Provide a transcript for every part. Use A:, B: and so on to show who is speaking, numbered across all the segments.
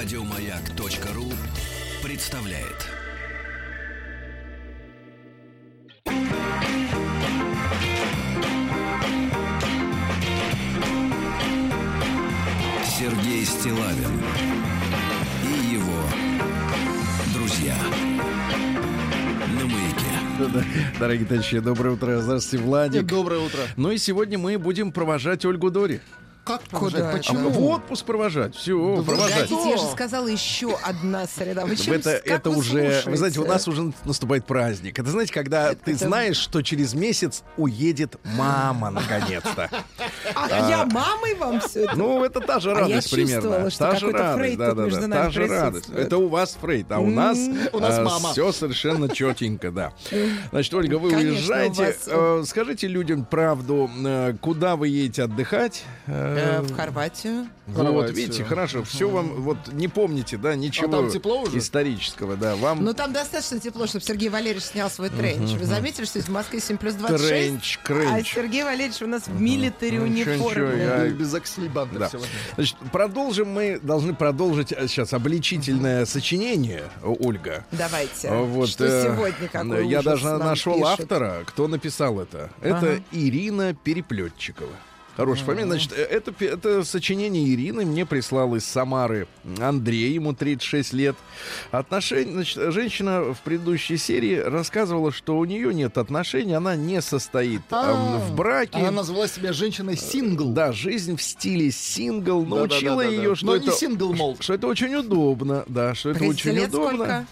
A: Радиомаяк.ру представляет. Сергей Стилавин и его друзья на маяке.
B: Дорогие товарищи, доброе утро. Здравствуйте, Владик.
C: Доброе утро.
B: Ну и сегодня мы будем провожать Ольгу Дори.
C: Как
D: Куда это?
B: А
C: Почему?
B: в отпуск провожать. Все, провожать.
D: Подождите, я же сказала еще одна среда. Вы чем,
B: Это,
D: как
B: это
D: вы
B: уже, вы
D: слушаете?
B: знаете, у нас уже наступает праздник. Это знаете, когда ты
D: это-
B: знаешь, что через месяц уедет мама наконец-то.
D: А, я мамой вам все это?
B: Ну, это та же
D: А я
B: радость примерно. Та же
D: какой-то
B: радость,
D: Фрейд
B: да,
D: тут
B: да,
D: между
B: да.
D: нами
B: Та же радость. Это у вас Фрейд, а у нас,
C: У нас мама.
B: все совершенно четенько, да. Значит, Ольга, вы уезжаете. Э, Скажите людям правду, э, куда вы едете отдыхать?
D: Э,
B: Э,
D: В Хорватию.
B: Вот,
C: Хорватию.
B: видите, хорошо, все вам, вот не помните, да, ничего
C: А там тепло уже?
B: исторического, да, вам
D: Ну, там достаточно тепло, чтобы Сергей Валерьевич снял свой тренч. Вы заметили, что здесь в Москве 7 плюс 26?
B: тренч,
D: А
B: кренч.
D: Сергей Валерьевич у нас в милитари
B: Ну,
D: униформе.
B: я-
C: Без аксельбанта
B: Да.
C: всего.
B: Значит, продолжим мы, должны продолжить сейчас обличительное сочинение, Ольга.
D: Давайте.
B: А Вот,
D: что
B: э,
D: сегодня, какой
B: Я даже нашел автора, кто написал это. Это
D: Ага.
B: Ирина Переплетчикова. Хорошая фамилия. Значит, э, это, это сочинение Ирины мне прислал из Самары Андрей, ему 36 лет. Отношения, значит, женщина в предыдущей серии рассказывала, что у нее нет отношений, она не состоит
C: А,
B: эм, в браке.
C: Она назвала себя женщиной сингл.
B: Да, жизнь в стиле сингл
C: Да, да,
B: научила
C: да, да,
B: ее, что
C: Но
B: это
C: не сингл молд.
B: что это очень удобно, да, что это
D: 30
B: очень удобно.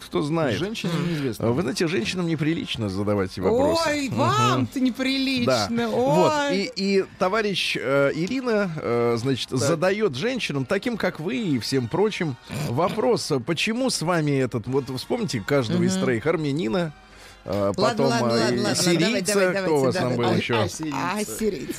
B: Кто знает.
C: Женщине
B: А
C: неизвестно.
B: Вы знаете, женщинам неприлично задавать вопросы.
D: Ой, вам-то неприлично.
B: Да.
D: Ой.
B: Вот. И, и товарищ э, Ирина, э, значит, задает женщинам, таким как вы и всем прочим, вопрос, а почему с вами этот, вот вспомните каждого из троих армянина, э, потом
D: ладно,
B: э,
D: ладно, ладно,
B: сирийца,
D: давай, давай,
B: кто у вас там был еще?
C: А.
D: А,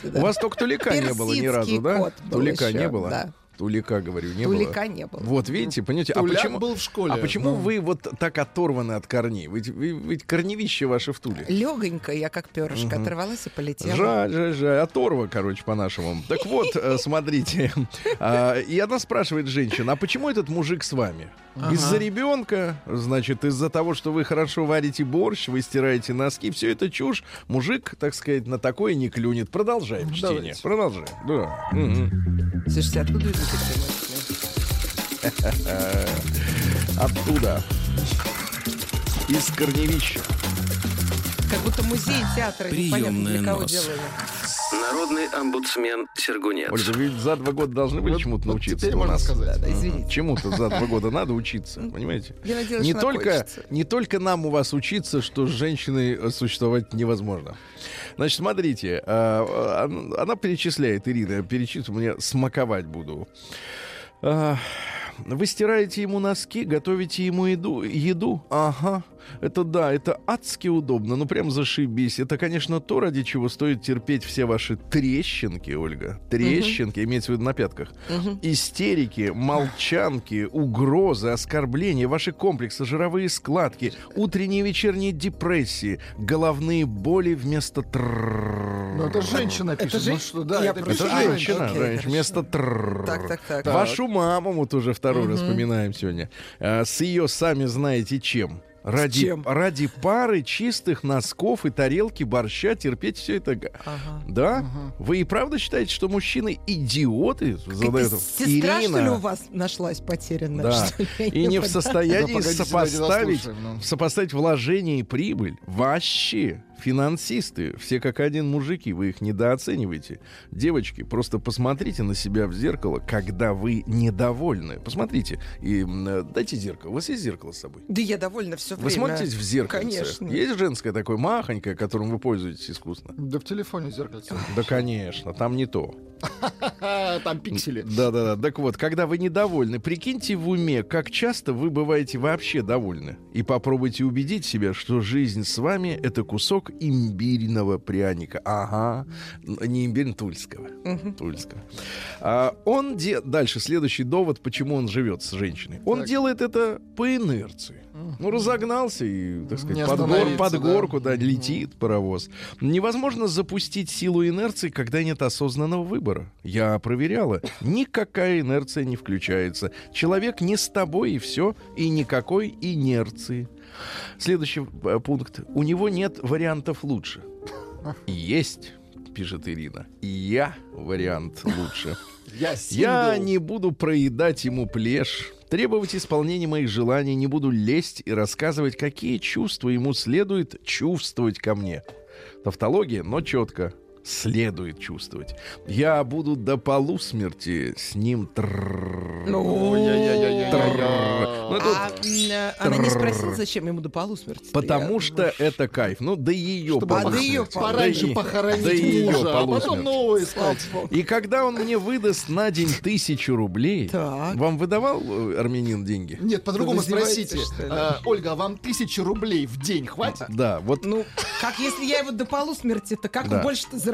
D: да.
B: У вас только тулика не было ни разу, да? Тулика
D: еще,
B: не было?
D: да.
B: Тулика, говорю, не было.
D: Тулика не было.
B: Вот, видите, понимаете, а
C: Туляк
B: почему,
C: был в школе.
B: а почему
C: Ну.
B: вы вот так оторваны от корней? Ведь, вы- ведь корневище ваше в Туле.
D: Легонько я как перышко оторвалась и полетела.
B: Жаль, жаль, жаль. Оторва, короче, по-нашему. Так вот, э, смотрите. А, И она спрашивает женщина, а почему этот мужик с вами? Из-за ребенка, значит, из-за того, что вы хорошо варите борщ, вы стираете носки, все это чушь. Мужик, так сказать, на такое не клюнет. Продолжаем чтение. Продолжаем. Да.
D: Слушайте, откуда?
B: Оттуда. Из корневища.
D: Как будто музей театра непонятно
A: Приемная
D: для кого
A: нос.
D: делали.
A: Народный омбудсмен Сергунец.
B: Ольга, ведь за два года должны были
C: Вот-
B: чему-то
C: вот
B: научиться
C: теперь
B: у
C: можно
B: нас.
C: сказать.
D: Да, извините.
B: Чему-то за два года надо учиться, понимаете?
D: Я надеялась,
B: не только,
D: напоишется.
B: не только нам у вас учиться, что с женщиной э, существовать невозможно. Значит, смотрите, а, а, она перечисляет, Ирина, перечислит, мне смаковать буду. Вы стираете ему носки, готовите ему еду, еду? Ага. Это да, это адски удобно, ну прям зашибись. Это, конечно, то, ради чего стоит терпеть все ваши трещинки, Ольга. Трещинки, имеется в виду на пятках. Истерики, молчанки, угрозы, оскорбления, ваши комплексы, жировые складки, утренние и вечерние депрессии, головные боли вместо трррррр.
C: Ну, это женщина
D: Это
C: пишет.
D: же-
C: Ну что, да,
D: я
C: это
B: Это женщина,
D: окей,
B: женщина, вместо трррррр.
D: Так, так, так.
B: Вашу маму вот уже второй раз вспоминаем сегодня. А, с ее сами знаете чем. Ради,
D: чем?
B: ради пары чистых носков и тарелки борща терпеть все это. га-
D: Ага.
B: Да? Вы и правда считаете, что мужчины идиоты?
D: Какая-то сестра, что ли,
B: Ирина.
D: у вас нашлась потерянная?
B: Да.
D: ли?
B: И не в состоянии
C: погодите,
B: сопоставить,
C: ну.
B: сопоставить вложение и прибыль. Вообще. Финансисты, все как один мужики, вы их недооцениваете. Девочки, просто посмотрите на себя в зеркало, когда вы недовольны. Посмотрите и э, дайте зеркало. У вас есть зеркало с собой?
D: Да я довольна все время.
B: Вы смотритесь в зеркало?
D: Конечно.
B: Есть женское такое махонькое, которым вы пользуетесь искусно?
C: Да в телефоне зеркальце.
B: Да, конечно, там не то.
C: Там пиксели.
B: Да-да-да. Так вот, когда вы недовольны, прикиньте в уме, как часто вы бываете вообще довольны. И попробуйте убедить себя, что жизнь с вами — это кусок кусок имбирного пряника. Ага, не имбирь, тульского. Тульского. А, он де... Дальше, следующий довод, почему он живет с женщиной. Он
C: Так.
B: делает это по инерции. Ну, разогнался и, так сказать, под, гор- под
C: да.
B: горку, да, летит паровоз. Невозможно запустить силу инерции, когда нет осознанного выбора. Я проверяла. Никакая инерция не включается. Человек не с тобой, и все. И никакой инерции. Следующий э, пункт. У него нет вариантов лучше. Есть, пишет Ирина. Я вариант лучше.
C: Я
B: Я не буду проедать ему плешь, требовать исполнения моих желаний, не буду лезть и рассказывать, какие чувства ему следует чувствовать ко мне. Тавтология, но четко. Следует чувствовать. Я буду до полусмерти с ним.
D: Ну.
B: Ну,
D: а, э, она не спросила, зачем ему до полусмерти.
B: Потому что это кайф. Ну, до ее
D: А,
B: полусмерти.
C: Пораньше похоронить мужа, а потом искать.
B: И когда он мне выдаст на день тысячу рублей, вам выдавал э, армянин деньги?
C: Нет, по-другому спросите. Э, Ольга, а вам тысячи рублей в день хватит?
B: Да, вот
D: Ну, как если я его до полусмерти, то как
B: Да.
D: он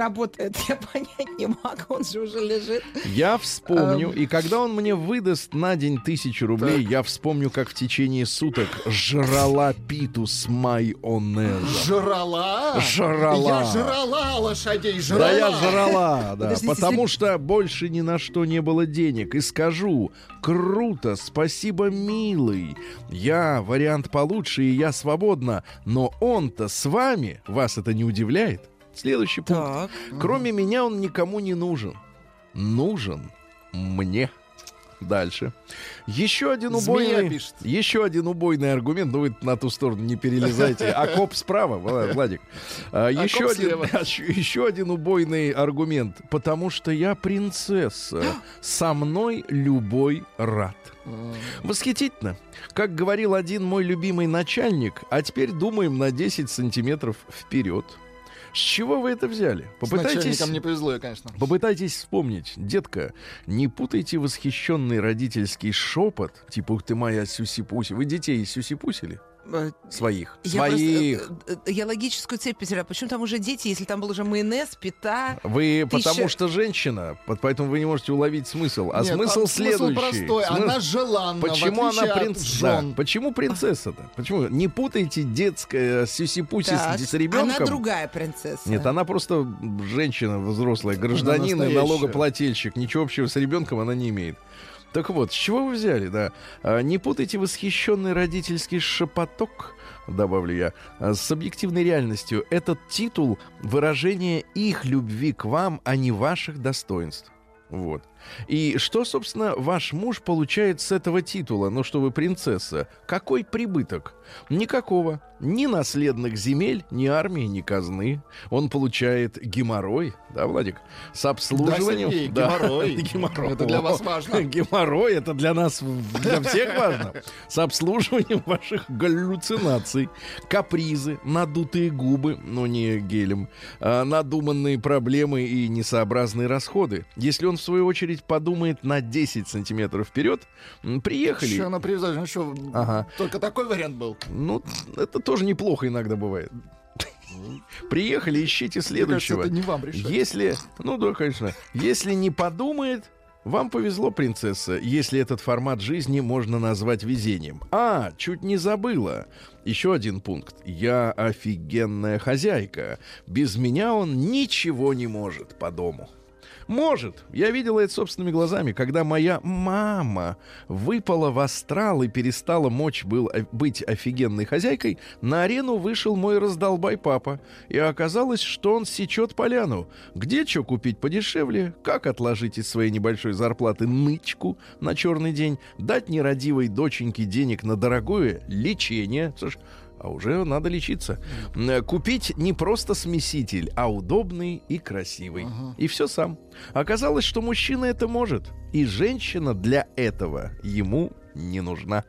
D: заработает? Я понять не могу, он же уже лежит.
B: Я вспомню, и когда он мне выдаст на день тысячу рублей, я вспомню, как в течение суток жрала питу с майонезом.
C: Жрала?
B: Жрала.
C: Я жрала лошадей, жрала.
B: Да я жрала, да,
D: Подождите,
B: потому что больше ни на что не было денег. И скажу, круто, спасибо, милый. Я вариант получше, и я свободна. Но он-то с вами, вас это не удивляет? Следующий пункт.
D: Так.
B: Кроме меня он никому не нужен. Нужен мне. Дальше. Еще один
C: Змея
B: убойный,
C: пишет.
B: еще один убойный аргумент. Ну вы на ту сторону не перелезайте. Окоп справа, Вла- Владик. А, еще один, еще один убойный аргумент. Потому что я принцесса. Со мной любой рад. Восхитительно. Как говорил один мой любимый начальник, а теперь думаем на 10 сантиметров вперед. С чего вы это взяли?
C: С
B: Попытайтесь,
C: начальником не повезло, конечно.
B: попытайтесь вспомнить. Детка, не путайте восхищенный родительский шепот, типа «Ух ты моя сюси-пуси». Вы детей сюси-пусили?
D: Э,
B: Своих.
D: Я,
B: Своих.
D: просто, э, э, я логическую цепь потеряла. Почему там уже дети, если там был уже майонез, пита?
B: Вы
D: Ты
B: потому что женщина, поэтому вы не можете уловить смысл. А
C: Нет,
B: смысл
C: там
B: следующий.
C: простой.
B: Смысл-
C: Она желанна,
B: Почему она принцесса? Да. Почему принцесса-то? Почему? Не путайте детское сюси-пуси
D: Так,
B: с, с ребенком.
D: Она другая принцесса.
B: Нет, она просто женщина взрослая, гражданин и налогоплательщик. Ничего общего с ребенком она не имеет. Так вот, с чего вы взяли, да? А, Не путайте восхищенный родительский шепоток, добавлю я, а, с объективной реальностью. Этот титул — выражение их любви к вам, а не ваших достоинств. Вот. И что, собственно, ваш муж получает с этого титула? Ну, что вы принцесса. Какой прибыток? Никакого. Ни наследных земель, ни армии, ни казны. Он получает геморрой, да, Владик? С обслуживанием.
C: Сергей,
B: Да,
C: геморрой.
B: геморрой.
C: Это для вас важно.
B: Геморрой это для нас, для всех важно. С обслуживанием ваших галлюцинаций, капризы, надутые губы, но не гелем, а, надуманные проблемы и несообразные расходы. Если он, в свою очередь, подумает на 10 сантиметров вперед, приехали.
C: Еще на привязать, ну что,
B: Ага.
C: только такой вариант был.
B: Ну, это тоже неплохо иногда бывает. Приехали, ищите
C: Мне кажется,
B: следующего.
C: это не вам решать.
B: Если, ну да, конечно, если не подумает, вам повезло, принцесса, если этот формат жизни можно назвать везением. А, чуть не забыла. Еще один пункт. Я офигенная хозяйка. Без меня он ничего не может по дому. Может. Я видела это собственными глазами, когда моя мама выпала в астрал и перестала мочь был, э, быть офигенной хозяйкой, на арену вышел мой раздолбай папа. И оказалось, что он сечет поляну. Где что купить подешевле, как отложить из своей небольшой зарплаты нычку на черный день, дать нерадивой доченьке денег на дорогое лечение. Слушай, а уже надо лечиться. Купить не просто смеситель, а удобный и красивый. И все сам. Оказалось, что мужчина это может. И женщина для этого ему не нужна.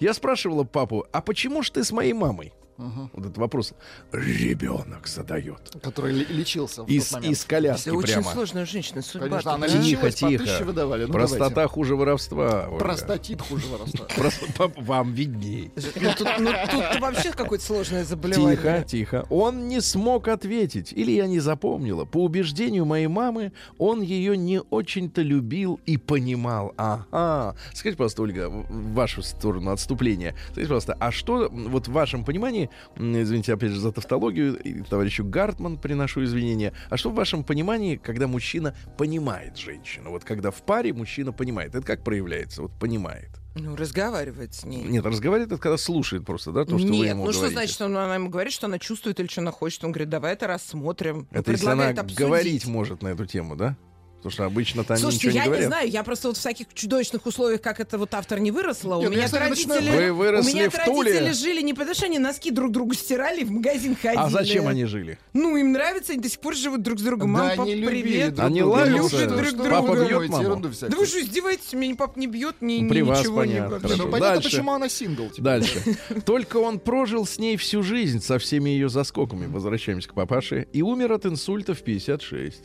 B: Я спрашивала папу, а почему ж ты с моей мамой? Вот этот вопрос ребенок задает.
C: Который лечился в
B: Из,
C: тот момент.
B: из коляски
D: Это очень
B: прямо.
D: сложная женщина, судьба.
C: Конечно, она.
B: Тихо, тихо.
C: выдавали. Ну,
B: Простота
C: давайте.
B: хуже воровства. Ольга.
C: Простатит хуже воровства.
B: Просто по- вам видней.
D: Ну, тут, ну, тут вообще какое-то сложное заболевание.
B: Тихо, тихо. Он не смог ответить, или я не запомнила. По убеждению моей мамы, он ее не очень-то любил и понимал. Ага. Скажите, пожалуйста, Ольга, в вашу сторону отступления. Скажите, пожалуйста, а что вот в вашем понимании, м, извините, опять же, за тавтологию, и товарищу Гартман приношу извинения, а что в вашем понимании, когда мужчина понимает женщину? Вот когда в паре мужчина понимает, это как проявляется? Вот понимает.
D: Ну, разговаривает с ней.
B: Нет, разговаривает, это когда слушает просто, да, то, что вы
D: Нет,
B: ему
D: ну что
B: говорите.
D: значит, он, она ему говорит, что она чувствует или что она хочет? Он говорит, давай это рассмотрим. Ну,
B: Это если она
D: обсудить.
B: говорить может на эту тему, да? Потому что обычно-то они
D: Слушайте,
B: ничего не
D: я не
B: говорят.
D: знаю, я просто вот в всяких чудовищных условиях, как это вот автор не выросла. У
C: Не, ну,
D: меня родители...
B: Вы выросли
D: у меня
B: в Туле?
D: родители жили не потому, что они носки друг другу стирали, в магазин ходили.
B: А зачем они жили?
D: Ну, им нравится, они до сих пор живут друг с другом.
C: Да,
D: Мам,
C: они
D: привет.
C: друг
B: Они лаются,
C: Ну,
D: друг друга.
B: папа бьет маму?
D: Да вы что, издеваетесь? Меня ни пап не бьет, ни, ни
B: При вас
D: ничего не
B: понятно,
D: вообще.
B: хорошо.
C: Ну, понятно,
B: Дальше.
C: почему она сингл. типа.
B: Дальше. Только он прожил с ней всю жизнь со всеми ее заскоками. Возвращаемся к папаше. И умер от инсульта в 56.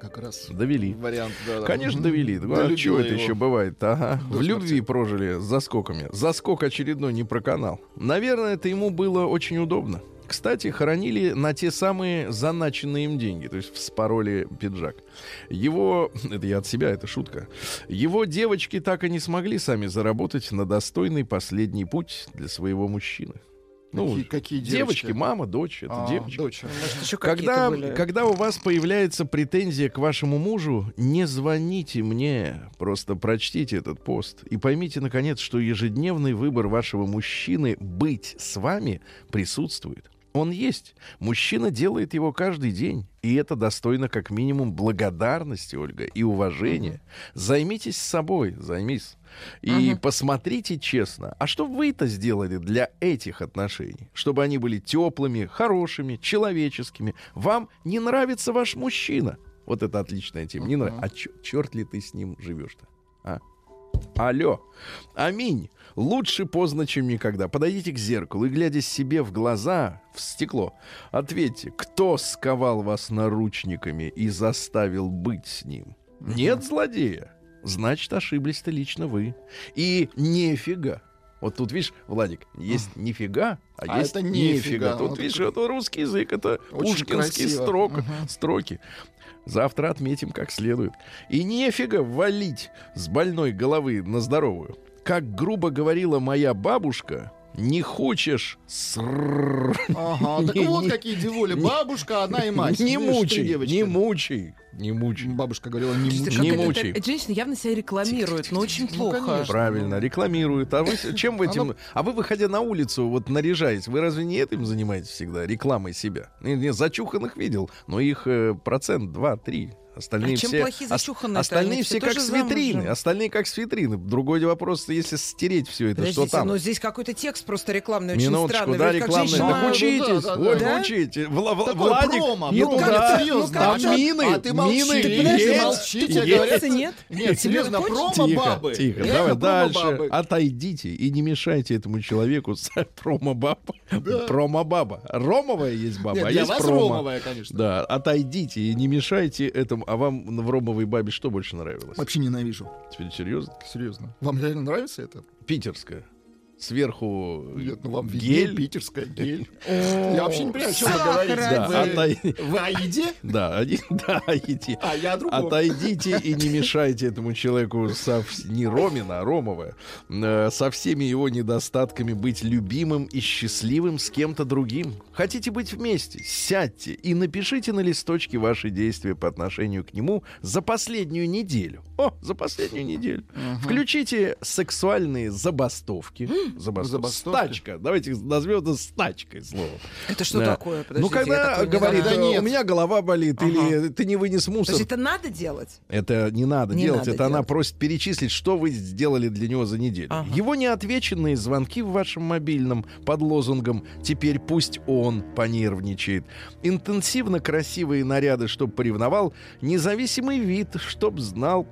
C: Как раз
B: Довели.
C: вариант, да. да.
B: Конечно, довели. А
C: Долюбила
B: что это
C: его.
B: еще бывает? Ага.
C: До
B: В любви
C: смерти.
B: прожили с заскоками. Заскок очередной не проканал. Наверное, это ему было очень удобно. Кстати, хоронили на те самые заначенные им деньги, то есть вспороли пиджак. Его, это я от себя, это шутка, его девочки так и не смогли сами заработать на достойный последний путь для своего мужчины. Ну,
C: Какие- какие
B: девочки,
C: девочки?
B: мама, дочь, это
C: А,
B: девочки.
C: дочь.
D: Может, еще
B: Когда,
D: были.
B: когда у вас появляется претензия к вашему мужу, не звоните мне, просто прочтите этот пост и поймите, наконец, что ежедневный выбор вашего мужчины быть с вами присутствует. Он есть. Мужчина делает его каждый день. И это достойно как минимум благодарности, Ольга, и уважения. Займитесь собой, займись. И посмотрите честно, а что вы-то сделали для этих отношений? Чтобы они были теплыми, хорошими, человеческими. Вам не нравится ваш мужчина? Вот это отличная тема. Не нравится. А черт ли ты с ним живешь-то? А? Алло. Аминь. Лучше поздно, чем никогда. Подойдите к зеркалу и, глядя себе в глаза, в стекло, ответьте, кто сковал вас наручниками и заставил быть с ним? Нет злодея. Значит, ошиблись-то лично вы. И нифига. Вот тут, видишь, Владик, есть нифига, а,
C: А
B: есть
C: это
B: нифига.
C: нифига.
B: Тут,
C: Вот
B: видишь,
C: это-
B: русский язык, это пушкинский строк,
C: Мгм.
B: строки. Завтра отметим как следует. И нефига валить с больной головы на здоровую. Как грубо говорила моя бабушка, не хочешь срррр.
C: Ага, так
B: Не-
C: вот
B: не-
C: какие деволи. Бабушка, одна и мать.
B: Не
C: Видишь, три
B: мучай,
C: девочки.
B: не мучай, не мучай.
C: Бабушка говорила, не мучай.
B: Не мучай.
D: Эта женщина явно себя рекламирует, но очень
C: Ну,
D: плохо.
B: Правильно, рекламируют. А вы чем вы этим... А вы, выходя на улицу, вот наряжаетесь, вы разве не этим занимаетесь всегда? Рекламой себя? Не, не, зачуханных видел, но их э, процент 2-3. Остальные
D: А чем
B: все,
D: плохие
B: ос-
D: зачуханные-то?
B: остальные
D: Они
B: все
D: все
B: как с витрины.
D: замужем.
B: Остальные как с витрины. Другой вопрос, если стереть все это,
D: Подождите,
B: что там?
D: но здесь какой-то текст просто рекламный, очень
B: Минуточку,
D: странный.
B: да, рекламный.
D: женщина-
B: Так
C: Ну,
B: учитесь,
C: да, да,
B: ой,
C: да.
B: учите. Вла-
C: Такое
B: Владик,
C: промо,
B: нет,
C: промо,
B: да.
C: серьезно.
B: Там
C: А ты-
B: мины,
C: а ты молчи.
B: мины
C: Ты
B: есть.
C: подожди, молчи, тебе
B: Есть.
C: говорят.
D: Нет?
C: Нет, серьезно, промо
B: Тихо,
C: бабы.
B: тихо, давай
C: промо
B: дальше. Отойдите и не мешайте этому человеку с промо-баба. Промо-баба. Ромовая есть баба, а есть
C: вас
B: промо.
C: ромовая, конечно.
B: Да, отойдите и не мешайте этому. А вам в ромовой бабе что больше нравилось?
C: Вообще ненавижу.
B: Теперь серьезно?
C: Серьезно. Вам реально нравится это?
B: Питерская. Сверху
C: Нет, ну вам
B: гель.
C: питерская гель. Я вообще не понимаю, о чем вы говорите.
B: Да,
C: Вы- о еде?
B: Да, один, да, идти.
C: А я о другом.
B: Отойдите и не мешайте этому человеку не Ромина, а Ромова, э, со всеми его недостатками быть любимым и счастливым с кем-то другим. Хотите быть вместе? Сядьте и напишите на листочке ваши действия по отношению к нему за последнюю неделю. О, за последнюю неделю. Включите сексуальные забастовки. Забастовки.
C: Забастовки?
B: Стачка. Давайте назовем это стачкой слово.
D: Это что
B: Да.
D: такое?
B: ну,
D: Подождите, я
B: когда говорит.
C: Да нет.
B: у меня голова болит, или ты не вынес мусор.
D: Подожди, это надо делать?
B: Это не надо
D: Не
B: делать,
D: надо
B: это она
D: делать.
B: просит перечислить, что вы сделали для него за неделю.
D: Ага.
B: Его неотвеченные звонки в вашем мобильном под лозунгом «Теперь пусть он понервничает». Интенсивно красивые наряды, чтоб поревновал. Независимый вид, чтоб знал,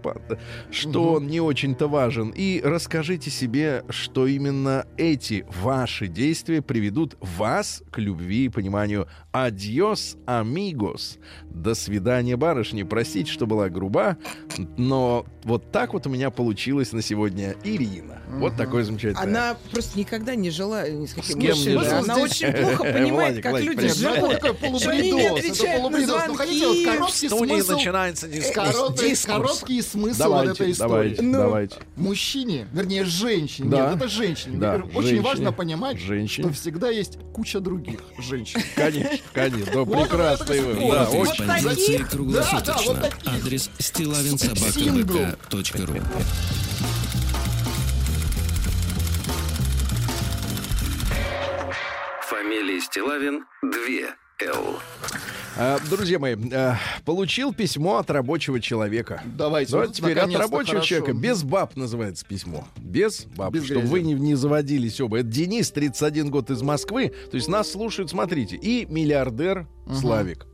B: что он не очень-то важен. И расскажите себе, что именно именно эти ваши действия приведут вас к любви и пониманию. Адьос, амигос. До свидания, барышни. Простите, что была груба, но вот так вот у меня получилось на сегодня Ирина. Вот такой замечательный.
D: Она просто никогда не жила ни с каким
B: кем не
D: мужчиной.
B: жила?
D: Она очень плохо понимает,
B: Владик,
D: как люди живут. они не отвечают на.
C: Ну,
D: звонки.
C: короткий смысл,
B: начинается дискурс.
C: короткий смысл этой истории.
B: давайте,
D: Ну.
B: давайте.
C: Мужчине, вернее, женщине, нет, это женщине.
B: Да,
C: Очень
B: женщине.
C: важно понимать,
B: Женщине.
C: что всегда есть куча других женщин.
B: Конечно, конечно. Да, прекрасный вывод. Да, очень.
C: Таких?
A: круглосуточно. Адрес стилавинсобакабк.ру Фамилия Стилавин 2 Л.
B: А, Друзья мои, а, получил письмо от рабочего человека.
C: Давайте.
B: Давайте
C: вот
B: теперь от рабочего
C: хорошо.
B: человека. Без баб называется письмо. Без баб.
C: Без
B: чтобы
C: грязи.
B: вы не, не заводились оба. Это Денис, 31 год из Москвы. То есть нас слушают, смотрите, и миллиардер Славик.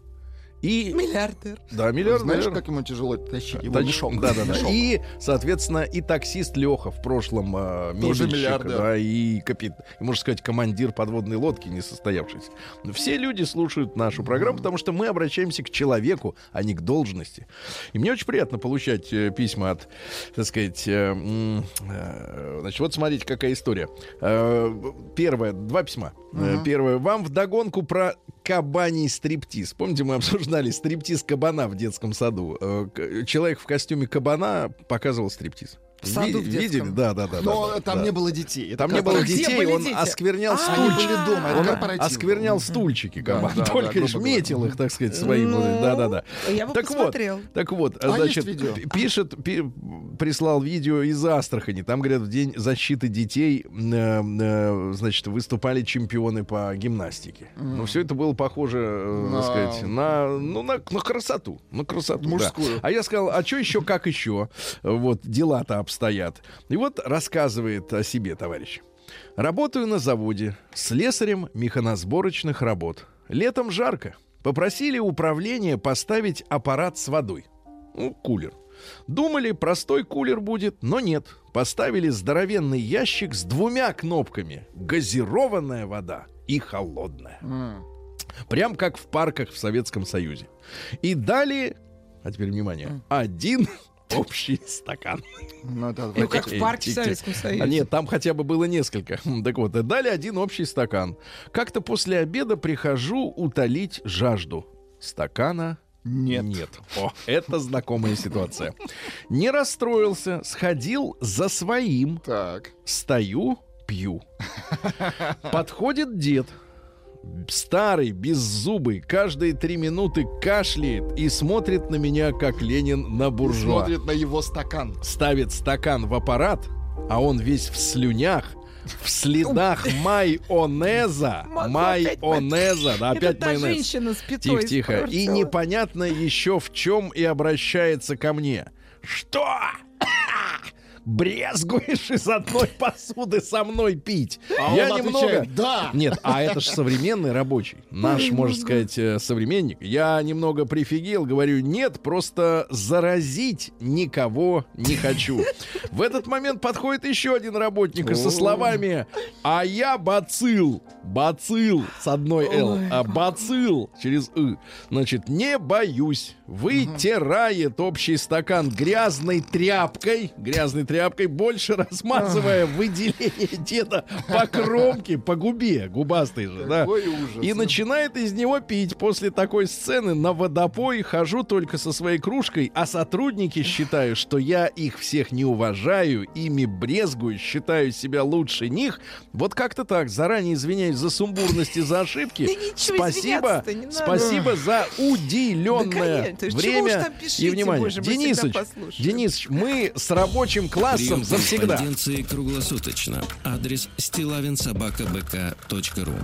B: И...
D: Миллиардер.
B: Да, миллиардер.
C: Знаешь, как ему тяжело тащить его
B: Тач-
C: мешок?
B: Да, да, да. И, соответственно, и таксист Леха в прошлом э,
C: Тоже миллиардер.
B: да, и капит, и, можно сказать, командир подводной лодки не состоявшийся. Все люди слушают нашу программу, потому что мы обращаемся к человеку, а не к должности. И мне очень приятно получать э, письма от, так сказать, э, э, значит, вот смотрите, какая история. Э, первое, два письма. Первое, вам вдогонку про кабаний стриптиз. Помните, мы обсуждали стриптиз кабана в детском саду. Э, Человек в костюме кабана показывал стриптиз.
D: В саду в
B: Ви- Видели?
D: детском?
B: Да, да, да.
C: Но
B: да,
C: там
B: да.
C: не было детей.
B: Там не было детей, он
D: дети?
B: осквернял
D: А,
C: Они
B: стульчики.
C: были дома, это корпоратив.
B: осквернял стульчики кабан.
C: Да, да,
B: Только
C: да,
B: лишь метил их, так сказать, своим.
D: Ну,
B: Да-да-да.
D: Я бы
B: Так вот,
D: посмотрел.
B: так вот,
C: А
B: значит, пишет, пи- прислал видео из Астрахани. Там, говорят, в день защиты детей, э, э, значит, выступали чемпионы по гимнастике. Ну, все это было похоже, э,
C: На-
B: так сказать, на, ну, на, на красоту. На красоту, да.
C: Мужскую.
B: А я сказал, а что еще, как еще? Вот, дела-то обстоят. И вот рассказывает о себе товарищ. Работаю на заводе слесарем механосборочных работ. Летом жарко. Попросили управление поставить аппарат с водой. Ну, кулер. Думали, простой кулер будет, но нет. Поставили здоровенный ящик с двумя кнопками. Газированная вода и холодная.
C: М.
B: Прям как в парках в Советском Союзе. И дали, а теперь внимание, один общий стакан.
C: Ну, это
D: Ну, как в парке в. Советском Союзе.
B: А нет, там хотя бы было несколько. Так вот, дали один общий стакан. Как-то после обеда прихожу утолить жажду. Стакана
C: Нет.
B: нет. О, это знакомая ситуация. Не расстроился, сходил за своим,
C: Так.
B: стою, пью. Подходит дед. Старый, беззубый, каждые три минуты кашляет и смотрит на меня, как Ленин на буржуа
C: Смотрит на его стакан.
B: ставит стакан в аппарат, а он весь в слюнях, в следах майонеза. Майонеза. Да, опять
D: Это
B: майонез.
D: женщина с пятой
B: Тихо, тихо. И непонятно еще в чем и обращается ко мне. Что? Брезгуешь из одной посуды со мной пить?
C: А
B: Я
C: он
B: немного...
C: отвечает, да.
B: Нет, а это же современный рабочий. Наш, можно сказать, э, современник. Я немного прифигел, говорю, нет, просто заразить никого не хочу. В этот момент подходит еще один работник и со словами «А я бацил». Бацил с одной «Л», а бацил через «ы». Значит, не боюсь. Вытирает общий стакан грязной тряпкой, грязной тряпкой, больше размазывая выделение деда по кромке, по губе, губастый же, да.
C: Ужас.
B: И начинает из него пить. После такой сцены на водопой хожу только со своей кружкой, а сотрудники считают, что я их всех не уважаю, ими брезгую, считаю себя лучше них. Вот как-то так. Заранее извиняюсь за сумбурность и за ошибки. Спасибо, спасибо за уделенное время и внимание. Денисыч,
D: послушаем.
B: Денис, мы с рабочим классом
A: Прием
B: завсегда.
A: круглосуточно. Адрес стилавинсобакабк.ру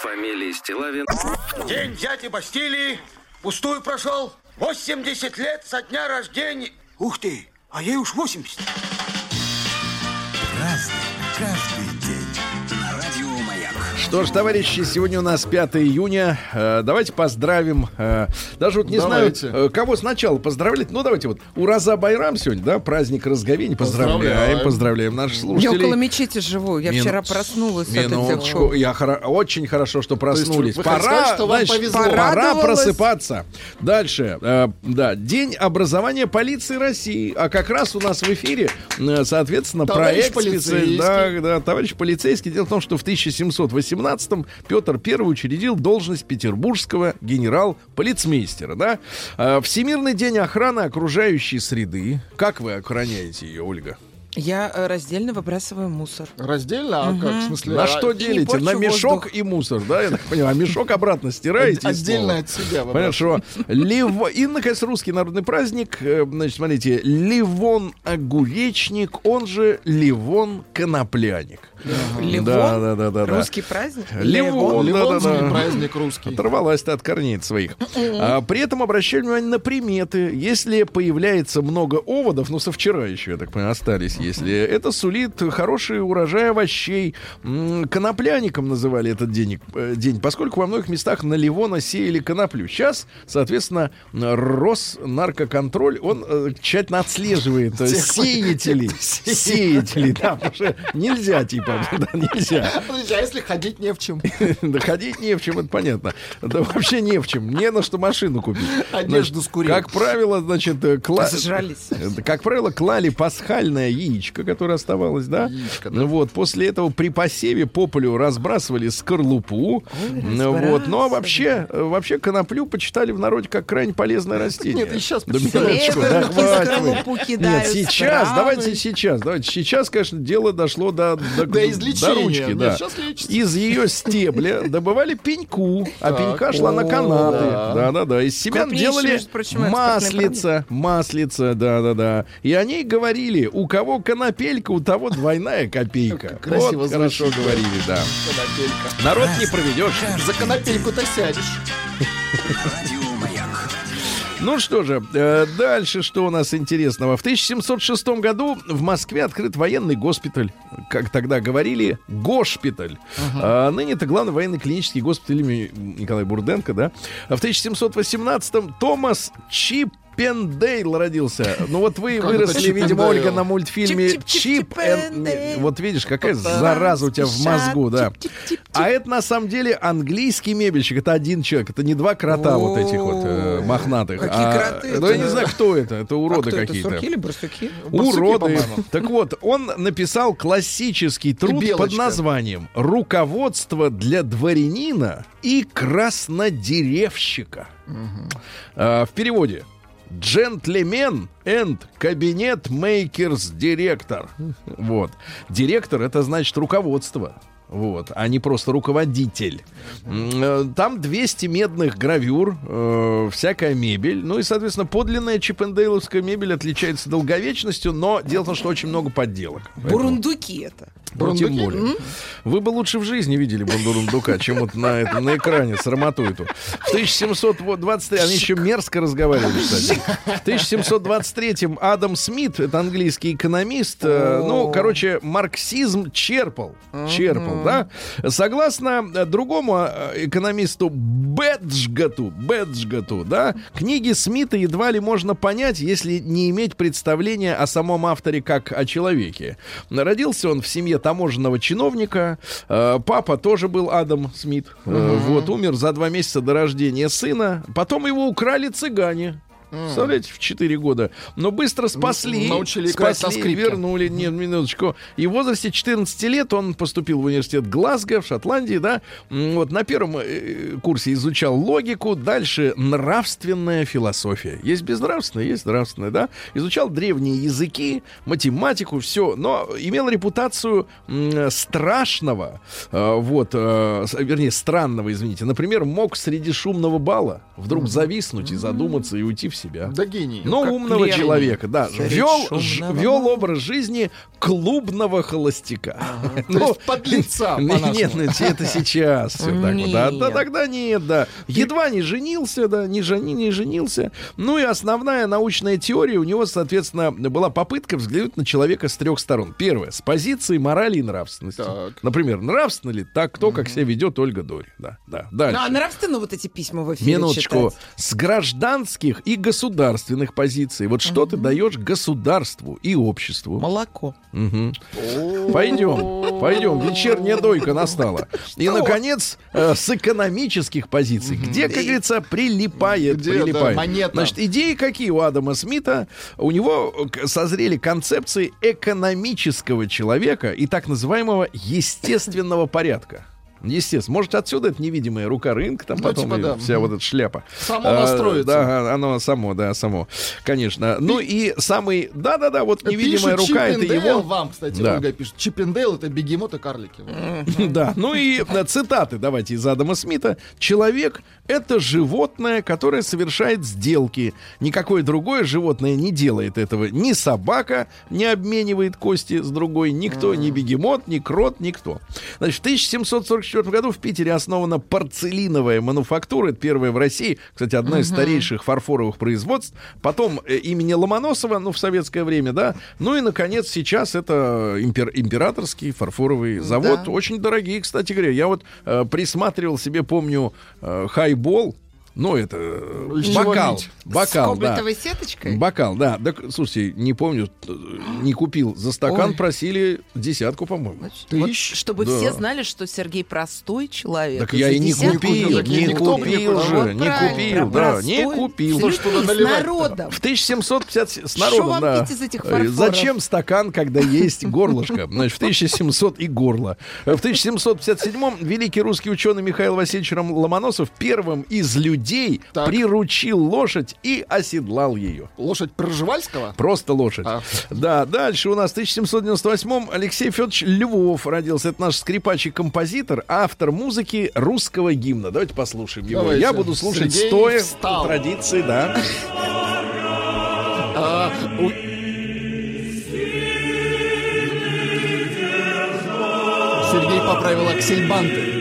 A: Фамилия Стилавин
E: День дяди Бастилии пустую прошел. 80 лет со дня рождения. Ух ты, а ей уж 80.
B: Что ж, товарищи, сегодня у нас 5 июня. Э, давайте поздравим. э, даже вот не
C: Давайте.
B: знаю, э, кого сначала поздравлять. Ну, давайте вот. Ураза Байрам сегодня, да? Праздник разговения. Поздравляем,
C: Поздравляем.
B: поздравляем наших
D: Я
B: слушателей.
D: около мечети живу. Я
B: Мину-
D: вчера проснулась от этих
B: Минуточку. Я хоро- очень хорошо, что проснулись.
C: вы хотите сказать, что вам повезло?
B: пора просыпаться. Дальше. Э, да, День образования полиции России. А как раз у нас в эфире, соответственно,
C: Товарищ
B: проект специ-
C: полицейский.
B: Да, да, товарищ полицейский. Дело в том, что в 1718-м Петр I учредил должность петербургского генерал-полицмейстера. Да? Э, Всемирный день охраны окружающей среды. Как вы охраняете ее, Ольга?
D: Я э, раздельно выбрасываю мусор.
C: Раздельно? А как? В смысле?
B: На
C: а-
B: что делите? На мешок
D: воздух.
B: и мусор, да? Я так понимаю. А мешок обратно стираете?
C: Отдельно от себя. вы
B: Хорошо. Лев... И, наконец, русский народный праздник. Э, Значит, смотрите. Ливон Огуречник, он же Ливон Конопляник.
D: Ливон?
B: Да, да, да, да. да.
D: Русский праздник?
B: Ливон, да, да,
C: Ливонский
B: да.
C: праздник русский.
B: Оторвалась ты от корней своих. А, при этом обращаю внимание на приметы. Если появляется много оводов, ну, со вчера еще, я так понимаю, остались, если это сулит хороший урожай овощей. Конопляником называли этот день, э, день, поскольку во многих местах на Ливона сеяли коноплю. Сейчас, соответственно, Роснаркоконтроль, он э, тщательно отслеживает э, сеятелей. Сеятелей, да, потому что нельзя, типа, нельзя.
C: Подожди, а если ходить не в чем?
B: Да ходить не в чем, это понятно. Да вообще не в чем. Не на что машину купить.
C: Одежду скурил.
B: Как правило, значит, э, Как правило, клали пасхальное яичко, которое оставалось, да? Вот, после этого при посеве по полю разбрасывали скорлупу. Ну Вот, ну а вообще, э, вообще коноплю почитали в народе как крайне полезное растение.
C: Нет, и щас
B: Да минуточку, хватит Нет, сейчас, давайте сейчас, давайте сейчас, конечно, дело дошло до, до,
C: До излечения.
B: до ручки, да. Из ее стебля добывали пеньку, а пенька шла на
C: О,
B: канаты.
C: да.
B: Да, да, да. Из семян делали маслица, маслица, да, да, да. И они говорили, у кого конопелька, у того двойная копейка.
C: Красиво
B: вот хорошо говорили, да.
C: Конопелька.
B: Народ не проведешь.
C: За конопельку-то сядешь.
B: Ну что же, э, дальше что у нас интересного? В 1706 году в Москве открыт военный госпиталь. Как тогда говорили, госпиталь. А ныне это главный военный клинический госпиталь имени Николая Бурденко, да? А в 1718-м Томас Чиппендейл родился. Ну вот вы
C: Как
B: выросли, видимо? Ольга, на мультфильме Чип. Вот видишь, какая зараза у тебя в мозгу, да. А это на самом деле английский мебельщик. Это один человек. Это не два крота вот этих вот э, мохнатых.
D: Какие
B: а,
D: кроты
B: Ну, я не знаю, кто это. Это уроды
D: а это,
B: какие-то.
D: сурки или барсуки?
B: Уроды. Так вот, он написал классический труд под названием «Руководство для дворянина и краснодеревщика». А, в переводе Джентльмен and кабинет мейкерс директор. Вот. Директор это значит руководство. Вот, а не просто руководитель. Э, Там 200 медных гравюр, э, всякая мебель. Ну и, соответственно, подлинная чипендейловская мебель отличается долговечностью, но дело в том, что очень много подделок. Поэтому-
D: Бурундуки это.
B: ну, тем
C: Бурундуки?
B: более. Вы бы лучше в жизни видели Бондурундука, чем вот на, этом, на экране срамоту эту. В 1723 они еще мерзко разговаривали, кстати. В 1723 Адам Смит, это английский экономист, э, ну, короче, марксизм черпал. Черпал, да? Согласно э, другому э, экономисту Беджгату, Беджгату, да, книги Смита едва ли можно понять, если не иметь представления о самом авторе как о человеке. Родился он в семье таможенного чиновника. Э, Папа тоже был Адам Смит. Э, Вот, умер за два месяца до рождения сына. Потом его украли цыгане. Представляете, в 4 года. Но быстро спасли.
C: научили
B: спасли,
C: на
B: вернули. Нет, минуточку. И в возрасте 14 лет он поступил в университет Глазго в Шотландии, да. Вот на первом э, курсе изучал логику, дальше нравственная философия. Есть безнравственная, есть нравственная, да. Изучал древние языки, математику, все, но имел репутацию страшного, э, вот, э, вернее, странного, извините. Например, мог среди шумного бала вдруг зависнуть и задуматься и уйти в себя.
C: Да гений.
B: Но
D: как
B: умного
D: Лермонтов.
B: человека, да, вел, ж- вел образ жизни клубного холостяка.
C: То есть подлеца,
B: Нет, нет, ну, это сейчас все так вот. Да, да, тогда нет, да. Едва не женился, да, не, жени, не женился. Ну и основная научная теория у него, соответственно, была попытка взглянуть на человека с трех сторон. Первое, с позиции морали и нравственности.
C: Так.
B: Например, нравственно ли так, кто как себя ведет Ольга Дори. Да, да. Дальше.
D: Ну, а нравственно вот эти письма в эфире
B: Минуточку.
D: читать?
B: С гражданских и государственных позиций. Вот что ты даешь государству и обществу?
D: Молоко.
B: Мгм. Пойдем, пойдем. Вечерняя дойка настала. И, наконец, э, с экономических позиций, где, как говорится, прилипает,
C: Где, да,
B: прилипает.
C: монета.
B: Значит, идеи какие у Адама Смита? У него созрели концепции экономического человека и так называемого естественного порядка. Естественно. Может, отсюда это невидимая рука рынка, там
C: Ну,
B: потом
C: типа, да.
B: вся вот эта шляпа.
C: Само
B: А,
C: настроится.
B: Да, оно само, да, само. Конечно. Ну и самый... Да-да-да, вот невидимая
C: Пишет
B: рука, это его...
C: вам, кстати,
B: Да.
C: Ольга пишет. Чиппендейл это бегемот и карлики.
B: Да, ну и э, цитаты давайте из Адама Смита. Человек — это животное, которое совершает сделки. Никакое другое животное не делает этого. Ни собака не обменивает кости с другой, никто, ни бегемот, ни крот, никто. Значит, в 1744 году в Питере основана порцелиновая мануфактура. Это первая в России. Кстати, одна из старейших фарфоровых производств. Потом э, имени Ломоносова, ну, в советское время, да. Ну и, наконец, сейчас это импер- императорский фарфоровый завод.
D: Да.
B: Очень дорогие, кстати говоря. Я вот э, присматривал себе, помню, э, хайбол. Ну, это э,
C: Из
B: бокал.
C: пить?
D: С
B: Бокал, да.
D: сеточкой?
B: Бокал, да. Так, слушайте, не помню, э, не купил. За стакан
D: Ой.
B: просили десятку, по-моему.
D: Вот чтобы
B: Да.
D: все знали, что Сергей простой человек.
B: Так
D: И
B: я и не купил,
C: так
B: не
C: не
B: купил
C: купил.
B: же,
D: Вот
B: не купил, да, не купил.
C: Ну, что
D: Слепи с народом.
B: В 1750 с
D: Что
B: народом,
D: вам
B: да.
D: пить из этих
B: Э,
D: фарфоров?
B: Зачем стакан, когда есть горлышко? Значит, в 1700 и горло. В 1757 великий русский ученый Михаил Васильевич Ломоносов первым из людей
C: Так.
B: приручил лошадь и оседлал ее.
C: Лошадь Пржевальского?
B: Просто лошадь.
C: А.
B: Да, дальше у нас в 1798 Алексей Федорович Львов родился. Это наш скрипач и композитор, автор музыки русского гимна. Давайте послушаем его.
C: Давайте.
B: Я буду слушать
C: Сергей
B: стоя
C: встал.
B: по традиции, да.
C: А, у- Сергей поправил аксельбанты.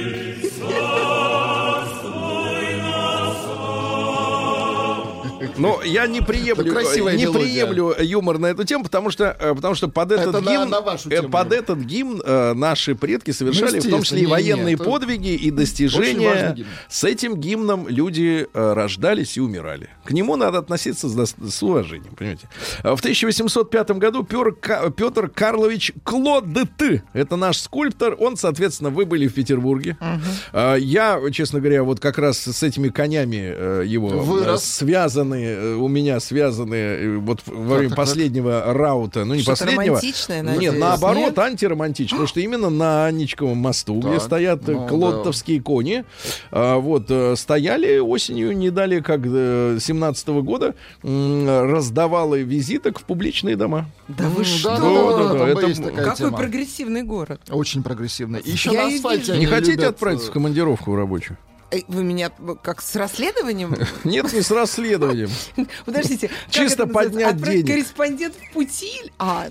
B: Но я не приемлю, не
C: мелодия.
B: приемлю юмор на эту тему, потому что, э, потому что под этот
C: Это на-
B: гимн,
C: на вашу
B: э,
C: тему.
B: под этот гимн э, наши предки совершали, в том числе и военные
C: не, это
B: подвиги и достижения. С этим гимном люди э, рождались и умирали. К нему надо относиться с, с уважением, понимаете. А В 1805 году Пёр Петр Карлович Клодт, это наш скульптор, он, соответственно, вы были в Петербурге. А, Я, честно говоря, вот как раз с этими конями э, его
C: Вырос.
B: э, связаны, э, у меня связаны э, вот во время
C: так, так.
B: последнего раута, ну не
D: Что-то
B: последнего.
D: романтичное,
B: Нет,
D: надеюсь,
B: наоборот,
D: нет?
B: антиромантично, потому что именно на Анничковом мосту, где
C: Так,
B: стоят э,
C: ну,
B: клоттовские кони, а, вот, э, стояли осенью, не дали как э, 17 года, раздавала визиток в публичные дома.
D: Да вы что?
C: Да, да,
B: Да,
C: да,
B: да, это
C: есть такая
D: Какой
C: тема.
D: прогрессивный город.
C: Очень прогрессивно. И еще
D: Я
C: на асфальте
B: Не хотите
C: любят,
B: отправиться
C: э,
B: в командировку рабочую?
D: Эй, Вы меня э, как с расследованием?
B: Нет, не с расследованием.
D: Подождите.
B: Чисто поднять
D: Отправить
B: денег.
D: корреспондент в путиль? А,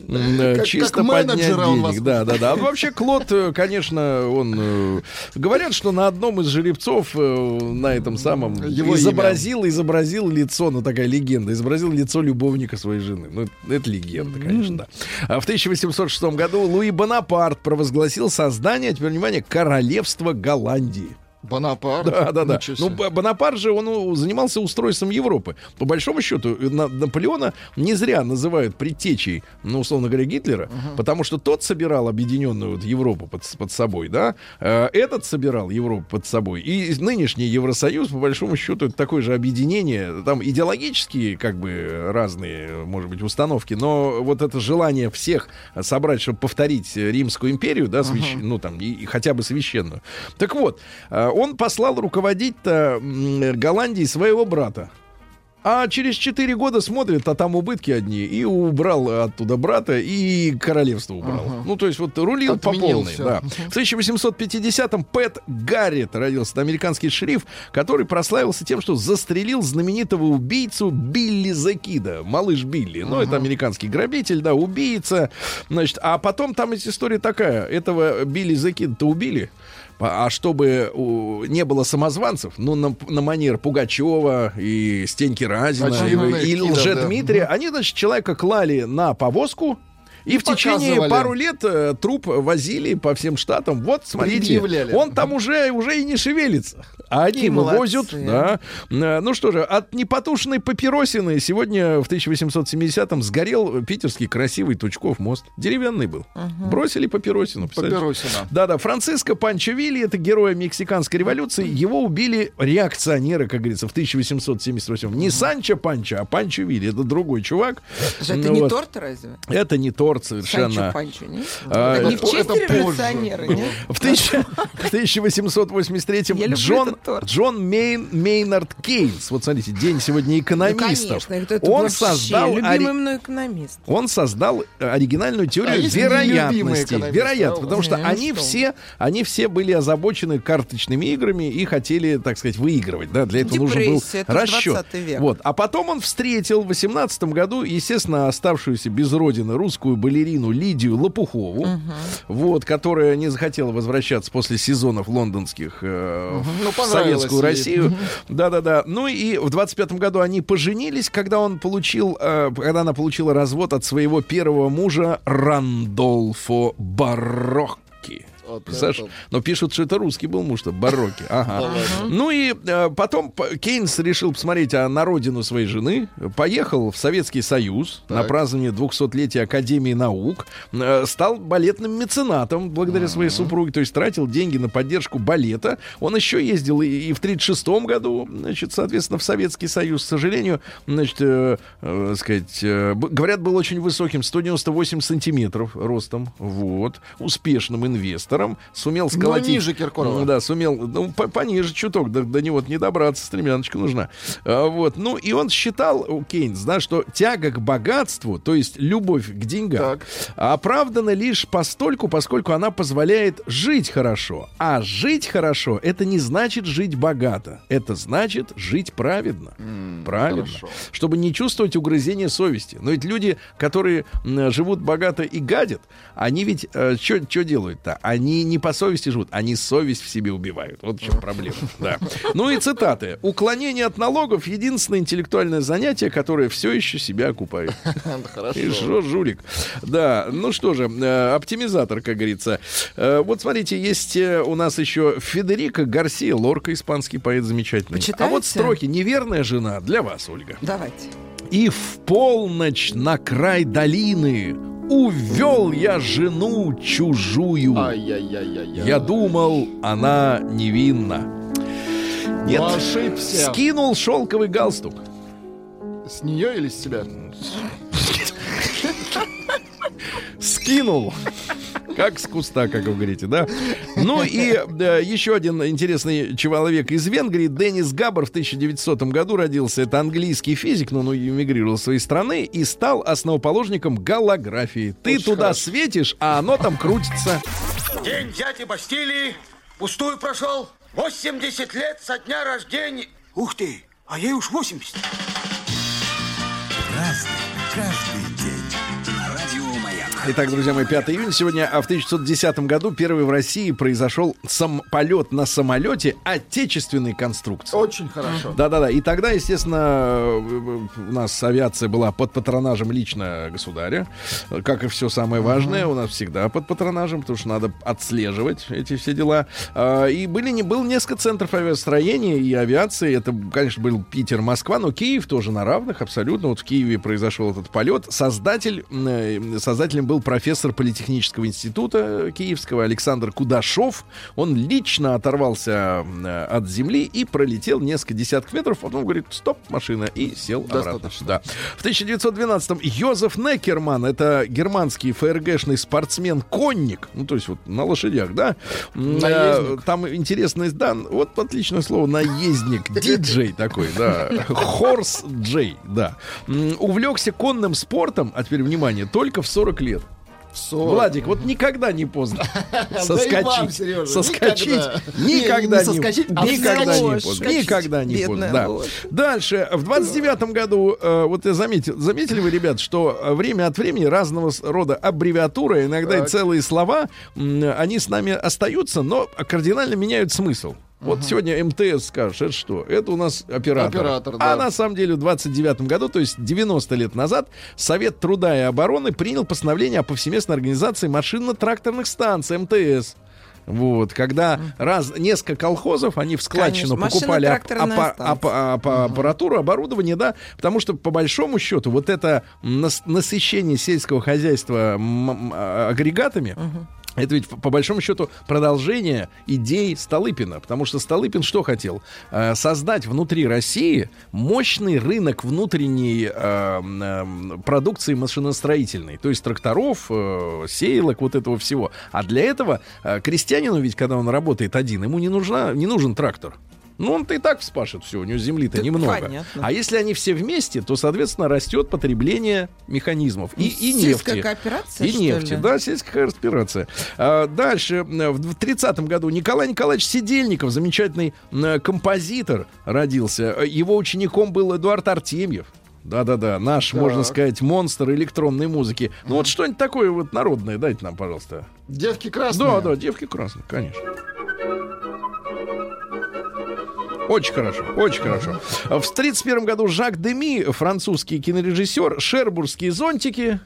C: Как-
B: чисто поднять денег. Да, да, да. А вообще Клод, э, конечно, он... э, Говорят, что на одном из жеребцов э, на этом самом
C: Его
B: изобразил, изобразил лицо, ну такая легенда, изобразил лицо любовника своей жены. Ну, это, это легенда, конечно, да. А в 1806 году Луи Бонапарт провозгласил создание, теперь внимание, королевства Голландии.
C: Бонапарт.
B: Да, да, да. Ну, Бонапарт же, он ну, занимался устройством Европы. По большому счету, э, на- Наполеона не зря называют предтечей, ну, условно говоря, Гитлера, потому что тот собирал объединенную вот Европу под, под собой, да, Э, этот собирал Европу под собой. И нынешний Евросоюз, по большому счету, это такое же объединение, там идеологические, как бы, разные, может быть, установки, но вот это желание всех собрать, чтобы повторить э, Римскую империю, да, свящ- ну, там, и, и хотя бы священную. Так вот, э, он послал руководить-то м, Голландии своего брата. А через 4 года смотрит, а там убытки одни. И убрал оттуда брата, и королевство убрал. Ну, то есть вот рулил по
C: Отменил
B: полной.
C: всё.
B: Да. В 1850-м Пэт Гаррет родился. Это американский шериф, который прославился тем, что застрелил знаменитого убийцу Билли Закида. Малыш Билли. Ну, это американский грабитель, да, убийца. Значит, а потом там есть история такая. Этого Билли Закида-то убили. А а чтобы не было самозванцев, ну, на, на манер Пугачева и Стеньки Разина, и, и
C: Кида,
B: Лжедмитрия, они, значит, человека клали на повозку, и в течение пару лет э, труп возили по всем штатам. Вот, смотрите,
C: Предъявляли.
B: он там уже, уже и не шевелится. А они его возят. Да. Э, Ну что же, от непотушенной папиросины сегодня в 1870-м сгорел питерский красивый Тучков мост. Деревянный был. Бросили папиросину.
C: Папиросина.
B: Да-да, Франциско Панчо-Вилли, это герой мексиканской революции. Его убили реакционеры, как говорится, в 1878 Не Санчо Панчо, а Панчо Вилли. Это другой чувак.
D: Это
B: Ну
D: не
B: вот.
D: торт разве?
B: Это не торт
D: Санчо
B: совершенно.
D: Панчо?
B: А,
D: Это не в честь революционера, нет?
B: В, тысяча- в 1883-м
D: Я люблю
B: Джон. Джон Мейн, Мейнард Кейнс, вот смотрите, день сегодня
D: Ну,
B: экономистов,
D: конечно, это, это
B: он создал, ори-
D: мной экономист.
B: он создал э, оригинальную теорию
C: А
B: вероятности. Вероятно, потому что они
D: что?
B: все, они все были озабочены карточными играми и хотели, так сказать, выигрывать. Да, для этого нужен был
D: Депрессия, это ж
B: расчет.
D: 20 век.
B: Вот. А потом он встретил в 18 году, естественно, оставшуюся без родины русскую балерину Лидию Лопухову, вот, которая не захотела возвращаться после сезонов лондонских э,
C: Ну,
B: в советскую
C: ей.
B: Россию. Да-да-да. Ну и в 25 году они поженились, когда он получил, э, когда она получила развод от своего первого мужа Рандолфо Барокки.
C: Вот
B: Представляешь?
C: это-
B: Но пишут, что это русский был муж, что Барокки. Ага. Ну и э, потом Кейнс решил посмотреть а, на родину своей жены, поехал в Советский Союз на празднование 200-летия Академии наук, э, стал балетным меценатом благодаря своей супруге, то есть тратил деньги на поддержку балета. Он еще ездил и, и в 36 году, значит, соответственно, в Советский Союз. К сожалению, значит, э, э, сказать, э, говорят, был очень высоким, 198 сантиметров ростом, вот, успешным инвестором, сумел сколотить...
C: ниже Киркорова.
B: Да, сумел, ну, по- пониже чуток, до, до него не добраться, стремяночка нужна. А, вот, ну, и он считал, у Кейнс, да, что тяга к богатству, то есть любовь к деньгам,
C: Так.
B: оправдана лишь постольку, поскольку она позволяет жить хорошо. А жить хорошо, это не значит жить богато. Это значит жить праведно. праведно.
C: хорошо.
B: Чтобы не чувствовать угрызения совести. Но ведь люди, которые живут богато и гадят, они ведь что делают-то? Они не по совести живут, они совесть в себе убивают. Вот в чем проблема. Да. Ну и цитаты. Уклонение от налогов — единственное интеллектуальное занятие, которое все еще себя окупает.
C: Хорошо.
B: И что, жулик? Да, ну что же, э, оптимизатор, как говорится. Э, вот смотрите, есть э, у нас еще Федерико Гарсия Лорка, испанский поэт замечательный.
D: Почитайте.
B: А вот строки «Неверная жена» для вас, Ольга.
D: Давайте.
B: И в полночь на край долины увел я жену чужую.
C: Ай-яй-яй-яй.
B: Я думал, она невинна. Нет,
C: Но ошибся.
B: скинул шелковый галстук.
C: С нее или с тебя?
B: скинул. Как с куста, как вы говорите, да? Ну и да, еще один интересный человек из Венгрии, Денис Габар в 1900 году родился. Это английский физик, но он эмигрировал из своей страны и стал основоположником голографии. Ты
C: Очень
B: туда
C: хорошо.
B: светишь, а оно там крутится.
E: День дяди Бастилии пустую прошел. 80 лет со дня рождения. Ух ты, а ей уж 80.
B: Итак, друзья мои, 5 июня сегодня, а в 1910 году первый в России произошел сам полет на самолете отечественной конструкции.
C: Очень хорошо.
B: Да-да-да. И тогда, естественно, у нас авиация была под патронажем лично государя. Как и все самое важное, у нас всегда под патронажем, потому что надо отслеживать эти все дела. А, И были, не, был несколько центров авиастроения и авиации. Это, конечно, был Питер, Москва, но Киев тоже на равных абсолютно. Вот в Киеве произошел этот полет. Создатель, э, создателем был был профессор Политехнического института Киевского Александр Кудашов. Он лично оторвался э, от земли и пролетел несколько десятков метров. Потом говорит, стоп, машина, и сел обратно.
C: Достаточно.
B: Да. В 1912-м Йозеф Некерман, это германский ФРГшный спортсмен-конник, ну, то есть вот на лошадях, да? М,
C: Наездник.
B: э, Там интересность, да, вот отличное слово, наездник, диджей такой, да, хорс джей, да. Увлекся конным спортом, а теперь внимание, только в 40 лет.
C: Сорок.
B: Владик, вот никогда не поздно соскочить. Соскочить.
C: никогда. Не, а
B: никогда не
D: вскочить.
B: поздно. Никогда не поздно. Дальше. В 29 году, э, вот я заметил, заметили вы, ребят, что э, время от времени разного рода аббревиатуры, иногда и целые слова, они с нами остаются, но кардинально меняют смысл. Вот сегодня МТС скажет, это что? Это у нас оператор.
C: Оператор,
B: А
C: да.
B: на самом деле в 29 году, то есть 90 лет назад, Совет труда и обороны принял постановление о повсеместной организации машинно-тракторных станций МТС. Вот, когда раз несколько колхозов, они в складчину
D: Конечно,
B: покупали ап-
D: станция.
B: апа- апа- аппаратуру, оборудование, да, потому что по большому счету вот это нас- насыщение сельского хозяйства а- агрегатами. Это ведь по большому счету продолжение идей Столыпина, потому что Столыпин что хотел? Э, создать внутри России мощный рынок внутренней э, м, продукции машиностроительной, то есть тракторов, э, сеялок, вот этого всего. А для этого крестьянину ведь, когда он работает один, ему не, нужна, не нужен трактор. Ну, он-то и так вспашет все, у него земли-то
D: Да,
B: немного.
D: понятно.
B: А если они все вместе, то, соответственно, растет потребление механизмов и, и
D: Сельская
B: нефти.
D: кооперация,
B: И нефти,
D: ли?
B: да, сельская аспирация. А, дальше, в 30-м году Николай Николаевич Сидельников, замечательный композитор, родился. Его учеником был Эдуард Артемьев. Да-да-да, наш,
C: Так.
B: можно сказать, монстр электронной музыки. Ну вот что-нибудь такое вот народное дайте нам, пожалуйста.
C: Девки красные.
B: Да, да, девки красные, конечно. Очень хорошо, очень хорошо. В 31 году Жак Деми, французский кинорежиссер, «Шербургские зонтики».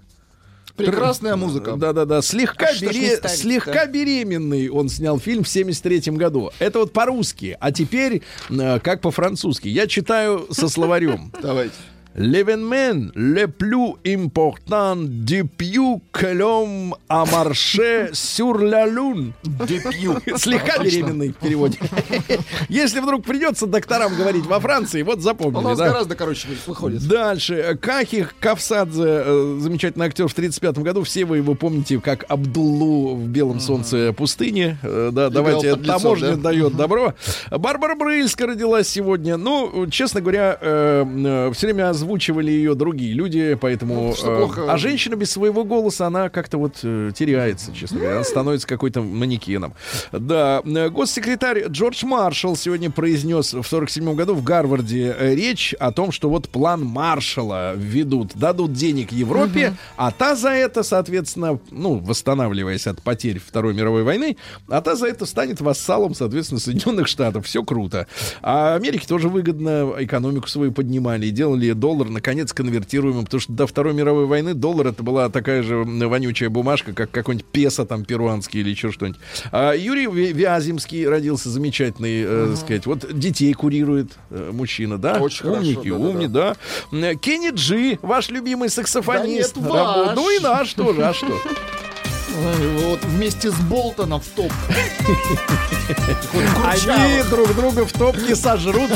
C: Прекрасная музыка.
B: Да-да-да, слегка,
D: А
B: бере-
D: ставить-то?
B: слегка беременный он снял фильм в 73 году. Это вот по-русски, а теперь э, как по-французски. Я читаю со словарем.
C: Давайте.
B: L'événement le plus important depuis que l'homme a marché sur la lune. Слегка беременный в переводе. Если вдруг придется докторам говорить во Франции, вот
C: У
B: запомнили,
C: нас
B: да?
C: гораздо короче выходит.
B: Дальше. Кахи Кавсадзе, э, замечательный актер в 35 году. Все вы его помните как Абдуллу в «Белом солнце пустыни». Э, Да, давайте,
C: под лицом,
B: таможня
C: да?
B: дает добро. Барбара Брыльска родилась сегодня. Ну, честно говоря, все время озвучивали ее другие люди, поэтому...
C: Ну, что
B: э,
C: плохо.
B: А женщина без своего голоса, она как-то вот э, теряется, честно говоря. Она становится какой-то манекеном. Да, э, госсекретарь Джордж Маршалл сегодня произнес в 47 году в Гарварде э, речь о том, что вот план Маршалла введут, дадут денег Европе, а та за это, соответственно, ну, восстанавливаясь от потерь Второй мировой войны, а та за это станет вассалом, соответственно, Соединенных Штатов. Все круто. А Америке тоже выгодно экономику свою поднимали и делали доллар, наконец, конвертируемым, потому что до Второй мировой войны доллар это была такая же вонючая бумажка, как какой-нибудь песо там перуанский или еще что-нибудь. А Юрий Вяземский родился замечательный, э, сказать, вот детей курирует э, мужчина, да?
C: Очень хорошо,
B: Умники,
C: да-да-да.
B: умни, да. М, Кенни Джи, ваш любимый саксофонист.
C: Да нет, ваш.
B: Ну и наш тоже, а что?
C: Вот вместе с Болтоном в топ.
B: Они друг друга в топке сожрут.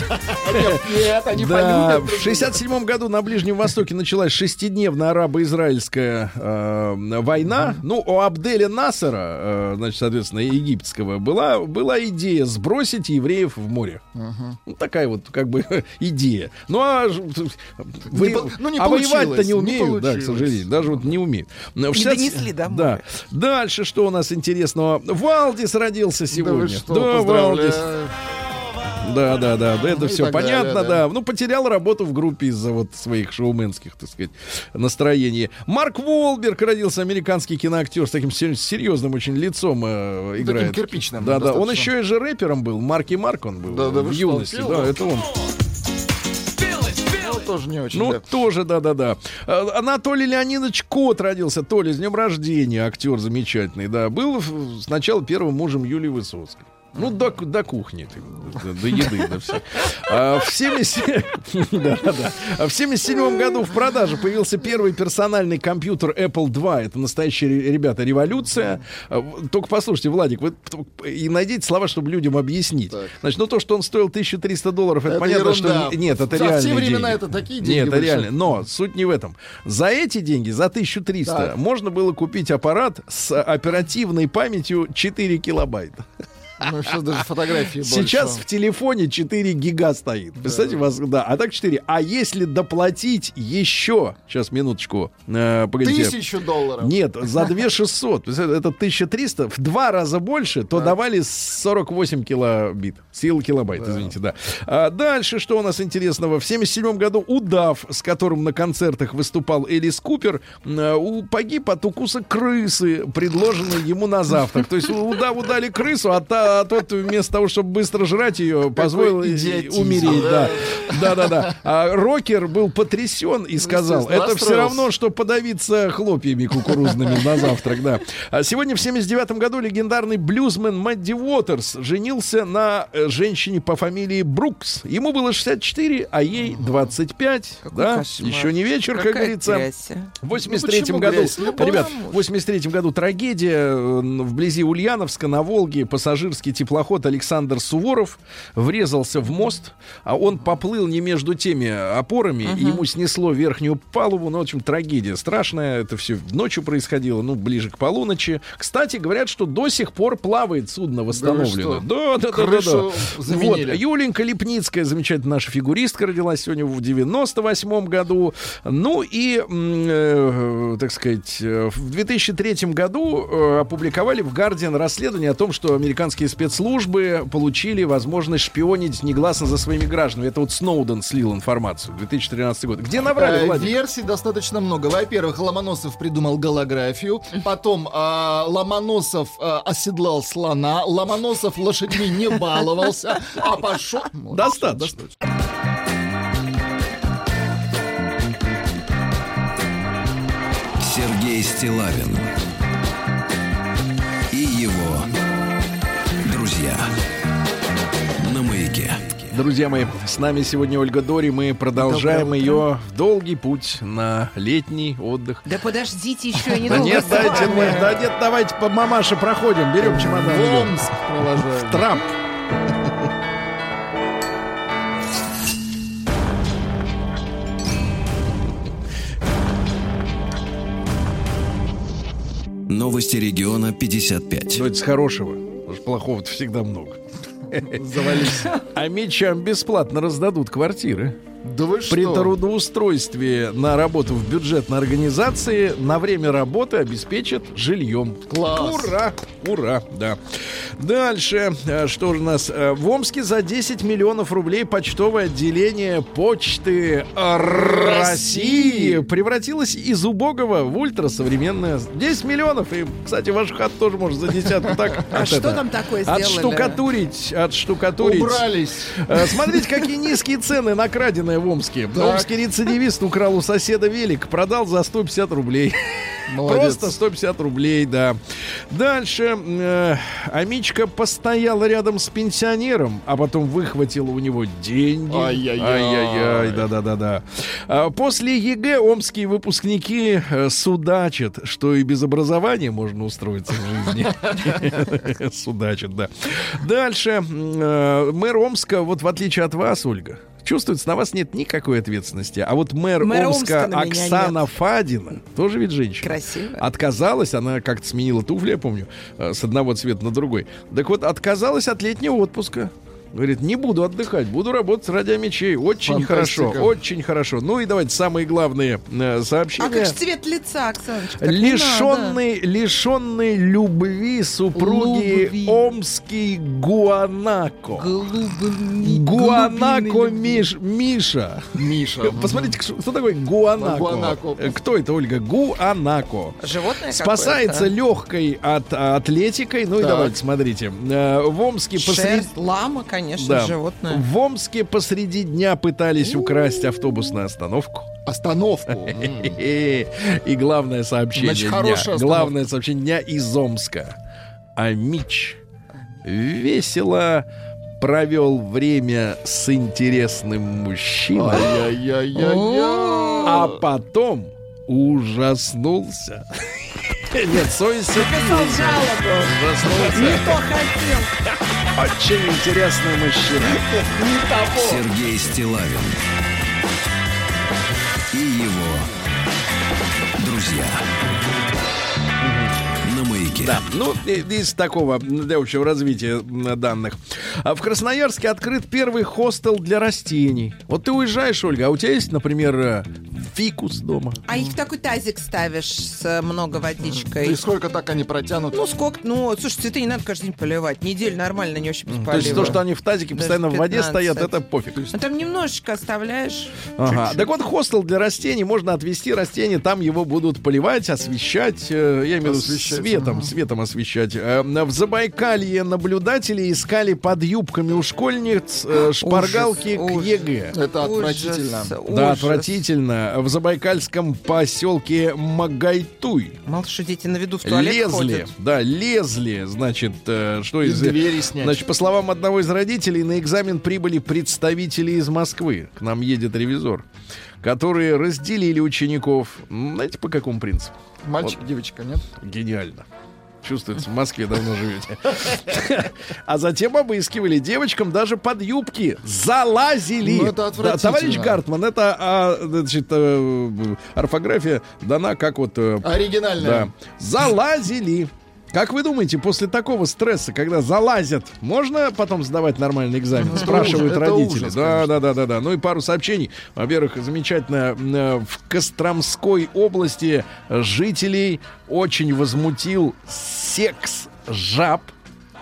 C: Нет, они
B: Да,
C: полюбят.
B: в 67 году на Ближнем Востоке началась шестидневная арабо-израильская э, война. Ну, у Абделя Насара, э, значит, соответственно, египетского, была, была идея сбросить евреев в море. Ну, такая вот, как бы, идея. Ну, а, вы-
C: ну, не
B: а воевать-то не
C: не
B: умеют, да, к сожалению. Даже вот не умеют. В 60
D: донесли до
B: Да. Дальше что у нас интересного? Валдис родился
C: Да
B: сегодня.
C: вы что,
B: Да. Валдис. Да, да, да, да, это
C: Ну и
B: все понятно,
C: далее,
B: да.
C: да.
B: Ну, потерял работу в группе из-за вот своих шоуменских, так сказать, настроений. Марк Волберг родился, американский киноактер с таким сер- серьезным очень лицом э, играет.
C: кирпичным
B: Да, да. Он еще и же рэпером был. Марки Марк он был
C: Да, да
B: в
C: что,
B: юности. да,
C: да?
B: это он.
C: Тоже не очень,
B: Ну,
C: да.
B: тоже, да-да-да. А, Анатолий Леонидович Кот родился. Толя, с днем рождения, актер замечательный, да. Был сначала первым мужем Юлии Высоцкой. Ну, до, до кухни, до, до еды, до всего. А в 70... да, да, да. А в 77 году в продаже появился первый персональный компьютер Apple II. Это настоящая, ре- ребята, революция. А, Только послушайте, Владик, вы и найдите слова, чтобы людям объяснить.
C: Так.
B: Значит, ну то, что он стоил 1300 долларов, это,
C: Это
B: понятно,
C: ерунда.
B: что... не- Нет, это
C: В те времена
B: деньги.
C: это такие деньги
B: Нет, это реально. Но суть не в этом. За эти деньги, за 1300,
C: Так.
B: можно было купить аппарат с оперативной памятью 4 килобайта.
C: Ну, сейчас даже фотографии
B: Сейчас
C: больше.
B: в телефоне 4 гига стоит. Представьте, вас, да, а так 4. А если доплатить еще, сейчас минуточку, э, погодите.
C: Тысячу долларов.
B: Нет, за 2 600, Представляете, это 1300, в два раза больше, то давали 48 килобит, сил килобайт, извините, да. А дальше, что у нас интересного? В 77 году удав, с которым на концертах выступал Элис Купер, э, погиб от укуса крысы, предложенной ему на завтрак. То есть удаву дали крысу, а, та- а тот вместо того, чтобы быстро жрать ее, позволил умереть.
C: да.
B: Да, да, да. А рокер был потрясен и сказал,
C: естественно,
B: это все равно, что подавиться хлопьями кукурузными на завтрак, да. А сегодня в 79 году легендарный блюзмен Мэдди Уотерс женился на э, женщине по фамилии Брукс. Ему было 64, а ей 25.
D: Какой
B: да?
D: кошмар.
B: Еще не вечер, как
D: Какая
B: говорится.
D: грязь, а.
B: В 83
C: почему
B: году,
C: грязь? Ну,
B: ребят, в 83 году трагедия э, вблизи Ульяновска на Волге пассажирский теплоход Александр Суворов врезался в мост, а он поплыл не между теми опорами, и ему снесло верхнюю палубу, ну, в общем, трагедия страшная, это все ночью происходило, ну, ближе к полуночи. Кстати, говорят, что до сих пор плавает судно восстановлено.
C: что?
B: Да, да, да, да, да. Вот,
C: заменили.
B: Юленька Липницкая, замечательная наша фигуристка, родилась сегодня в 98 году. Ну и, э, так сказать, э, в 2003 году э, опубликовали в Guardian расследование о том, что американские спецслужбы получили возможность шпионить негласно за своими гражданами. Это вот Сноуден слил информацию. 2013 год. Где наврали,
C: Э,
B: Владик?
C: Версий достаточно много. Во-первых, Ломоносов придумал голографию, потом а, Ломоносов а, оседлал слона, Ломоносов лошадьми не баловался, а пошел... Вот,
B: Достаточно.
A: Сергей Стилавин Друзья
B: мои, с нами сегодня Ольга Дори. Мы продолжаем ее в долгий путь на летний отдых.
D: Да подождите еще, не
B: Да нет, дайте мы, да нет, давайте по мамаше проходим, берем чемодан.
C: В
B: идем.
C: Омск провожаем.
B: Трамп.
A: Новости региона 55.
B: Ну, это с хорошего. Потому что плохого-то всегда много.
C: Завались.
B: А мечам бесплатно раздадут квартиры.
C: Да вы
B: При
C: что?
B: трудоустройстве на работу в бюджетной организации на время работы обеспечат жильем.
C: Класс.
B: Ура! Ура! Да. Дальше. э, Что же у нас? Э, В Омске за 10 миллионов рублей почтовое отделение почты России превратилось из убогого в ультрасовременное. 10 миллионов. И, кстати, ваш хат тоже может за десятку так.
D: А что там такое сделали?
B: Отштукатурить. Отштукатурить.
C: Убрались.
B: Э, Смотрите, какие низкие цены на краденое в Омске.
C: Так.
B: Омский рецидивист украл у соседа велик, продал за 150 рублей.
C: Молодец.
B: Просто 150 рублей, да. Дальше. э, Омичка постояла рядом с пенсионером, а потом выхватила у него деньги.
C: Ай-яй-яй.
B: Да-да-да-да. А После ЕГЭ омские выпускники э, судачат, что и без образования можно устроиться в жизни. Судачат, да. Дальше. э, Мэр Омска, вот в отличие от вас, Ольга, чувствуется, на вас нет никакой ответственности. А вот мэр,
D: Мэра
B: Омска
D: Омска
B: Оксана
D: нет.
B: Фадина, тоже ведь женщина.
D: Красиво.
B: Отказалась, она как-то сменила туфли, я помню, э, с одного цвета на другой. Так вот, отказалась от летнего отпуска. Говорит, не буду отдыхать, буду работать ради мечей. Очень
C: Фантастика.
B: хорошо, очень хорошо. Ну и давайте самые главные э, сообщения.
D: А как же цвет лица, Оксаночка?
B: Лишенный, лишенный любви супруги
C: Любви.
B: Омский Гуанако.
D: Голубыми-
B: Гуанако Миш, Миша.
C: Миша.
B: Посмотрите, кто кто такой Гуанако.
C: Гуанако.
B: Э, Кто это, Ольга? Гуанако.
D: Животное
B: Спасается легкой от атлетикой. Ну и давайте, смотрите. Э, В Омске посреди...
D: Шерсть, лама, конечно,
B: Да.
D: животное.
B: В Омске посреди дня пытались украсть автобусную остановку.
C: Остановку. М.
B: И главное сообщение
C: Значит,
B: дня. Главное сообщение дня из Омска. Амич весело провел время с интересным мужчиной, а потом ужаснулся. Нет, совесть
D: Писал жалобу.
B: ужаснулся.
D: Не то хотел.
B: Очень интересный мужчина.
A: Сергей Стилавин
B: Да, ну, из такого для общего развития данных. А в Красноярске открыт первый хостел для растений. Вот ты уезжаешь, Ольга, а у тебя есть, например, э, фикус дома?
D: А их в такой тазик ставишь с э, много водичкой.
C: И сколько так они протянут?
D: Ну, сколько? Ну, слушай, цветы не надо каждый день поливать. Неделю нормально не очень
B: То есть то, что они в тазике постоянно в воде
D: 15.
B: стоят, это пофиг.
D: Ну, там немножечко оставляешь.
B: Ага. Так вот, хостел для растений, можно отвести растение, там его будут поливать, освещать, э, я имею в виду светом, светом освещать. Э, В Забайкалье наблюдатели искали под юбками у школьниц э, шпаргалки
D: Ужас,
B: к
D: ужас.
B: ЕГЭ.
C: Это
D: Ужас,
C: отвратительно.
B: Да,
D: ужас.
B: отвратительно. В забайкальском поселке Могойтуй
D: Мало что дети на виду в туалет
B: лезли,
D: ходят.
B: да, лезли, значит, э, что
C: И
B: из...
C: двери снять.
B: Значит, по словам одного из родителей, на экзамен прибыли представители из Москвы. К нам едет ревизор, которые разделили учеников. Знаете, по какому принципу?
C: Мальчик, девочка, нет?
B: Гениально. Чувствуется, в Москве давно живете. А затем обыскивали девочкам даже под юбки. Залазили.
C: Ну, это
B: Да, товарищ Гартман, это а, значит, э, орфография дана как вот... э,
C: Оригинальная.
B: да. Залазили. Как вы думаете, после такого стресса, когда залазят, можно потом сдавать нормальный экзамен?
C: Это
B: Спрашивают
C: ужас, это
B: родители.
C: ужас,
B: да,
C: конечно.
B: да, да, да, да. Ну и пару сообщений. Во-первых, замечательно, э, в Костромской области жителей очень возмутил секс жаб.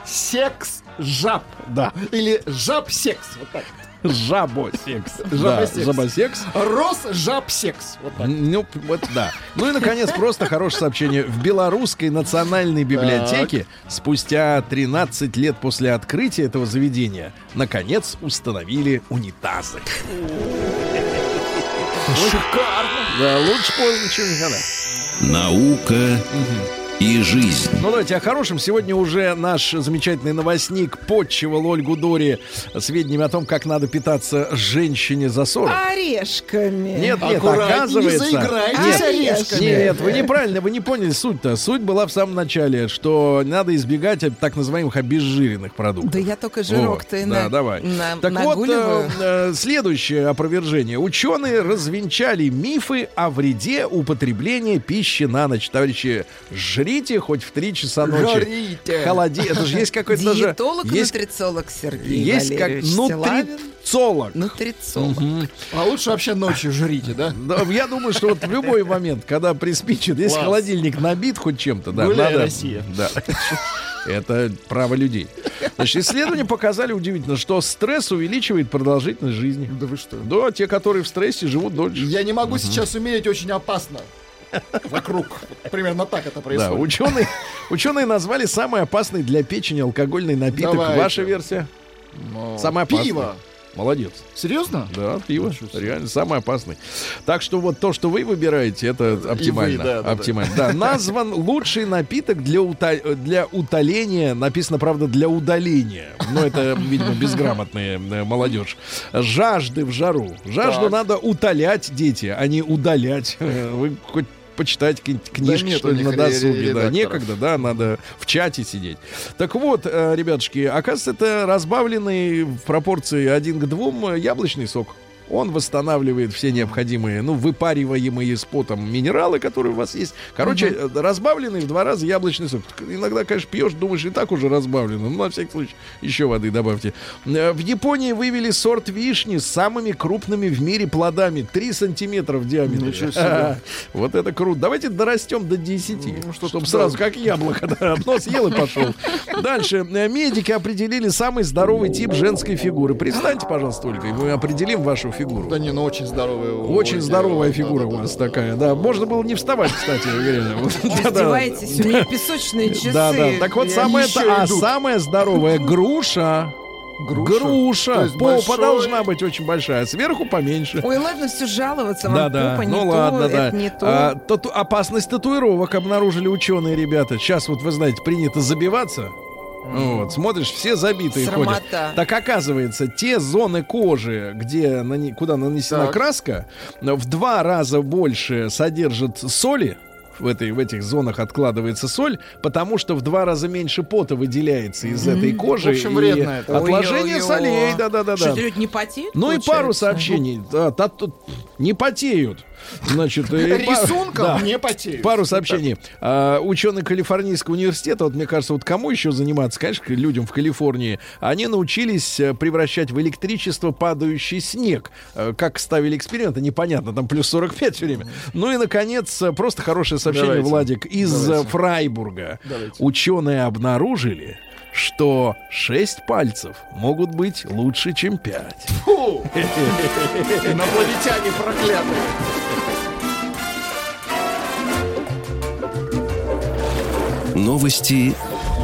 C: Секс жаб.
B: Да.
C: Или жаб-секс. Вот так.
B: Жабосекс. Да,
C: Жабосекс.
B: жабосекс.
C: Рос жаб-секс. Вот так.
B: Ну, вот да. Ну и, наконец, просто хорошее сообщение. В Белорусской национальной библиотеке спустя 13 лет после открытия этого заведения наконец установили унитазы.
C: Шикарно.
B: Да, лучше поздно, чем никогда.
A: Наука и жизнь.
B: Ну, давайте о хорошем. Сегодня уже наш замечательный новостник подчивал Ольгу Дори сведениями о том, как надо питаться женщине за 40.
D: Орешками.
B: Нет, нет,
C: Аккуратнее, не
B: оказывается...
C: заиграйтесь
B: Нет,
C: орешками.
B: Нет, вы неправильно, вы не поняли суть-то. Суть была в самом начале, что надо избегать так называемых обезжиренных продуктов.
D: Да я только жирок-то
B: Вот,
D: и
B: да,
D: на-
B: давай.
D: на-
B: так вот,
D: нагуливаю.
B: э, э, следующее опровержение. Ученые развенчали мифы о вреде употребления пищи на ночь. Товарищи, жрите хоть в 3 часа ночи.
C: Жрите.
B: Холоди. Это же есть какой-то даже...
D: Диетолог,
B: Есть,
D: нутрициолог Сергей
B: есть как
D: Валерьевич Стилавин.
B: нутрициолог.
D: Нутрициолог.
C: А лучше вообще ночью жрите, да?
B: Да, я думаю, что вот в любой момент, когда приспичит, если
C: Класс.
B: холодильник набит хоть чем-то, да,
C: Гуляй,
B: надо.
C: Россия.
B: Да. Это право людей. Значит, исследования показали удивительно, что стресс увеличивает продолжительность жизни.
C: Да вы что?
B: Да, те, которые в стрессе, живут дольше.
C: Я не могу сейчас умереть, очень опасно. Вокруг. Примерно так это
B: Да,
C: происходит.
B: ученые, ученые назвали самый опасный для печени алкогольный напиток.
C: Давайте.
B: Ваша версия?
C: Но-
B: Самый опасный.
C: Пиво.
B: Молодец.
C: Серьезно?
B: Да, пиво. Реально самый опасный. Так что вот то, что вы выбираете, это оптимально.
C: да, да, да.
B: оптимально. Да. Назван лучший напиток для, ута- для утоления. Написано, правда, для удаления. Но это, видимо, безграмотная э, молодежь. Жажды в жару. Жажду
C: Так.
B: надо утолять, дети, а не удалять. Вы хоть почитать книжки,
C: нет
B: что ли, на досуге. Да, некогда, да, надо в чате сидеть. Так вот, э, ребятушки, оказывается, это разбавленный в пропорции один к двум э, яблочный сок. Он восстанавливает все необходимые, ну, выпариваемые с потом минералы, которые у вас есть. Короче, э, разбавленный в два раза яблочный сок. Иногда, конечно, пьешь, думаешь, и так уже разбавлено. Ну, на всякий случай, еще воды добавьте. Э, В Японии вывели сорт вишни с самыми крупными в мире плодами. 3 сантиметра в диаметре.
C: Ничего себе.
B: Вот это круто. Давайте дорастем до 10.
C: Ну, что
B: чтобы
C: ж
B: сразу как яблоко. да, Одно съел и пошел. Дальше. Э, Медики определили самый здоровый тип женской фигуры. Признайте, пожалуйста, только, и мы определим вашу фигуру.
C: Да не, ну очень здоровая.
B: Очень здоровая фигура у вас такая. Да, можно было не вставать, кстати.
D: Издеваетесь, у меня песочные часы.
B: Да, да. Так вот, самая, а самая здоровая груша.
C: Груша?
B: Груша.
C: То есть
B: Попа
C: большой-
B: должна быть очень большая, а сверху поменьше.
D: Ой, ладно, все жаловаться, вам
B: Да, да.
D: попа не
B: Ну
D: то,
B: ладно, да.
D: это не то.
B: А, тату- опасность татуировок обнаружили ученые, ребята. Сейчас вот вы знаете, принято забиваться. Вот, смотришь, все забитые
D: Срамота.
B: ходят. Так оказывается, те зоны кожи, где куда нанесена
C: Так.
B: краска, в два раза больше содержит соли. В, этой, в этих зонах откладывается соль, потому что в два раза меньше пота выделяется из этой кожи.
C: В общем,
B: и
C: вредно это.
B: Отложение
D: Ой-ой-ой.
B: солей, да-да-да.
D: Что, люди не потеют,
B: Ну и
D: получается?
B: пару сообщений. Да, та- тут не потеют. Значит, и да.
C: не потеют.
B: Пару сообщений. А, ученые Калифорнийского университета, вот мне кажется, вот кому еще заниматься, конечно, людям в Калифорнии, они научились э, превращать в электричество падающий снег. Э, Как ставили эксперименты, непонятно, там плюс 45 все время. Ну и, наконец, э, просто хорошее сообщение,
C: Давайте.
B: Владик, из
C: Давайте.
B: Фрайбурга.
C: Давайте.
B: Ученые обнаружили, что 6 пальцев могут быть лучше, чем 5.
C: Фу! Инопланетяне проклятые.
A: Новости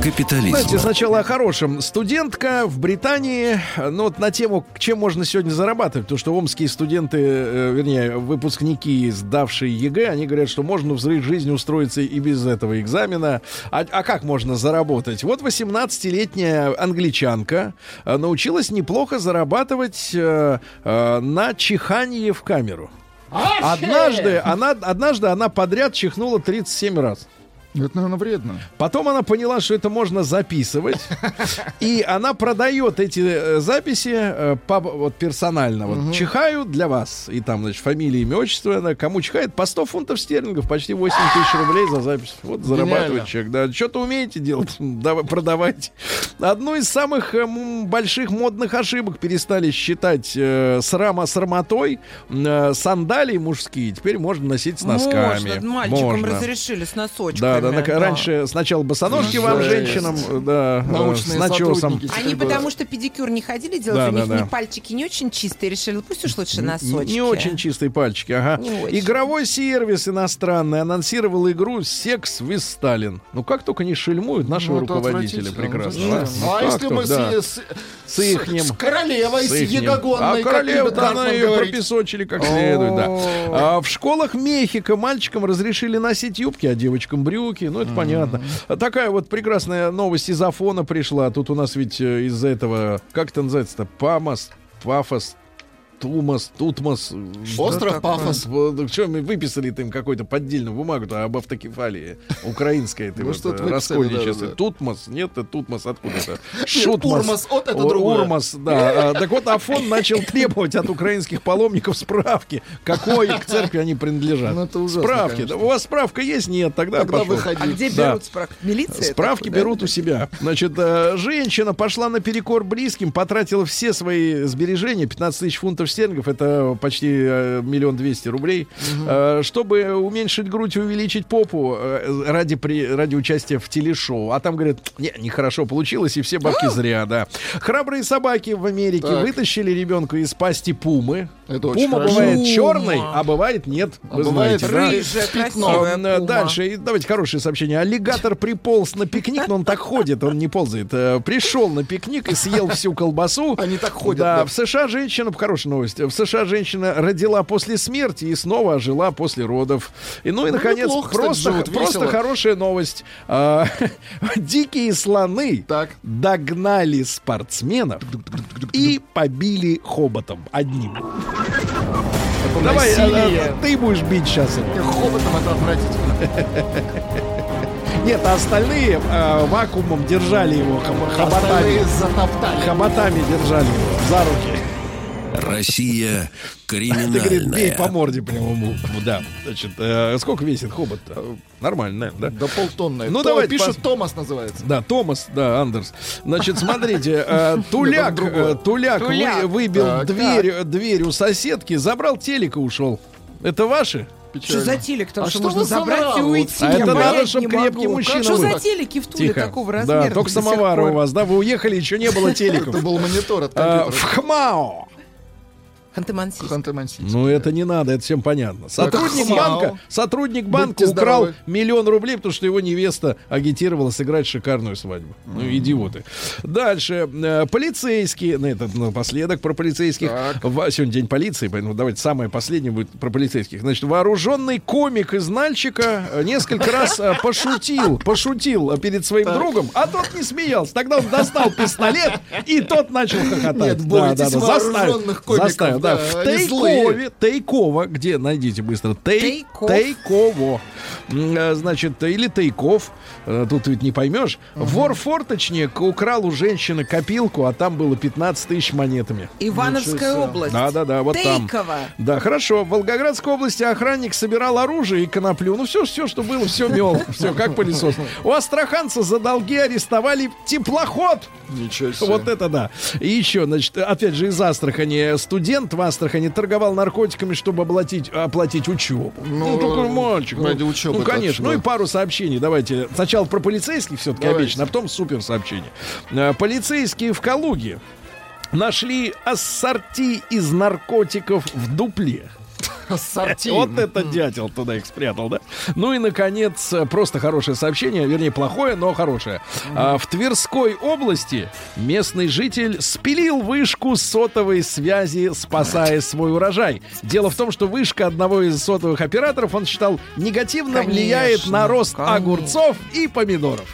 A: капитализма.
B: Знаете, сначала о хорошем. Студентка в Британии, ну вот на тему, чем можно сегодня зарабатывать, потому что омские студенты, э, вернее, выпускники, сдавшие ЕГЭ, они говорят, что можно в своей жизни устроиться и без этого экзамена. А, а как можно заработать? Вот 18-летняя англичанка э, научилась неплохо зарабатывать э, э, на чихании в камеру. Однажды она, однажды она подряд чихнула 37 раз.
C: Это, наверное, вредно.
B: Потом она поняла, что это можно записывать, и она продает эти э, записи э, по- вот персонально. Вот чихаю для вас, и там, значит, фамилия, имя, отчество, она кому чихает, по 100 фунтов стерлингов, почти 8 тысяч рублей за запись. Вот зарабатывает человек, да. Что-то умеете делать, давай, продавайте. Одну из самых э, м, больших модных ошибок перестали считать э, срама срамотой. Э, сандалии мужские теперь можно носить с носками.
D: Можно, мальчикам
B: Можно.
D: разрешили с носочками.
B: Да, да, на- раньше сначала босоножки вам,
C: Жесть.
B: женщинам, э, да, э,
C: Научные
B: с начесом.
D: Они потому что педикюр не ходили делать,
B: Да,
D: у них
B: да, да.
D: не пальчики не очень чистые, решили, пусть уж лучше носочки.
B: Не очень чистые пальчики, ага.
D: Не очень.
B: Игровой сервис иностранный анонсировал игру «Секс with Сталин». Ну как только не шельмуют нашего
C: Ну,
B: руководителя.
C: Зачем?
B: а?
C: Ну, а если мы
B: да.
C: с, с,
B: ихним.
C: с королевой, с,
B: С ихним.
C: едогонной,
B: А королева она ее пропесочили как следует, да. А в школах Мехико мальчикам разрешили носить юбки, а девочкам брюки. Ну, это понятно. А Такая вот прекрасная новость из Афона пришла. Тут у нас ведь э, из-за этого, как это называется-то, Памос, Пафос, Тумас, Тутмос.
C: Остров
D: такое?
C: Пафос.
B: Что мы выписали-то им какую-то поддельную бумагу-то об автокефалии. Украинская это
C: Ну,
B: вот э,
C: выписали,
B: раскольничество.
C: да, да.
B: Тутмос, нет, это Тутмос откуда это?
C: Урмас, вот это другое.
B: Урмас, да. А, Так вот, Афон начал требовать от украинских паломников справки, какой к церкви они принадлежат.
C: Ну, это ужасно,
B: Справки.
C: конечно.
B: Да, У вас справка есть? Нет, тогда,
C: Тогда
B: пошел.
C: выходи.
D: А где
B: Да.
D: берут справки? Милиция?
B: Справки
D: такой, да?
B: берут у себя. Значит, э, женщина пошла наперекор близким, потратила все свои сбережения, 15 тысяч фунтов стерлингов, это почти э, миллион двести рублей, э, чтобы уменьшить грудь и увеличить попу э, ради, при, ради участия в телешоу. А там говорят, не, нехорошо получилось, и все бабки зря, да. Храбрые собаки в Америке
C: Так.
B: вытащили ребенка из пасти пумы.
C: Это очень
B: Пума
C: хорошо.
B: бывает черной, а бывает нет.
C: А
B: Вы
C: бывает
B: знаете, да?
D: Рыжая,
B: э,
D: пума.
B: Дальше, и давайте хорошее сообщение. Аллигатор приполз на пикник, но он так ходит, он не ползает. Пришел на пикник и съел всю колбасу.
C: Они так ходят,
B: Да,
C: да.
B: в США женщина, хорошая новость, в США женщина родила после смерти и снова ожила после родов. И ну и, наконец,
C: неплохо, кстати,
B: просто,
C: живут,
B: просто
C: весело.
B: хорошая новость. А, Дикие слоны
C: Так.
B: догнали спортсменов и побили хоботом одним. Давай,
C: насилие.
B: э, ты будешь бить сейчас.
C: Хоботом это отвратительно.
B: Нет, а остальные э, вакуумом держали его хоб- хоботами. Хоботами держали его за руки.
A: Россия
B: Ты, говорит, бей по
A: криминальная.
B: морде прямо ему. Да. Значит, э, сколько весит хобот-то? Нормально, наверное, да?
C: До полтонны.
B: Ну,
C: То
B: давайте
C: Пишут,
B: пос-
C: Томас называется.
B: Да, Томас, да, Андерс. Значит, смотрите, э, Туляк, э, Туляк, вы-
D: Туляк.
B: выбил
C: Так,
B: дверь, дверь у соседки, забрал телек и ушел. Это ваши?
D: Что за телек там,
C: А
D: что
C: что
D: можно
C: вы за
D: забрать и уйти?
B: А
D: Я
B: это надо,
D: понять
B: чтоб
D: не
B: крепкий
D: могу.
B: мужчина
D: Что
B: был.
D: за телеки в Туле
B: Тихо.
D: такого размера?
B: Да, только самовары у вас, да? Вы уехали, еще не было телеков.
C: Это был монитор от компьютера.
B: В Хмао.
D: Ханты-Мансийск.
C: Ханты-Мансийск.
B: Ну, это не надо, это всем понятно. Сотрудник банка, сотрудник банка
C: Будьте
B: украл
C: здоровы.
B: миллион рублей, потому что его невеста агитировала сыграть шикарную свадьбу. Ну, идиоты. Дальше. Э, Полицейские. Ну, это напоследок про полицейских. Во- Сегодня день полиции, поэтому давайте самое последнее будет про полицейских. Значит, вооруженный комик из Нальчика э, несколько раз э, пошутил, пошутил э, перед своим другом, а тот не смеялся. Тогда он достал пистолет, и тот начал хохотать.
C: Нет, бойтесь вооруженных комиков,
B: Заставил, да.
C: да,
B: В. Тейкове, Тейково, где, найдите быстро. Тейково. М, э, Значит, или Тейков, э, тут ведь не поймешь. Вор-форточник украл у женщины копилку, а там было 15 тысяч монетами.
D: Ивановская область.
B: Да-да-да, вот там.
D: Тейково.
B: Да, хорошо. В Волгоградской области охранник собирал оружие и коноплю. Ну, все, все, что было, все мел. Все, как пылесос. У астраханца за долги арестовали теплоход.
C: Ничего себе.
B: Вот это да. И еще, значит, опять же, из Астрахани. Студент в Астрахани торговал наркотиками, чтобы оплатить, оплатить учебу. Ну,
C: Ну,
B: такой мальчик.
C: ради
B: ну,
C: учебы
B: Ну, конечно. Ну и пару сообщений. Давайте. Сначала про полицейских все-таки обещано, а потом супер сообщение. Э, Полицейские в Калуге нашли ассорти из наркотиков в дупле.
C: Ассорти.
B: Вот это дятел туда их спрятал, да? Ну и, наконец, просто хорошее сообщение, вернее, плохое, но хорошее. А, в Тверской области местный житель спилил вышку сотовой связи, спасая свой урожай. Дело в том, что вышка одного из сотовых операторов, он считал, негативно
D: Конечно,
B: влияет на рост
D: конечно.
B: огурцов и помидоров.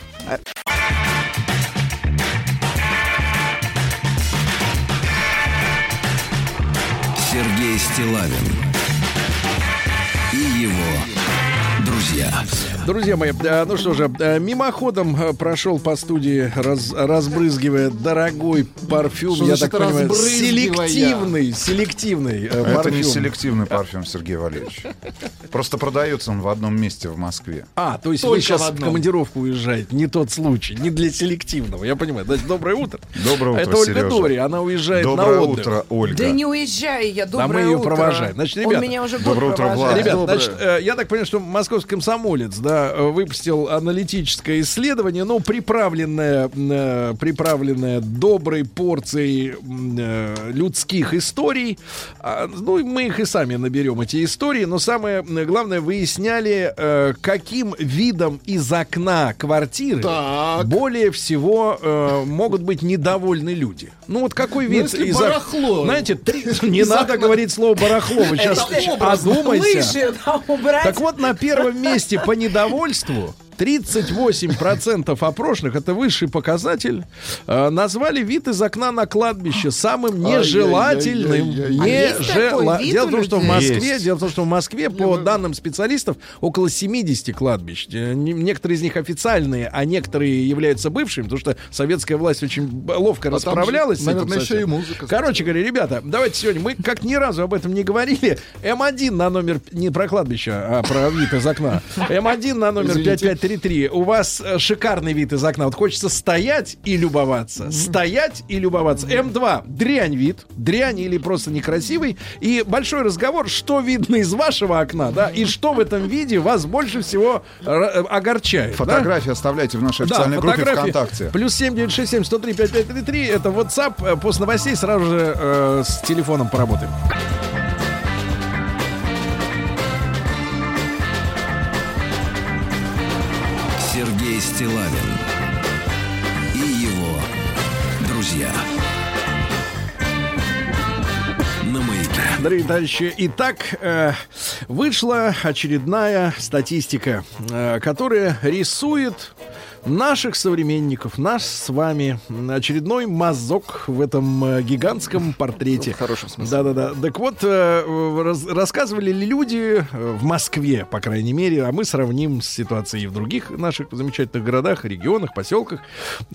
A: Сергей Стилавин его друзья.
B: Друзья мои, э, ну что же, э, мимоходом э, прошел по студии, раз- разбрызгивая дорогой парфюм,
C: Что
B: я
C: значит
B: так понимаю, селективный, селективный
F: Это
B: парфюм.
F: не селективный парфюм, Сергей Валерьевич. Просто продается он в одном месте в Москве.
B: А, то есть
C: Только
B: вы сейчас
C: в
B: в, командировку уезжаете, не тот случай, не для селективного, я понимаю. Значит, доброе утро.
F: Доброе утро,
B: Это Ольга
F: Сережа.
B: Дори, она уезжает
F: Доброе
B: на отдых.
F: утро, Ольга.
D: Да не уезжай я, доброе
B: мы ее
D: утро.
B: провожаем. Значит,
D: Он
B: ребята,
D: меня уже
F: доброе утро. Влад.
B: Ребят,
C: Доброе.
B: значит, я так понимаю, что московский комсомолец, да, э, выпустил аналитическое исследование, ну, приправленное, э, приправленное доброй порцией э, людских историй. А, ну, и мы их и сами наберем, эти истории, но самое главное, выясняли, э, каким видом из окна квартиры
C: Так.
B: более всего э, могут быть недовольны люди. Ну, вот какой вид
C: если
B: из ок-
C: барахло
B: Знаете, три- не
C: из
B: надо
C: окна.
B: говорить слово барахло, вы сейчас
D: да, убрать.
B: Так вот, на первом месте по недовольству недовольству 38% опрошенных, это высший показатель, э, назвали вид из окна на кладбище самым нежелательным.
D: А
B: Нежела- Дело в том, что в? Москве,
F: Есть.
B: дело в том, что в Москве, по данным специалистов, около 70 кладбищ. Э, не- Некоторые из них официальные, а некоторые являются бывшими, потому что советская власть очень ловко
C: А там же,
B: расправлялась. с этим
C: наверное, еще и музыка.
B: Короче говоря, ребята, давайте сегодня мы как ни разу об этом не говорили. М1 на номер не про кладбище, а про вид из окна. М1 на номер
C: Извините.
B: 5533. У вас э, шикарный вид из окна. Вот хочется стоять и любоваться. Стоять и любоваться. М2 дрянь вид, дрянь или просто некрасивый. И большой разговор, что видно из вашего окна, да, и что в этом виде вас больше всего э, огорчает. да?
F: Фотографии оставляйте в нашей официальной группе
B: фотографии.
F: ВКонтакте.
B: Плюс 7967 103 5533. Это WhatsApp. Э, После новостей сразу же э, с телефоном поработаем.
A: Стилавин и его друзья. На маяке.
B: Дорогие товарищи, итак, э, вышла очередная статистика, э, которая рисует наших современников, наш с вами очередной мазок в этом э, гигантском портрете.
C: В хорошем смысле.
B: Да-да-да. Так вот, э, раз- рассказывали ли люди э, в Москве, по крайней мере, а мы сравним с ситуацией в других наших замечательных городах, регионах, поселках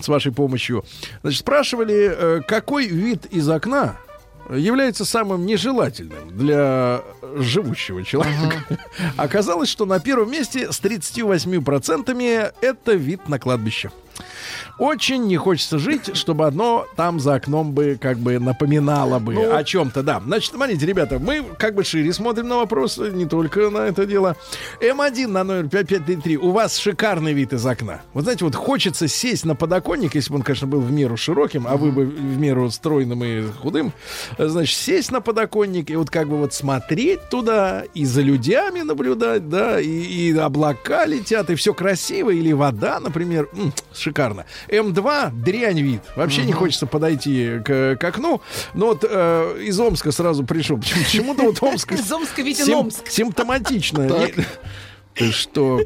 B: с вашей помощью. Значит, спрашивали, какой вид из окна является самым нежелательным для живущего человека. Оказалось, что на первом месте с 38% это вид на кладбище. Очень не хочется жить, чтобы одно там за окном бы как бы напоминало бы
C: Ну.
B: о чем-то, да. Значит, смотрите, ребята, мы как бы шире смотрим на вопрос, не только на это дело. М1 на номер 5533. У вас шикарный вид из окна. Вот знаете, вот хочется сесть на подоконник, если бы он, конечно, был в меру широким, а вы бы в меру стройным и худым. Значит, сесть на подоконник и вот как бы вот смотреть туда и за людьми наблюдать, да, и, и облака летят, и все красиво, или вода, например, М, шикарно. М2 дрянь вид. Вообще не хочется подойти к, к окну. Но вот э, из Омска сразу пришел. Почему- Почему-то вот Омск
D: Из Омска виден
B: сим-
D: Омск.
B: симптоматично. Ты что,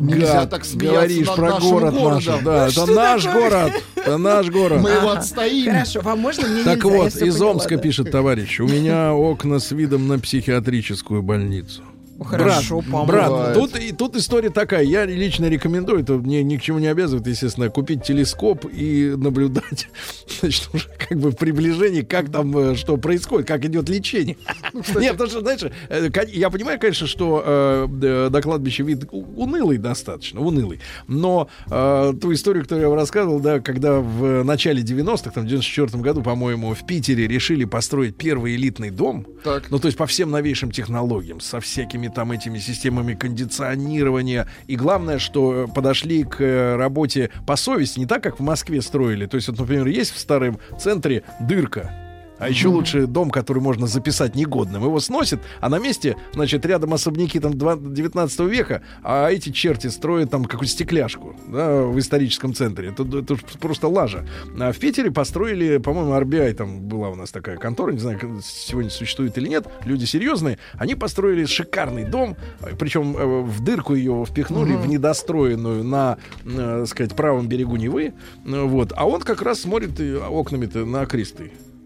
C: Нельзя
B: гад,
C: так
B: говоришь про город наш? Да, это
D: Что
B: наш город. Это наш город.
C: Мы его отстоим.
D: Хорошо, вам можно? Мне
B: Так вот, из Омска пишет товарищ. У меня окна с видом на психиатрическую больницу.
D: Хорошо,
B: брат, брат, тут, и, тут история такая. Я лично рекомендую, это мне ни к чему не обязывает, естественно, купить телескоп и наблюдать, значит, уже как бы в приближении, как там, э, что происходит, как идет лечение. Нет, потому что, знаешь, э, я понимаю, конечно, что э, до кладбища вид унылый достаточно, унылый. Но э, ту историю, которую я вам рассказывал, да, когда в начале 90-х, там, в 94 году, по-моему, в Питере решили построить первый элитный дом,
C: Так.
B: ну, то есть по всем новейшим технологиям, со всякими там этими системами кондиционирования. И главное, что э, подошли к э, работе по совести, не так, как в Москве строили. То есть, вот, например, есть в старом центре дырка. А еще лучше дом, который можно записать негодным. Его сносит, а на месте, значит, рядом особняки там два- 19 века, а эти черти строят там какую-то стекляшку да, в историческом центре. Это, это просто лажа. А в Питере построили, по-моему, RBI, там была у нас такая контора, не знаю, сегодня существует или нет, люди серьезные. Они построили шикарный дом, причем э, в дырку ее впихнули, в недостроенную на, э, сказать, правом берегу Невы. Вот. А он как раз смотрит окнами-то на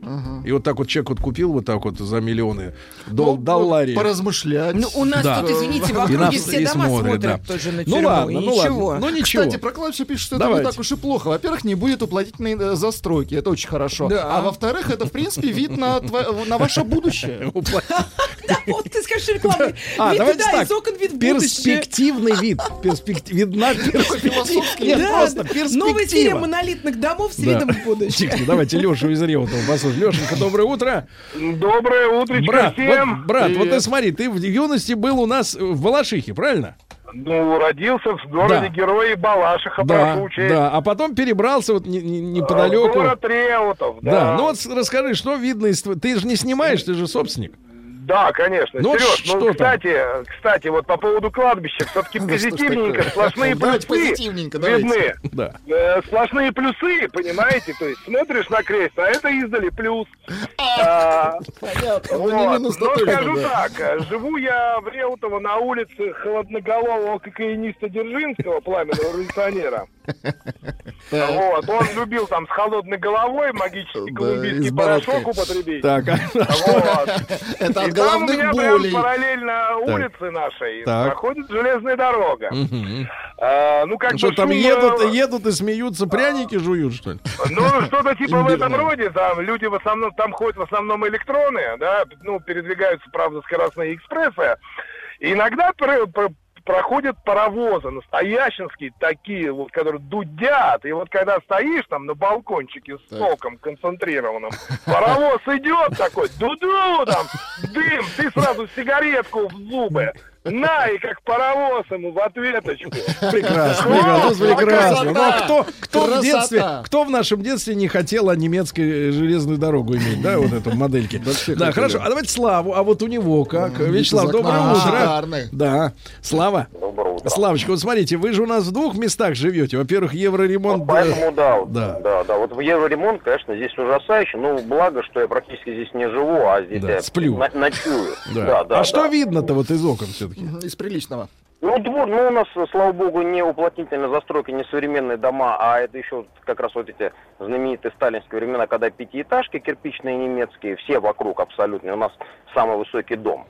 B: Кристы. И вот так вот человек вот купил вот так вот за миллионы дол-
C: Ну,
B: долларей.
C: Поразмышлять.
D: Ну, у нас
B: Да.
D: тут, извините, в округе все дома
B: смотрят,
D: смотрят
B: да.
D: тоже на
B: Ну ладно, ну
D: ничего.
B: ладно. Ну ничего.
C: Кстати, про кладбище пишет, что это
B: Давайте.
C: не так уж и плохо. Во-первых, не будет уплотительной э, застройки. Это очень хорошо.
D: Да.
C: А во-вторых, это, в принципе, вид на, тво- на ваше будущее.
D: Да, вот ты скажешь рекламный.
B: А,
D: Вид
B: давайте
D: туда,
B: так.
D: из окон вид в.
B: Перспективный вид. Видна перспектива. Просто перспектива.
D: Новая серия монолитных домов с видом в будущее.
B: Давайте Лешу из Реутова послушаем. Лешенька, доброе утро.
G: Доброе утречко
B: Брат,
G: всем.
B: вот, брат, вот ты
C: Привет.
B: смотри, ты в юности был у нас в Балашихе, правильно?
G: Ну, родился в городе
B: Да.
G: Герои Балашиха,
B: Да,
G: прошу учесть.
B: да. А потом перебрался вот не- не- неподалеку.
G: Город Реутов, да.
B: Да, ну вот расскажи, что видно из... Ты же не снимаешь, ты же собственник.
G: Да, конечно.
B: Ну,
G: Сереж,
B: что
G: ну,
B: там?
G: кстати, кстати, вот по поводу кладбища, все-таки
C: ж
G: позитивненько, сплошные плюсы видны.
B: Да.
G: Э, сплошные плюсы, понимаете? То есть смотришь на крест, а это издали плюс. А,
C: Понятно.
G: Вот.
C: Ну,
G: Ну, скажу так, э, живу я в Реутово на улице холодноголового кокаиниста Дзержинского, пламенного революционера. Вот, он любил там с холодной головой магический колумбийский
C: и
G: порошок употребить.
B: Так.
C: Это
G: И
C: от головных болей.
G: параллельно улице нашей проходит железная дорога. А, ну, как
B: что
G: бы
B: там едут,
G: э,
B: едут и смеются, пряники жуют, что ли?
G: Ну, что-то типа в этом роде, там люди в основном, там ходят в основном электроны, да, ну, передвигаются, правда, скоростные экспрессы. И иногда проходят паровозы, настоящинские такие, вот, которые дудят. И вот когда стоишь там на балкончике с
C: Так.
G: соком концентрированным, паровоз идет такой, дуду, там, дым, ты сразу сигаретку в зубы. На, и как паровоз ему в ответочку.
B: Прекрасно, прекрасно,
G: О,
B: прекрасно. Ну, а кто, кто в детстве, кто в нашем детстве не хотел а, немецкой железную дорогу иметь, да, вот эту модельки?
C: все
B: Да, хорошо. А давайте Славу. А вот у него как? Вячеслав, доброе утро. Да. Слава.
H: Доброе утро.
B: Славочка, вот смотрите, вы же у нас в двух местах живете. Во-первых, евроремонт.
H: Вот Поэтому да, вот,
B: Да.
H: да, да, Вот в евроремонт, конечно, здесь ужасающе. Ну, благо, что я практически здесь не живу, а здесь
B: Да,
H: я
B: сплю.
H: ночую.
B: Да.
H: Да, да.
B: а что видно-то вот из окон все-таки?
C: Мгм, Из приличного.
H: Ну, двор, ну, у нас, слава богу, не уплотнительная застройка, не современные дома, а это еще как раз вот эти знаменитые сталинские времена, когда пятиэтажки кирпичные немецкие, все вокруг абсолютно, у нас самый высокий дом.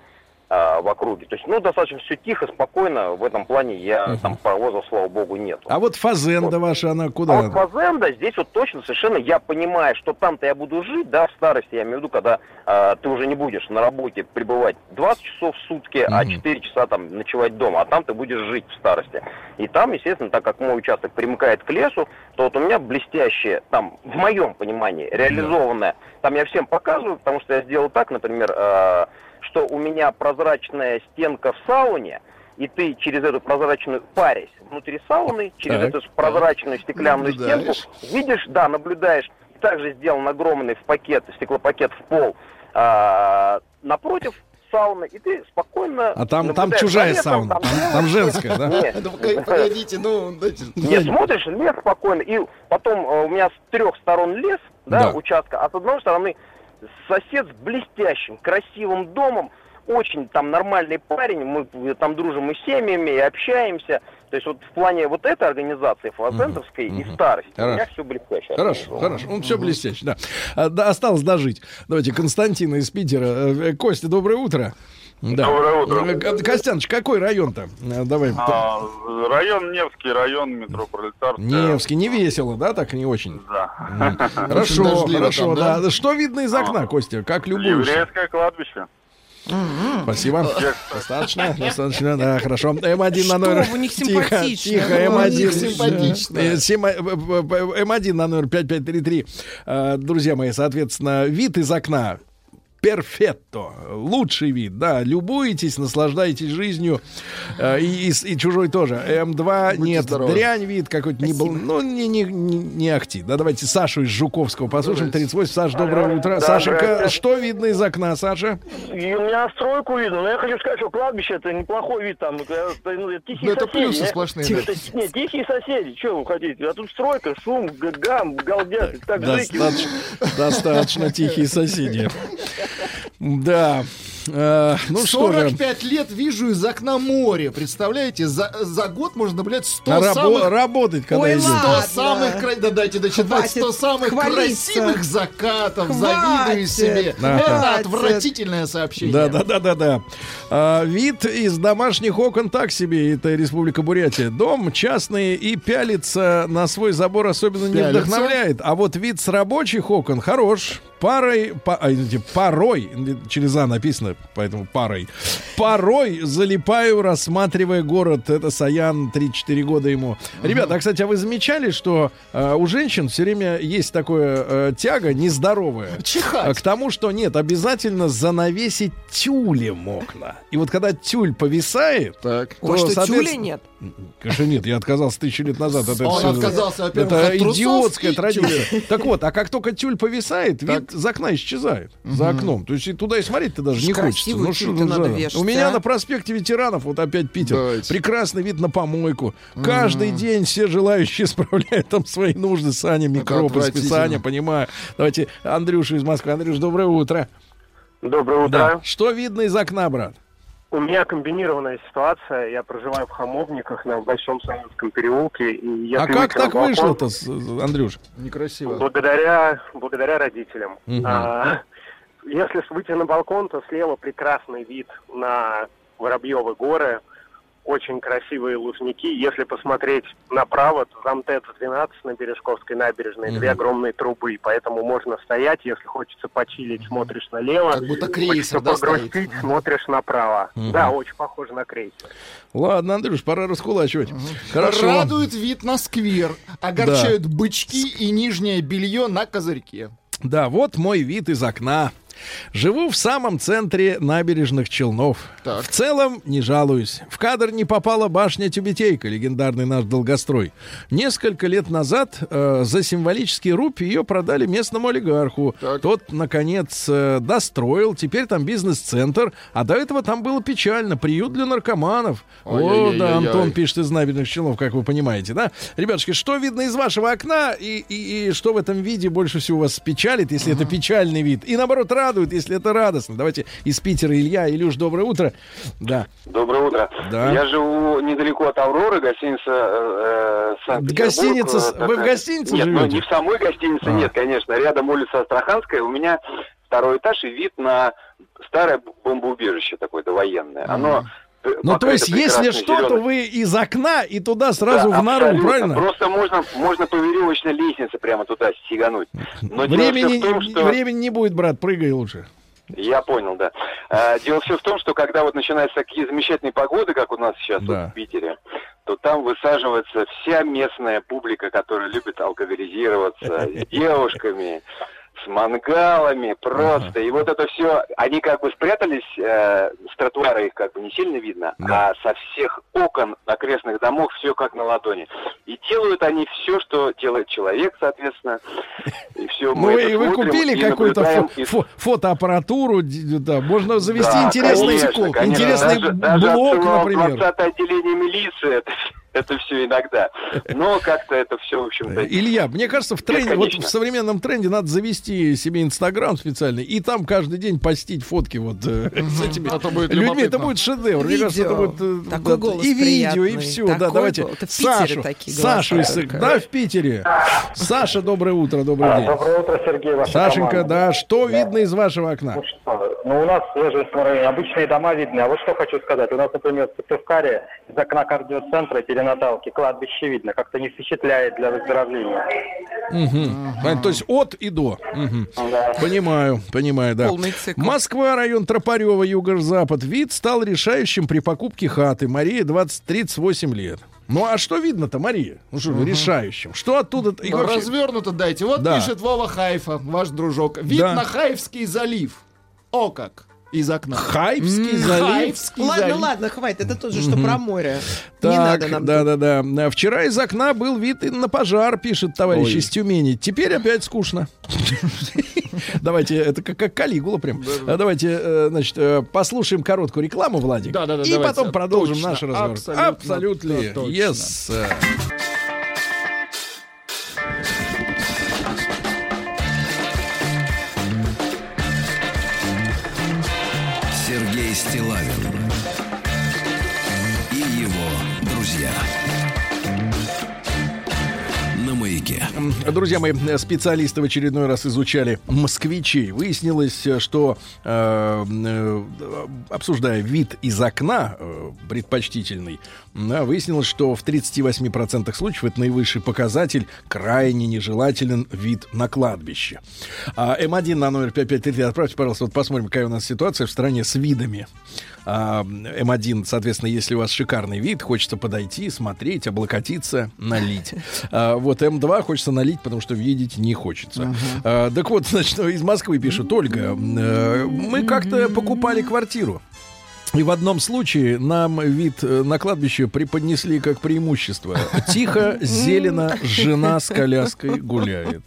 H: А, в округе. То есть, ну, достаточно все тихо, спокойно. В этом плане я там паровозов, слава богу, нет.
B: А вот фазенда ваша, она
H: А
B: куда?
H: вот фазенда, здесь вот точно совершенно я понимаю, что там-то я буду жить, да, в старости, я имею в виду, когда а, ты уже не будешь на работе пребывать 20 часов в сутки, а 4 часа там ночевать дома, а там ты будешь жить в старости. И там, естественно, так как мой участок примыкает к лесу, то вот у меня блестящее, там, в моем понимании, реализованное, там я всем показываю, потому что я сделал так, например, а, что у меня прозрачная стенка в сауне, и ты через эту прозрачную парясь внутри сауны, через
B: Так.
H: эту прозрачную стеклянную
C: Наблюдаешь.
H: стенку, видишь, да, наблюдаешь, также сделан огромный в пакет, стеклопакет в пол а, напротив сауны, и ты спокойно...
B: А там, там чужая
H: лесом,
B: сауна, там,
H: делаешь-
B: там женская, да?
H: Нет,
C: погоди- Погодите, ну, дайте.
H: нет, смотришь, лес спокойно, и потом э, у меня с трех сторон лес, да,
B: Да.
H: участка, а с одной стороны сосед с блестящим, красивым домом, очень там нормальный парень, мы там дружим и с семьями, и общаемся. То есть вот в плане вот этой организации, флазентовской и старости, у меня
B: Хорошо.
H: все блестяще.
B: Хорошо, хорошо. Ну, все блестяще, да. А, да. Осталось дожить. Давайте Константина из Питера. Э, э, Костя, доброе утро. Да.
I: Доброе утро.
B: Э, Ко- Костяныч, какой район-то? Э, Давай.
I: А, район Невский, район метро Пролетарская.
B: Невский, не весело, да, так не очень?
I: Да.
B: Хорошо, хорошо,
C: там, да?
B: да. Что видно из окна, Костя? Как любуешься?
I: Еврейское кладбище.
B: Спасибо. Достаточно, достаточно, да, хорошо. М1 на номер...
D: у них
B: Тихо,
D: симпатично.
B: тихо,
D: Ну, у
B: М1.
C: них симпатично.
B: Э, сема- э, э, э, М1 на номер 5533. Э, Друзья мои, соответственно, вид из окна перфетто, лучший вид, да, любуетесь, наслаждаетесь жизнью, э, и, и и чужой тоже. М2
C: Будьте
B: нет,
C: здоровы.
B: дрянь вид какой-то, не был, ну, не, не, не, не ахти. Да, давайте Сашу из Жуковского послушаем, 38. Саша, доброе утро.
J: Да,
B: Сашенька, что видно из окна, Саша?
J: И у меня стройку видно, но я хочу сказать, что кладбище это неплохой вид там. Это, ну, это тихие
C: Ну, это
J: соседи.
C: плюсы сплошные,
J: Это, нет, тихие соседи, что вы хотите? А тут стройка, шум, гам, галдят, так жики.
B: Достаточно, достаточно тихие соседи. Да. Э, ну что же.
C: 45 лет вижу из окна море. Представляете, за, за год можно наблюдать 100
B: На рабо-
C: самых...
B: работать, когда
D: Ой,
B: идет.
C: 100
D: ладно.
C: самых кра- да дайте дочитать
D: Хватит
C: 100 самых
D: хвалиться.
C: красивых закатов.
D: Хватит.
C: Завидую себе.
B: Да.
C: Это
D: Хватит.
C: отвратительное сообщение.
B: Да, да, да, да, да. А, вид из домашних окон так себе, это Республика Бурятия. Дом частный и пялится на свой забор особенно не
C: Пялится?
B: вдохновляет. А вот вид с рабочих окон хорош. Парой, по- а, извините, порой, через А написано, поэтому парой. Порой залипаю, рассматривая город. Это Саян, 3-4 года ему. Ребята, а, кстати, а вы замечали, что э, у женщин все время есть такое э, тяга нездоровая?
C: Чихать.
B: А К тому, что нет, обязательно занавесить тюлем окна. И вот когда тюль повисает,
C: Так.
D: Ой, что,
B: соответственно-
D: тюля нет?
B: Конечно, нет, я отказался тысячу лет назад от этого
C: Он отказался,
B: Это
C: от
B: идиотская традиция. Так вот, а как только тюль повисает, вид За окна исчезает. За окном. То есть и туда и смотреть-то даже не хочется. Ну, что
D: надо вешать,
B: У меня
D: а?
B: на проспекте ветеранов, вот опять Питер,
C: Давайте.
B: прекрасный вид на помойку. Каждый день все желающие справляют там свои нужды. Саня,
C: отвратительно.
B: списания, понимаю. Давайте Андрюша из Москвы. Андрюш, доброе утро.
J: Доброе
B: Да. Что видно из окна, брат?
J: У меня комбинированная ситуация. Я проживаю в Хамовниках на Большом Советском переулке. И если
B: а как так
J: балкон-
B: вышло-то, Андрюш?
C: Некрасиво.
J: Благодаря, благодаря родителям.
B: Мгм.
J: А, если выйти на балкон, то слева прекрасный вид на Воробьевы горы, очень красивые лужники. Если посмотреть направо, то там ТЭЦ-12 на Бережковской набережной, две огромные трубы, поэтому можно стоять, если хочется почилить, смотришь налево.
C: Как будто
J: Хочется
C: крейсер, да,
J: погрустить,
C: стоит?
J: смотришь направо. Да, очень похоже на крейсер.
B: Ладно, Андрюш, пора раскулачивать. Хорошо.
C: Радует вид на сквер. Огорчают бычки и нижнее белье на козырьке.
B: Да, вот мой вид из окна. Живу в самом центре набережных Челнов.
C: Так.
B: В целом не жалуюсь. В кадр не попала башня Тюбетейка, легендарный наш долгострой. Несколько лет назад э, за символический рубь ее продали местному олигарху.
C: Так.
B: Тот, наконец, э, достроил. Теперь там бизнес-центр. А до этого там было печально. Приют для наркоманов. О, да, Антон пишет из набережных Челнов, как вы понимаете, да? Ребятушки, что видно из вашего окна и, и- и что в этом виде больше всего вас печалит, если это печальный вид? И наоборот радует, если это радостно. Давайте из Питера Илья. Илюш, доброе утро. Да.
K: Доброе утро.
B: Да.
K: Я живу недалеко от Авроры, гостиница э, Санкт-Петербург.
B: Гостиница
K: Э,
B: вы в
K: такая.
B: гостинице
K: Нет, ну
B: живете?
K: не в самой гостинице,
B: А.
K: нет, конечно. Рядом улица Астраханская. У меня второй этаж и вид на старое убежище такое довоенное. Оно э,
B: Ну, то есть, если что, то вы из окна и туда сразу
K: Да,
B: в нору,
K: абсолютно.
B: правильно?
K: Просто можно, можно по веревочной лестнице прямо туда стегануть. Но
B: Времени,
K: том, что...
B: времени не будет, брат, прыгай лучше.
K: Я понял, да. А, дело все в том, что когда вот начинаются такие замечательные погоды, как у нас сейчас вот
B: Да.
K: в Питере, то там высаживается вся местная публика, которая любит алкоголизироваться с девушками, с мангалами, просто. И вот это все, они как бы спрятались, э, с тротуара их как бы не сильно видно, а со всех окон окрестных домов все как на ладони. И делают они все, что делает человек, соответственно. И все
B: Ну, вы, вы купили какую-то фо-
K: и
B: фо- фотоаппаратуру, да, можно завести
K: да,
B: интересный,
K: конечно, конечно.
B: интересный
K: даже, даже
B: блок,
K: отсылал
B: например.
K: 20 отделение милиции, это, это все иногда. Но как-то это все, в общем-то...
B: Илья, мне кажется, в тренде, вот в современном тренде надо завести себе Инстаграм специальный и там каждый день постить фотки вот э, с этими
C: А
B: людьми. Это будет шедевр. Мне кажется, это будет э, и видео, и все. Да, давайте Сашу, Сашу, да, в Питере. Саша, доброе утро, добрый день.
L: Доброе утро, Сергей, ваша
B: Сашенька, да, что видно из вашего окна?
L: Ну, у нас Ежевском районе обычные дома видны. А вот что хочу сказать. У нас, например, в Сыктывкаре из окна кардиоцентра перинаталки кладбище видно. Как-то не впечатляет для выздоровления.
B: Мгм. Понятно, То есть от и до. Мгм.
L: Да.
B: Понимаю, понимаю, да.
D: Полный цикл.
B: Москва, район Тропарева, юго-запад. Вид стал решающим при покупке хаты. Мария 20-38 лет. Ну а что видно-то, Мария? Ну что, решающим? Что оттуда? и
C: Ну,
B: вообще-
C: Развернуто дайте. Вот
B: Да.
C: пишет Вова Хайфа, ваш дружок. Вид
B: Да.
C: на Хаевский залив. О как! Из окна.
B: Хаевский
C: М,
B: залив?
D: Ладно,
C: залив.
D: ладно, хватит. Это тоже, что про море. Не
B: Так,
D: надо нам
B: да, да, да. Вчера из окна был вид и на пожар, пишет товарищ
C: Ой.
B: из Тюмени. Теперь опять скучно. Давайте, это как, как Калигула прям. А Давайте, э, значит, э, послушаем короткую рекламу, Владик.
C: Да-да-да,
B: И
C: давайте.
B: потом продолжим наш разговор.
C: абсолютно
B: Абсолютно.
C: точно.
B: Yes.
A: Маяке.
B: Друзья мои, специалисты в очередной раз изучали москвичей. Выяснилось, что э, э, обсуждая вид из окна э, предпочтительный, да, выяснилось, что в 38% случаев это наивысший показатель, крайне нежелателен вид на кладбище. А, М1 на номер 5533 отправьте, пожалуйста, вот посмотрим, какая у нас ситуация в стране с видами. А, М1, соответственно, если у вас шикарный вид, хочется подойти, смотреть, облокотиться, налить. А, вот М2 хочется налить, потому что видеть не хочется. А, так вот, значит, из Москвы пишут, Ольга, э, мы как-то покупали квартиру. И в одном случае нам вид э, на кладбище преподнесли как преимущество. Тихо, зелено, жена с коляской гуляет.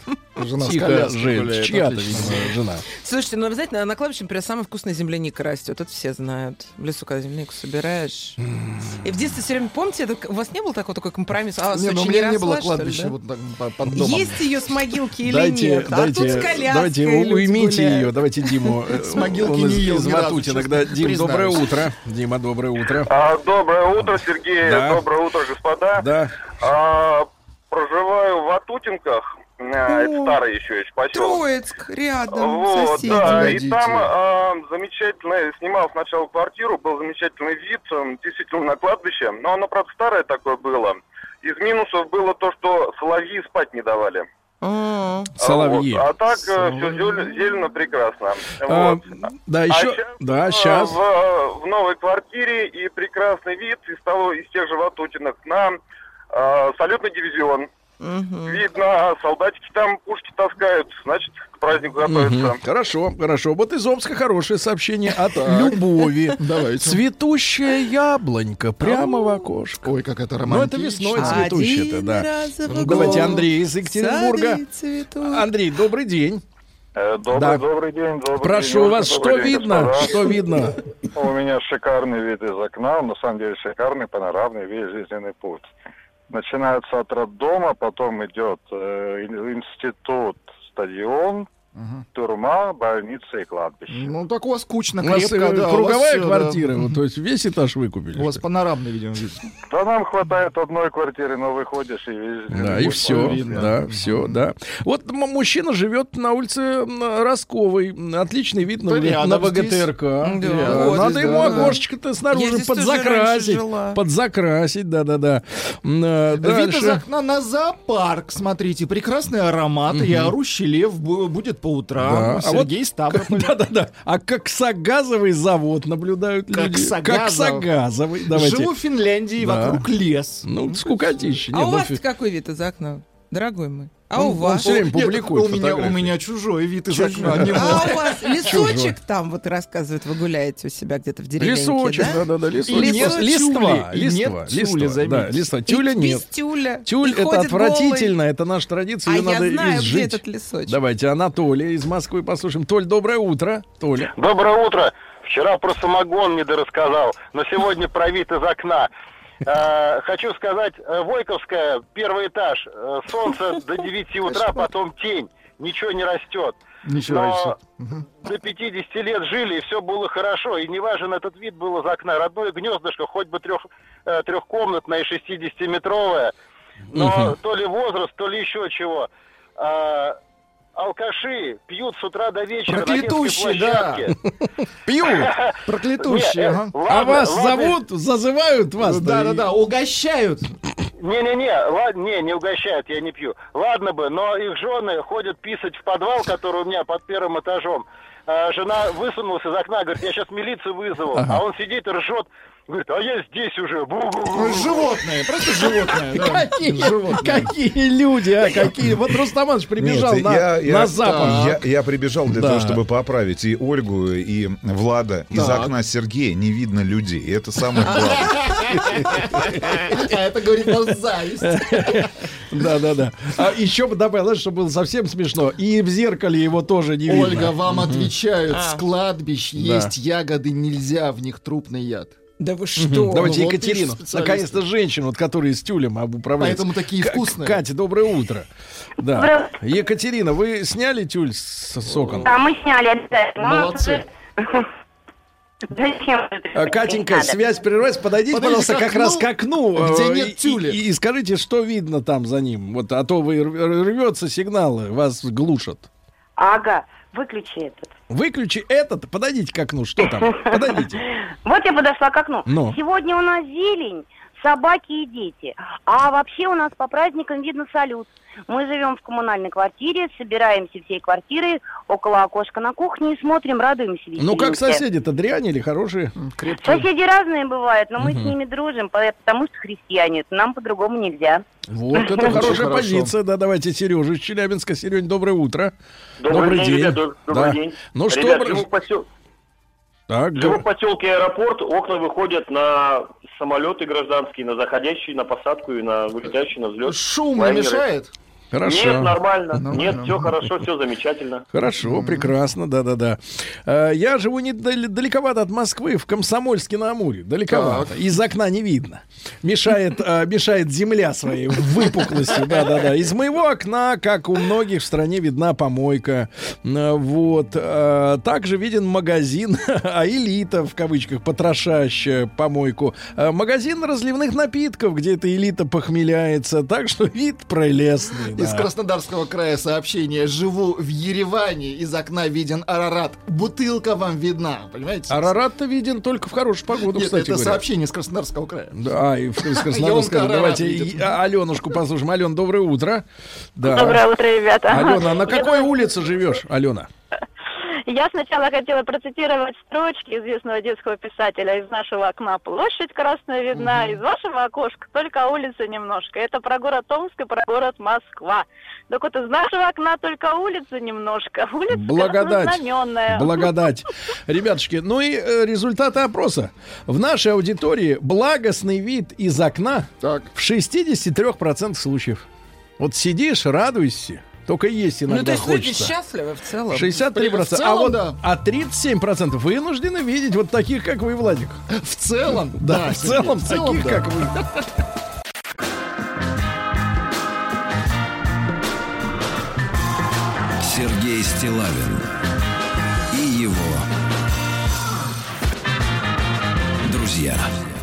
C: Жена с
B: Тихо,
C: гуляет,
B: чья-то, видимо, жена.
D: Слушайте, ну обязательно на кладбище, например, самая вкусная земляника растет. Это все знают. В лесу, когда землянику собираешь. И в детстве все время, помните, это, у вас не было такого такой компромисс? А,
C: Не, ну, у меня не было
D: что ли,
C: кладбища
D: да?
C: вот так по- под домом.
D: Есть ее с могилки или
B: Дайте,
D: нет? а тут с
B: дайте,
D: коляской
B: давайте уймите ее. Давайте Диму. э,
C: С могилки не
B: из-
C: ел
B: из
C: ни разу,
B: Ватутина.
C: честно
B: Да, Дим, доброе утро. Дима, доброе утро.
I: А, доброе утро, Сергей.
B: Да.
I: Доброе утро, господа.
B: Да.
I: А, проживаю в Ватутинках. А, это старый еще есть поселок.
D: Троицк, рядом,
I: Вот,
D: соседи.
I: да, и там а, замечательно, снимал сначала квартиру, был замечательный вид, действительно на кладбище, но оно, правда, старое такое было. Из минусов было то, что соловьи спать не давали.
D: А,
B: Соловьи.
I: Вот. А так все зелено прекрасно.
B: А,
I: Вот.
B: да, еще.
I: А щас,
B: Да, сейчас.
I: В, в новой квартире и прекрасный вид из того, из тех же Ватутиных на а, салютный дивизион.
D: мгм.
I: Видно, солдатики там пушки таскают, значит, к празднику готовятся.
B: Мгм. Хорошо, хорошо. Вот из Омска хорошее сообщение от Любови.
C: Давайте.
B: Цветущая яблонька прямо в окошко.
C: Ой, как это
B: Ну,
C: романтично.
B: это весной цветущая-то,
D: Один
B: да.
D: в
B: Давайте Андрей из Екатеринбурга. Андрей, добрый день.
I: Э, Добрый,
B: Да.
I: добрый день, добрый
B: Прошу
I: день,
B: вас,
I: добрый
B: что
I: день,
B: видно?
I: господа.
B: Что видно?
I: У меня шикарный вид из окна, на самом деле шикарный, панорамный весь жизненный путь. Начинается от роддома, потом идет э, ин- институт, стадион,
M: Турма, больница и кладбище.
C: Ну, так у вас кучно,
B: У вас
C: крепко, да, у вас
B: круговая
C: всё, да.
B: квартира, вот, то есть весь этаж выкупили.
C: У вас панорамный, видимо, вид.
M: Да нам хватает одной квартиры, но выходишь и везде.
B: Да, и все,
M: видно.
B: да, все, да. Вот мужчина живет на улице Росковой, отличный вид на, на. ВГТРК.
D: Да, вот
B: Надо ему окошечко-то снаружи подзакрасить, подзакрасить, да-да-да. Э,
C: Вид из окна на зоопарк. Смотрите, прекрасный аромат. И орущий лев бу- будет по
B: Да.
C: утрам.
B: А вот-
C: Сергей Ставрополь.
B: Да-да-да. А коксогазовый завод наблюдают люди.
C: Коксогазов.
B: Коксогазовый. Давайте.
C: Живу в Финляндии,
B: Да.
C: вокруг лес.
B: Ну, скукотища.
D: А у
B: ну,
D: вас
B: фи-
D: какой вид из окна, дорогой мой? А
B: Он-
D: у
B: он
D: вас?
B: всё время
C: Нет,
B: публикует
C: у меня, у меня чужой вид из окна.
D: А
C: мой.
D: у вас лесочек там, вот рассказывает, вы гуляете у себя где-то в деревеньке,
B: Лесочек,
D: да?
B: да-да-да, лесочек.
C: Нет
B: Просто Листва, листва,
C: нет
B: листва, да, листва. Тюля
D: И
B: нет.
D: без тюля.
B: Тюль это отвратительно, это наша традиция,
D: А
B: ее
D: я
B: надо
D: знаю, где
B: изжить.
D: этот лесочек.
B: Давайте Анатолия из Москвы послушаем. Толь, доброе утро. Толя.
N: Доброе утро. Вчера про самогон не дорассказал, но сегодня про вид из окна. Э, Хочу сказать, э, Войковская, первый этаж, э, солнце до 9 утра, потом тень, ничего не растет.
C: Ничего
N: Но
C: себе.
N: до 50 лет жили, и все было хорошо. И не важен этот вид был из окна. Родное гнездышко, хоть бы трех, трехкомнатное и 60-метровое. Но то ли возраст, то ли еще чего. А, алкаши пьют с утра до вечера
C: Проклятущие, да.
B: Пьют.
C: Проклятущие,
N: э,
C: ага.
B: А вас
N: ладно.
B: зовут, зазывают вас.
C: Да-да-да, угощают.
N: Не-не-не, ладно, не, не угощают, я не пью. Ладно бы, но их жены ходят писать в подвал, который у меня под первым этажом. А, жена высунулась из окна, говорит, я сейчас милицию вызову.
B: Ага.
N: А он сидит и ржет. Говорит, а я здесь уже.
C: Ну, животные, просто животные. да.
B: Какие,
C: Животные.
B: какие люди, а какие. Вот Рустаманович прибежал
F: Нет,
B: на,
F: я, я-
B: на запад.
F: Я, я прибежал для
B: Да.
F: того, чтобы поправить и Ольгу, и Влада. Из окна Сергея не видно людей. И это самое главное.
C: А это говорит про зависть.
B: Да, да, да. А еще бы добавил, чтобы было совсем смешно. И в зеркале его тоже не видно.
C: Ольга, вам отвечают,
D: А.
C: с кладбищ
B: Да.
C: есть ягоды, нельзя в них трупный яд.
D: Да вы что?
B: Давайте
C: вот
B: Екатерину. Наконец-то женщину, вот, которая с тюлем об- управляется.
C: Поэтому такие
B: К-
C: вкусные.
B: Катя, доброе утро. Да.
O: Доброе
B: Екатерина, вы сняли тюль с, с окон?
O: Да, мы сняли обязательно.
C: Молодцы.
O: Зачем
B: А, Катенька,
O: надо?
B: связь прерывается. Подойдите,
C: Подойдите
B: пожалуйста, как
C: окну,
B: раз к окну.
C: где
B: э,
C: нет
B: и-
C: тюля.
B: И, и скажите, что видно там за ним. Вот, а то вы рвется сигнал, вас глушат.
O: Ага, выключи этот.
B: Выключи этот, подойдите к окну. Что там? Подойдите.
O: Вот я подошла к окну.
B: Ну.
O: Сегодня у нас зелень, собаки и дети. А вообще у нас по праздникам видно салют. Мы живем в коммунальной квартире, собираемся всей квартирой около окошка на кухне и смотрим, радуемся
B: Ну, как соседи-то, дрянь или хорошие?
O: Соседи разные бывают, но мы
B: Мгм.
O: с ними дружим, потому что христиане. Нам по-другому нельзя.
B: Вот, это хорошая позиция. Да, давайте Сережа из Челябинска. Серень, доброе утро.
P: Добрый, день, ребят, добрый
B: Да.
P: день.
B: Ну что,
P: Ребят, посел-
B: так,
P: в поселке аэропорт, окна выходят на самолеты гражданские, на заходящие, на посадку и на вылетающий на взлет.
C: Шум не мешает?
B: Хорошо.
P: Нет, нормально.
C: Нормально.
P: Нет, все хорошо, все замечательно.
B: Хорошо, прекрасно, да-да-да. Э, Я живу не дал- далековато от Москвы, в Комсомольске на Амуре. Далековато. Из окна не видно. Мешает, э, мешает земля своей выпуклостью. Да-да-да. Из моего окна, как у многих в стране, видна помойка. Э, Вот. Также виден магазин, а элита, в кавычках, потрошащая помойку. Магазин разливных напитков, где эта элита похмеляется. Так что вид прелестный.
C: Из
B: да.
C: Краснодарского края сообщение. Живу в Ереване, из окна виден Арарат. Бутылка вам видна, понимаете?
B: Арарат-то виден только в хорошую погоду,
C: Нет,
B: кстати
C: это
B: говоря.
C: сообщение из Краснодарского края.
B: Да, а, и в- из Краснодарского. Давайте а, Аленушку послушаем. Ален, доброе утро. Да.
Q: Доброе утро, ребята.
B: Алена, на какой улице живешь, Алена?
Q: Я сначала хотела процитировать строчки известного детского писателя из нашего окна. Площадь красная видна, из вашего окошка только улица немножко. Это про город Омск и про город Москва. Так вот из нашего окна только улица немножко. Улица
B: Благодать.
Q: краснознаменная.
B: Благодать. Ребятушки, ну и э, результаты опроса. В нашей аудитории благостный вид из окна в 63% случаев. Вот сидишь, радуешься, только есть
D: Ну,
B: иногда
D: то есть люди
B: хочется.
D: счастливы в целом.
B: 63%.
C: В целом,
B: а вот
C: да.
B: а 37% вынуждены видеть вот таких, как вы, Владик.
C: В целом,
B: Да,
C: да,
B: в целом,
C: в целом,
B: таких,
C: да.
B: как вы.
A: Сергей Стилавин и его друзья.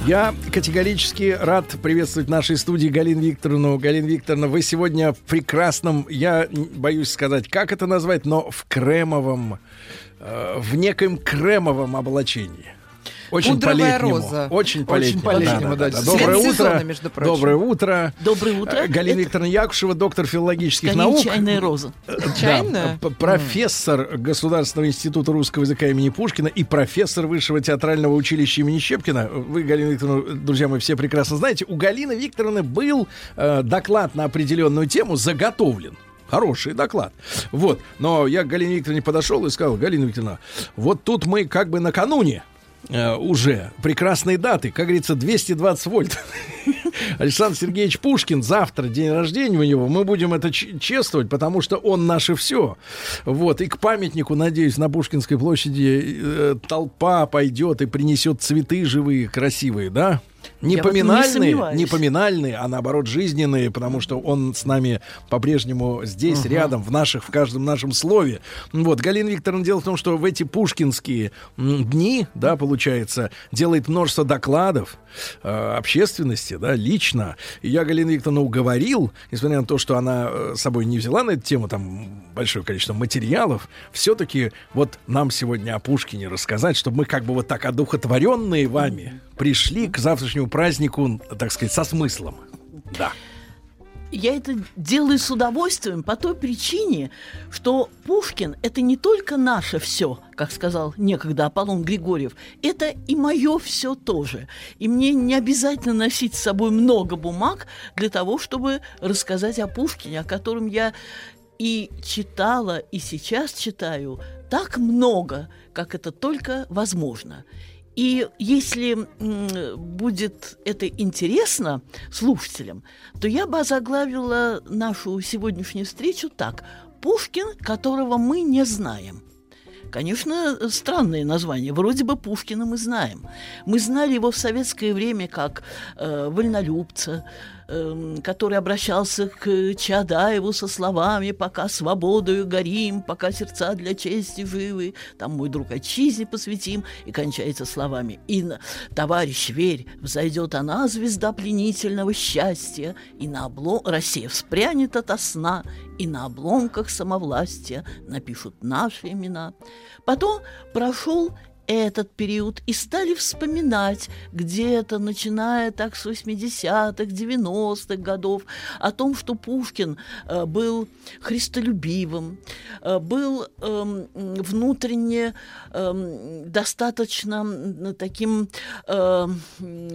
B: Я категорически рад приветствовать в нашей студии Галину Викторовну. Галина Викторовна, вы сегодня в прекрасном, я боюсь сказать, как это назвать, но в кремовом, э, в некоем кремовом облачении. Очень
D: Пудровая
B: по-летнему.
D: роза.
B: Очень по-летнему.
C: Очень по-летнему, да.
B: Доброе
D: Цвет
B: утро.
D: сезона, между прочим.
B: Доброе утро.
R: Доброе утро.
B: Э, Галина
R: Это-
B: Викторовна Якушева, доктор филологических
R: Скорее,
B: наук.
R: чайная роза.
B: Э,
D: Чайная?
B: Да, профессор Государственного института русского языка имени Пушкина и профессор Высшего театрального училища имени Щепкина. Вы, Галина Викторовна, друзья мои, все прекрасно знаете. У Галины Викторовны был э, доклад на определенную тему заготовлен. Хороший доклад. Вот. Но я к Галине Викторовне подошел и сказал, Галина Викторовна, вот тут мы как бы накануне э, уже прекрасные даты, как говорится, 220 вольт. Александр Сергеевич Пушкин, завтра день рождения у него, мы будем это чествовать, потому что он наше все. Вот, и к памятнику, надеюсь, на Пушкинской площади э, толпа пойдет и принесет цветы живые, красивые, да? Не
R: Я не
B: поминальные, не поминальные, а наоборот жизненные, потому что он с нами по-прежнему здесь,
R: Мгм.
B: рядом, в наших, в каждом нашем слове. Вот, Галина Викторовна, дело в том, что в эти пушкинские дни, да, получается, делает множество докладов э, общественности, да, лично. И я Галину Викторовну уговорил, несмотря на то, что она э, с собой не взяла на эту тему там большое количество материалов, все-таки вот нам сегодня о Пушкине рассказать, чтобы мы как бы вот так одухотворенные вами пришли к завтрашнему празднику, так сказать, со смыслом. Да.
R: Я это делаю с удовольствием по той причине, что Пушкин – это не только наше все, как сказал некогда Аполлон Григорьев, это и мое все тоже. И мне не обязательно носить с собой много бумаг для того, чтобы рассказать о Пушкине, о котором я и читала, и сейчас читаю так много, как это только возможно. И если будет это интересно слушателям, то я бы озаглавила нашу сегодняшнюю встречу так. Пушкин, которого мы не знаем. Конечно, странное название. Вроде бы Пушкина мы знаем. Мы знали его в советское время как э, вольнолюбца, который обращался к Чадаеву со словами «Пока свободою горим, пока сердца для чести живы, там мой друг отчизне посвятим» и кончается словами «И, товарищ, верь, взойдет она, звезда пленительного счастья, и на облом... Россия вспрянет ото сна, и на обломках самовластия напишут наши имена». Потом прошел этот период и стали вспоминать где-то, начиная так с 80-х, 90-х годов, о том, что Пушкин э, был христолюбивым, э, был эм, внутренне эм, достаточно таким эм,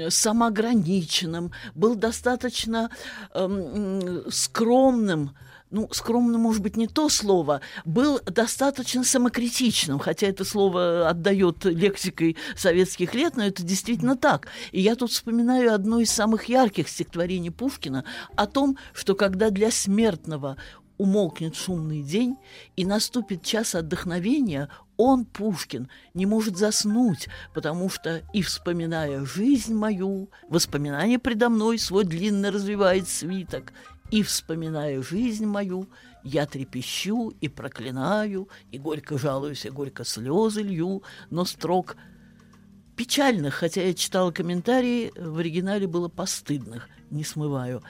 R: самоограниченным, был достаточно эм, скромным, ну, скромно, может быть, не то слово, был достаточно самокритичным, хотя это слово отдает лексикой советских лет, но это действительно так. И я тут вспоминаю одно из самых ярких стихотворений Пушкина о том, что когда для смертного умолкнет шумный день и наступит час отдохновения, он, Пушкин, не может заснуть, потому что и вспоминая жизнь мою, воспоминания предо мной свой длинно развивает свиток, и, вспоминая жизнь мою, я трепещу и проклинаю, и горько жалуюсь, и горько слезы лью, но строк печальных, хотя я читала комментарии, в оригинале было постыдных, не смываю.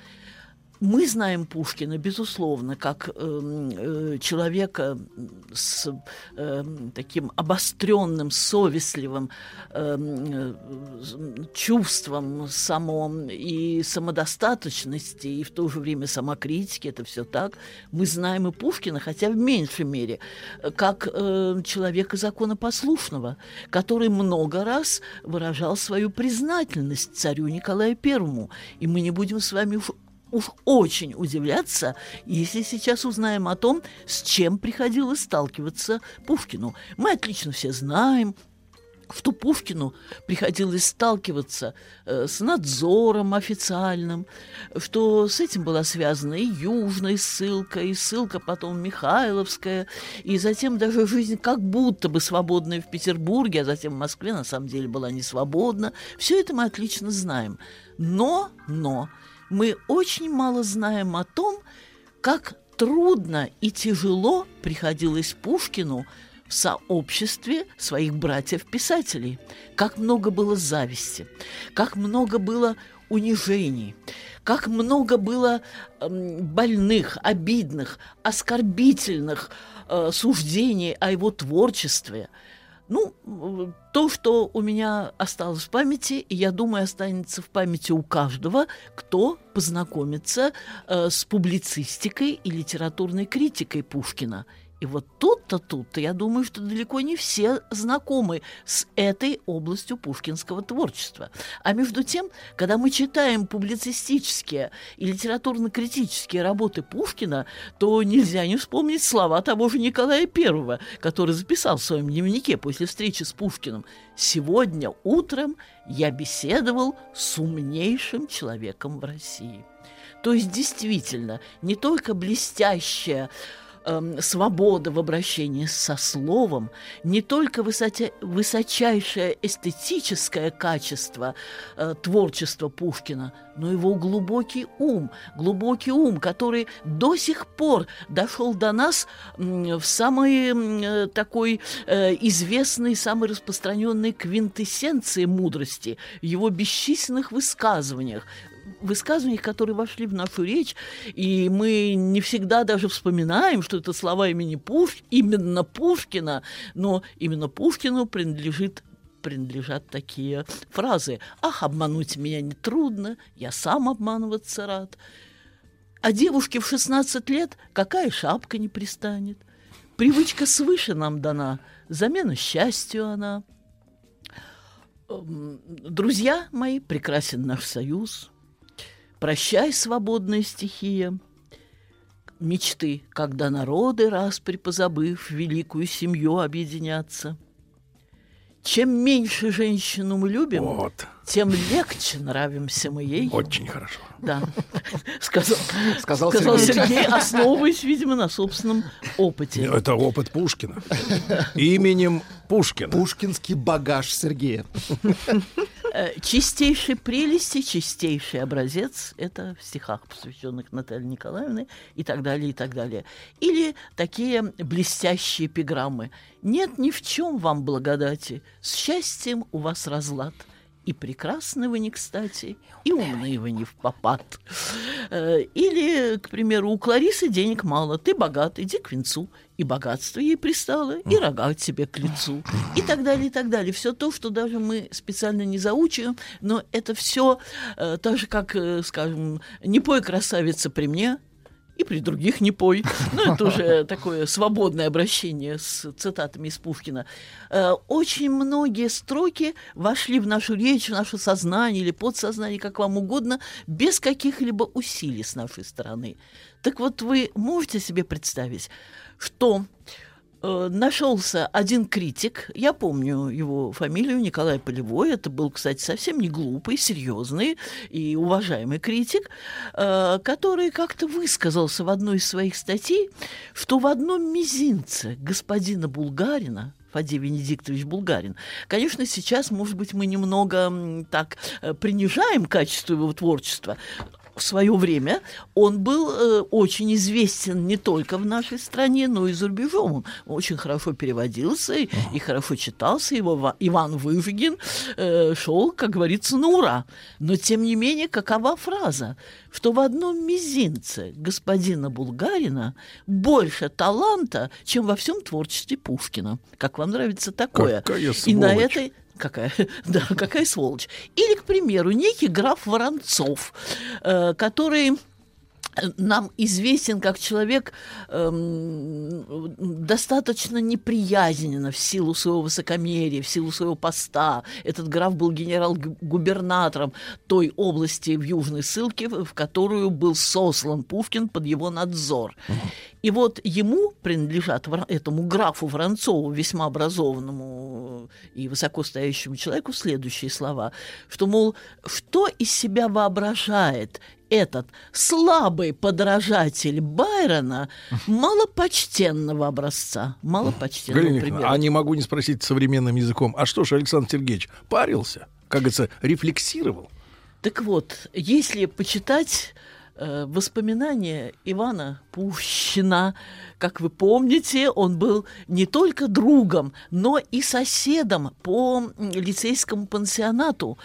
R: Мы знаем Пушкина, безусловно, как эм, э, человека с эм, таким обостренным, совестливым эм, э, чувством само и самодостаточности, и в то же время самокритики, это все так. Мы знаем и Пушкина, хотя в меньшей мере, э, как э, человека законопослушного, который много раз выражал свою признательность царю Николаю Первому. И мы не будем с вами уж уж очень удивляться, если сейчас узнаем о том, с чем приходилось сталкиваться Пушкину. Мы отлично все знаем, что Пушкину приходилось сталкиваться э, с надзором официальным, что с этим была связана и южная ссылка, и ссылка потом Михайловская, и затем даже жизнь как будто бы свободная в Петербурге, а затем в Москве на самом деле была не свободна. Все это мы отлично знаем. Но, но, мы очень мало знаем о том, как трудно и тяжело приходилось Пушкину в сообществе своих братьев-писателей. Как много было зависти, как много было унижений, как много было эм, больных, обидных, оскорбительных э, суждений о его творчестве. Ну, то, что у меня осталось в памяти, и я думаю, останется в памяти у каждого, кто познакомится э, с публицистикой и литературной критикой Пушкина. И вот тут-то, тут-то, я думаю, что далеко не все знакомы с этой областью пушкинского творчества. А между тем, когда мы читаем публицистические и литературно-критические работы Пушкина, то нельзя не вспомнить слова того же Николая I, который записал в своем дневнике после встречи с Пушкиным. «Сегодня утром я беседовал с умнейшим человеком в России». То есть, действительно, не только блестящая эм, свобода в обращении со словом, не только высоте, высочайшее эстетическое качество э, творчества Пушкина, но его глубокий ум, глубокий ум, который до сих пор дошел до нас в самой э, такой э, известной, самой распространенной квинтэссенции мудрости, в его бесчисленных высказываниях, высказываниях, которые вошли в нашу речь, и мы не всегда даже вспоминаем, что это слова имени Пуш... именно Пушкина, но именно Пушкину принадлежит принадлежат такие фразы. «Ах, обмануть меня нетрудно, я сам обманываться рад». А девушке в 16 лет какая шапка не пристанет? Привычка свыше нам дана, замена счастью она. Эм, Друзья мои, прекрасен наш союз. Прощай, свободная стихия. Мечты, когда народы, раз припозабыв, великую семью объединятся. Чем меньше женщину мы любим,
B: Вот.
R: тем легче нравимся мы ей.
B: Очень хорошо.
R: Да, сказал,
C: Сказал
R: сказал
C: Сергей.
R: Сергей, основываясь, видимо, на собственном опыте.
B: Это опыт Пушкина. Именем Пушкина.
C: Пушкинский багаж Сергея.
R: Э, Чистейшей прелести, чистейший образец – это в стихах, посвященных Наталье Николаевне и так далее, и так далее. Или такие блестящие эпиграммы. «Нет ни в чем вам благодати, с счастьем у вас разлад». И прекрасны вы не кстати, и умны вы не в попад. Э, Или, к примеру, у Кларисы денег мало, ты богат, иди к венцу. И богатство ей пристало, и рога тебе к лицу. И так далее, и так далее. Все то, что даже мы специально не заучиваем, но это все так же, как, э, скажем, не пой красавица при мне, и при других не пой. Ну, это уже такое свободное обращение с цитатами из Пушкина. Э, Очень многие строки вошли в нашу речь, в наше сознание или подсознание, как вам угодно, без каких-либо усилий с нашей стороны. Так вот, вы можете себе представить, что нашелся один критик, я помню его фамилию, Николай Полевой, это был, кстати, совсем не глупый, серьезный и уважаемый критик, э, который как-то высказался в одной из своих статей, что в одном мизинце господина Булгарина, Фадей Венедиктович Булгарин. Конечно, сейчас, может быть, мы немного так э, принижаем качество его творчества, в свое время он был э, очень известен не только в нашей стране, но и за рубежом. Он очень хорошо переводился и, и хорошо читался. Его Ва- Иван Выжигин э, шел, как говорится, на ура. Но, тем не менее, какова фраза? Что в одном мизинце господина Булгарина больше таланта, чем во всем творчестве Пушкина. Как вам нравится такое?
B: Какая
R: И на
B: сволочь.
R: этой Какая, да, какая сволочь. Или, к примеру, некий граф Воронцов, э, который нам известен как человек эм, достаточно неприязненно в силу своего высокомерия, в силу своего поста. Этот граф был генерал-губернатором той области в Южной Ссылке, в которую был сослан Пушкин под его надзор. И вот ему принадлежат, этому графу Воронцову, весьма образованному и высокостоящему человеку, следующие слова, что, мол, что из себя воображает этот слабый подражатель Байрона малопочтенного образца. Малопочтенного
B: Галина
R: примера.
B: А не могу не спросить современным языком. А что ж Александр Сергеевич парился? Как говорится, рефлексировал?
R: Так вот, если почитать воспоминания Ивана Пущина. Как вы помните, он был не только другом, но и соседом по лицейскому пансионату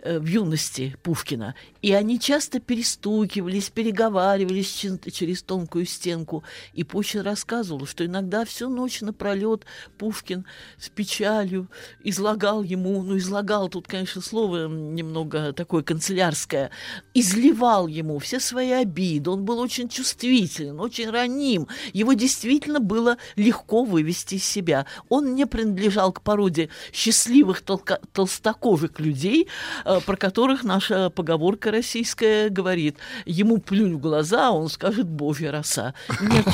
R: э, в юности Пушкина. И они часто перестукивались, переговаривались через тонкую стенку. И Пущин рассказывал, что иногда всю ночь напролет Пушкин с печалью излагал ему, ну, излагал, тут, конечно, слово немного такое канцелярское, изливал ему все свои обиды. Он был очень чувствителен, очень раним. Его действительно было легко вывести из себя. Он не принадлежал к породе счастливых толка- толстокожих людей, э, про которых наша поговорка российская говорит. Ему плюнь в глаза, а он скажет «Божья роса». Нет,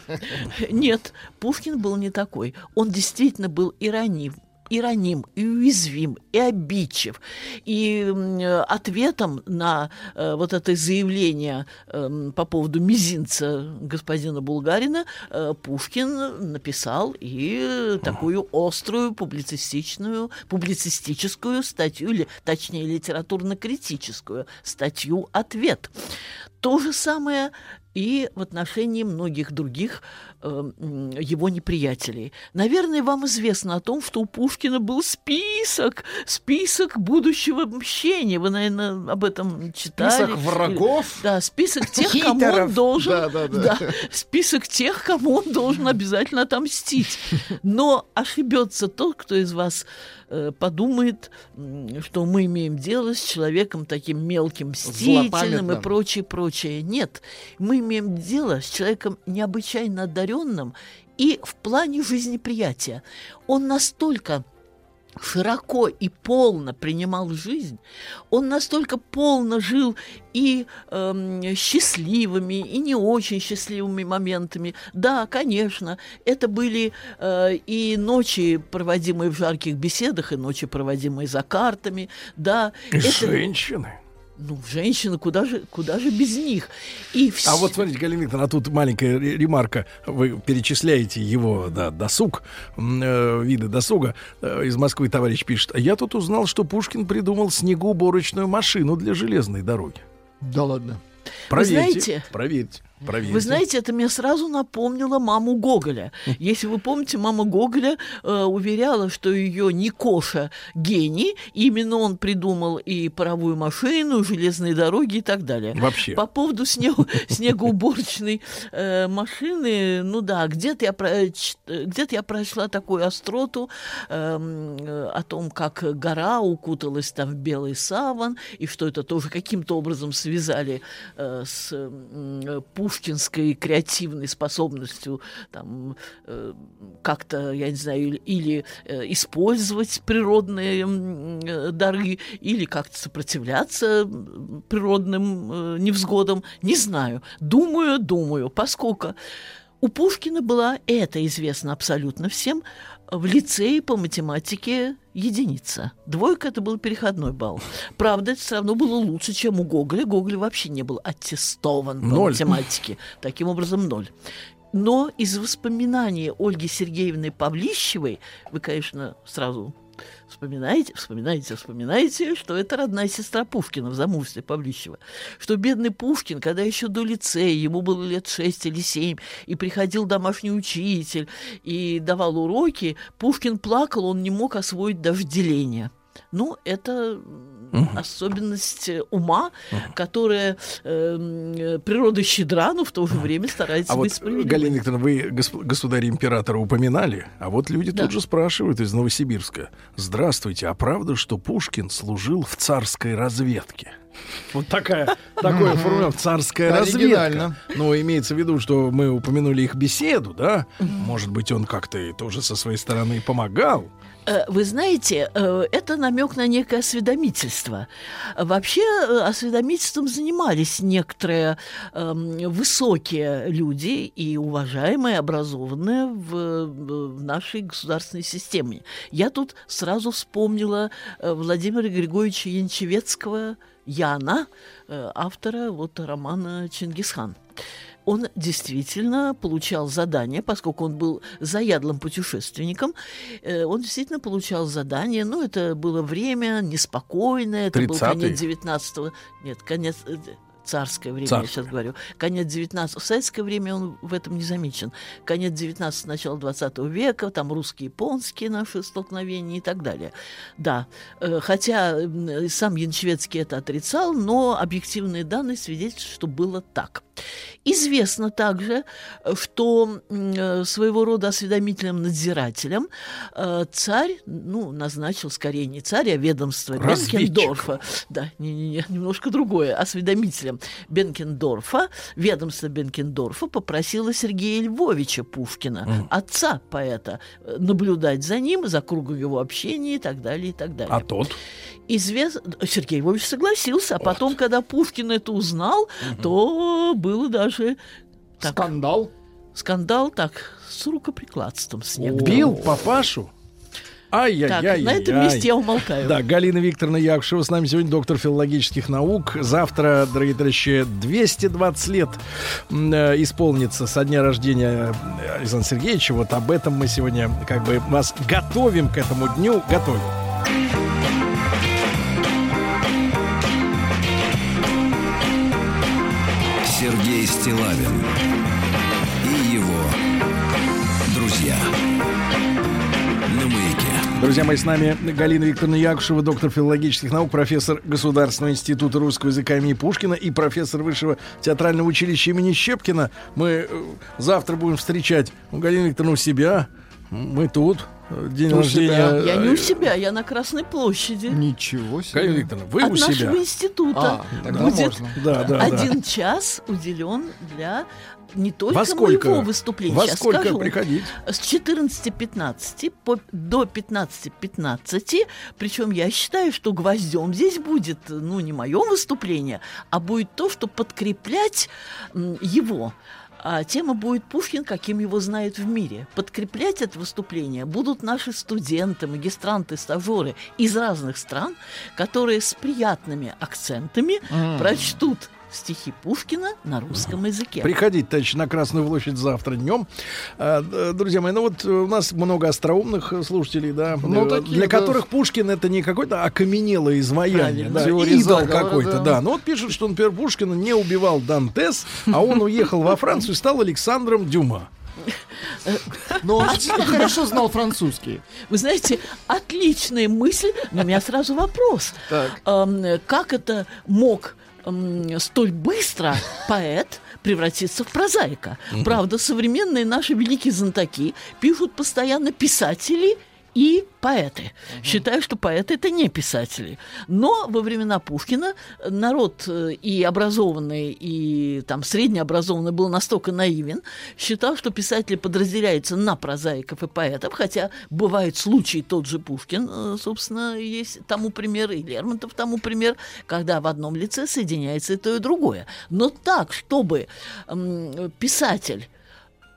R: нет, Пушкин был не такой. Он действительно был и ранив, и раним, и уязвим, и обидчив. И ответом на э, вот это заявление эм, по поводу мизинца господина Булгарина э, Пушкин написал и такую острую публицистичную, публицистическую статью, или точнее литературно-критическую статью «Ответ». То же самое и в отношении многих других э, его неприятелей. Наверное, вам известно о том, что у Пушкина был список, список будущего мщения. Вы, наверное, об этом читали.
C: Список врагов?
R: Или- Да, список тех, кому он должен...
C: Да, да, да.
R: список тех, кому он должен обязательно отомстить. Но ошибется тот, кто из вас э, подумает, м, что мы имеем дело с человеком таким мелким, мстительным и прочее, прочее. Нет, мы имеем дело с человеком необычайно одаренным и в плане жизнеприятия. Он настолько широко и полно принимал жизнь, он настолько полно жил и эм, счастливыми, и не очень счастливыми моментами. Да, конечно, это были э, и ночи, проводимые в жарких беседах, и ночи, проводимые за картами. Да,
B: И
R: это-
B: женщины.
R: Ну, женщины, куда же, куда же без них? И
B: А
R: всё-
B: вот смотрите, Галина Викторовна, а тут маленькая ре- ремарка. Вы перечисляете его да, досуг, э, виды досуга. Э, из Москвы товарищ пишет. «А Я тут узнал, что Пушкин придумал снегоуборочную машину для железной дороги.
C: Да ладно.
B: Проверьте,
R: знаете-
B: проверьте, проверьте.
R: Вы знаете, это мне сразу напомнило маму Гоголя. Если вы помните, мама Гоголя э, уверяла, что ее Никоша гений, именно он придумал и паровую машину, железные дороги и так далее.
B: Вообще.
R: По поводу снег- снегоуборочной э, машины, ну да, где-то я, про- ч- э, где-то я прочла такую остроту эм, э, о том, как гора укуталась там в белый саван, и что это тоже каким-то образом связали э, с э, пушкинской креативной способностью там э, как-то, я не знаю, или, э, использовать природные э, дары, или как-то сопротивляться природным э, невзгодам, не знаю. Думаю, думаю, поскольку у Пушкина была, это известно абсолютно всем, в лицее по математике единица. Двойка это был переходной балл. Правда, это все равно было лучше, чем у Гоголя. Гоголь вообще не был аттестован по
B: Ноль.
R: математике. Таким образом, ноль. Но из воспоминаний Ольги Сергеевны Павлищевой, вы, конечно, сразу вспоминаете, вспоминаете, вспоминаете, что это родная сестра Пушкина в замужестве Павлищева. Что бедный Пушкин, когда еще до лицея, ему было лет шесть или семь, и приходил домашний учитель и давал уроки, Пушкин плакал, он не мог освоить даже деление. Ну, это м, особенность э, ума, которая эм, э, природа щедра, но в то же время старается
B: А
R: быть
B: вот,
R: справедливой.
B: Галина Викторовна, вы госп- государя-императора упоминали, а вот люди
R: Да.
B: тут же спрашивают из Новосибирска. Здравствуйте, а правда, что Пушкин служил в царской разведке? Вот такая, такое формулировка царская разведка. Но имеется в виду, что мы упомянули их беседу, да? Может быть, он как-то тоже со своей стороны помогал.
R: Э, Вы знаете, э, это намек на некое осведомительство. Вообще э, осведомительством занимались некоторые эм, высокие люди и уважаемые, образованные в, нашей государственной системе. Я тут сразу вспомнила Владимира Григорьевича Янчевецкого Яна, автора вот романа «Чингисхан». Он действительно получал задания, поскольку он был заядлым путешественником, э, он действительно получал задания. Ну, это было время неспокойное, это был
B: 30-е.
R: конец 19 Нет, конец... э, царское время,
B: Царское.
R: я сейчас говорю, конец 19 в советское время он в этом не замечен. Конец 19 начало 20 века, там русско-японские наши столкновения и так далее. Да, э, хотя сам Янчевецкий это отрицал, но объективные данные свидетельствуют, что было так. Известно также, что э, своего рода осведомительным надзирателем э, царь, ну, назначил скорее не царь, а ведомство
B: Разведчик.
R: Бенкендорфа. Да, не-не-не, немножко другое. Осведомителем Бенкендорфа, ведомство Бенкендорфа попросило Сергея Львовича Пушкина, отца поэта, э, наблюдать за ним, за кругом его общения и так далее, и так далее.
B: А тот?
R: Извест... Сергей Львович согласился, а потом, когда Пушкин это узнал, то было даже...
C: Скандал?
R: Скандал, так, с рукоприкладством с некоторым.
B: Бил папашу? Ай-яй-яй.
R: Так, на этом месте я умолкаю.
B: Да, Галина Викторовна Якушева с нами сегодня доктор филологических наук. Завтра, дорогие товарищи, 220 лет э, исполнится со дня рождения э, Александра Сергеевича. Вот об этом мы сегодня как бы вас готовим к этому дню. Готовим.
A: Стилавин и его друзья. На маяке.
B: Друзья мои, с нами Галина Викторовна Якушева, доктор филологических наук, профессор Государственного института русского языка имени Пушкина и профессор Высшего театрального училища имени Щепкина. Мы э, завтра будем встречать ну, Галину Викторовну у себя. Мы тут. Э, День
C: У
B: рождения.
C: себя.
R: Я не у себя, я на Красной площади.
C: Ничего себе.
B: Галина Викторовна, вы
R: От
B: у себя.
R: нашего института
C: А, тогда
R: будет
C: можно.
B: Да, да,
R: один
B: да.
R: час уделен для не только
B: Во сколько?
R: моего выступления.
B: Во
R: Сейчас
B: сколько
R: скажу.
B: приходить?
R: С 14.15 по, до 15.15. Причем я считаю, что гвоздем здесь будет, ну, не мое выступление, а будет то, что подкреплять его. А тема будет Пушкин, каким его знают в мире. Подкреплять это выступление будут наши студенты, магистранты, стажеры из разных стран, которые с приятными акцентами
B: М.
R: прочтут стихи Пушкина на русском языке.
B: Приходите, товарищи, на Красную площадь завтра днем. А, друзья мои, ну вот у нас много остроумных слушателей, да,
C: Ну,
B: э,
C: такие,
B: для
C: да.
B: которых Пушкин это не какое-то окаменелое изваяние, да, идол какой-то,
C: да.
B: да. Ну вот пишут, что, например, Пушкина не убивал Дантес, а он уехал во Францию и стал Александром Дюма.
C: Но он же хорошо знал французский.
R: Вы знаете, отличная мысль, но у меня сразу вопрос. Как это мог столь быстро поэт превратиться в прозаика? Правда, современные наши великие знатоки пишут постоянно писатели и поэты. Считаю, что поэты это не писатели. Но во времена Пушкина народ э, и образованный, и там среднеобразованный был настолько наивен, считал, что писатели подразделяются на прозаиков и поэтов, хотя бывают случаи, тот же Пушкин, э, собственно, есть тому пример, и Лермонтов тому пример, когда в одном лице соединяется и то, и другое. Но так, чтобы писатель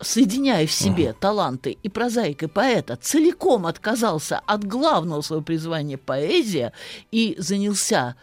R: соединяя в себе таланты и прозаик, и поэта, целиком отказался от главного своего призвания поэзия и занялся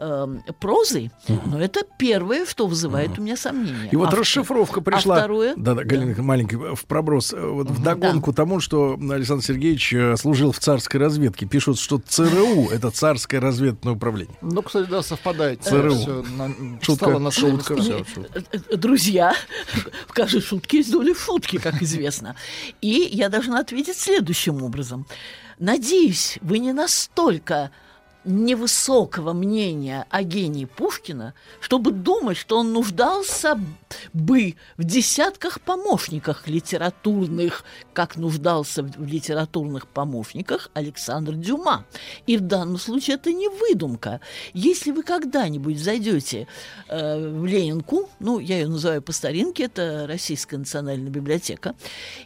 R: эм, прозой, но это первое, что вызывает у меня сомнения.
B: И вот
R: А
B: расшифровка
R: а
B: пришла.
R: второе?
B: Да, да, Галина, маленький в проброс. э, Вот в догонку тому, что Александр Сергеевич э, служил в царской разведке. Пишут, что ЦРУ это царское разведное управление.
C: Ну, кстати, да, совпадает.
B: ЦРУ.
C: Всё на-
B: Шутка,
C: на
B: шутка,
R: Э, э, Друзья, в каждой шутке есть доля шутки, как известно. И я должна ответить следующим образом. Надеюсь, вы не настолько невысокого мнения о гении Пушкина, чтобы думать, что он нуждался бы в десятках помощниках литературных, как нуждался в литературных помощниках Александр Дюма. И в данном случае это не выдумка. Если вы когда-нибудь зайдете э, в Ленинку, ну, я ее называю по старинке, это Российская национальная библиотека,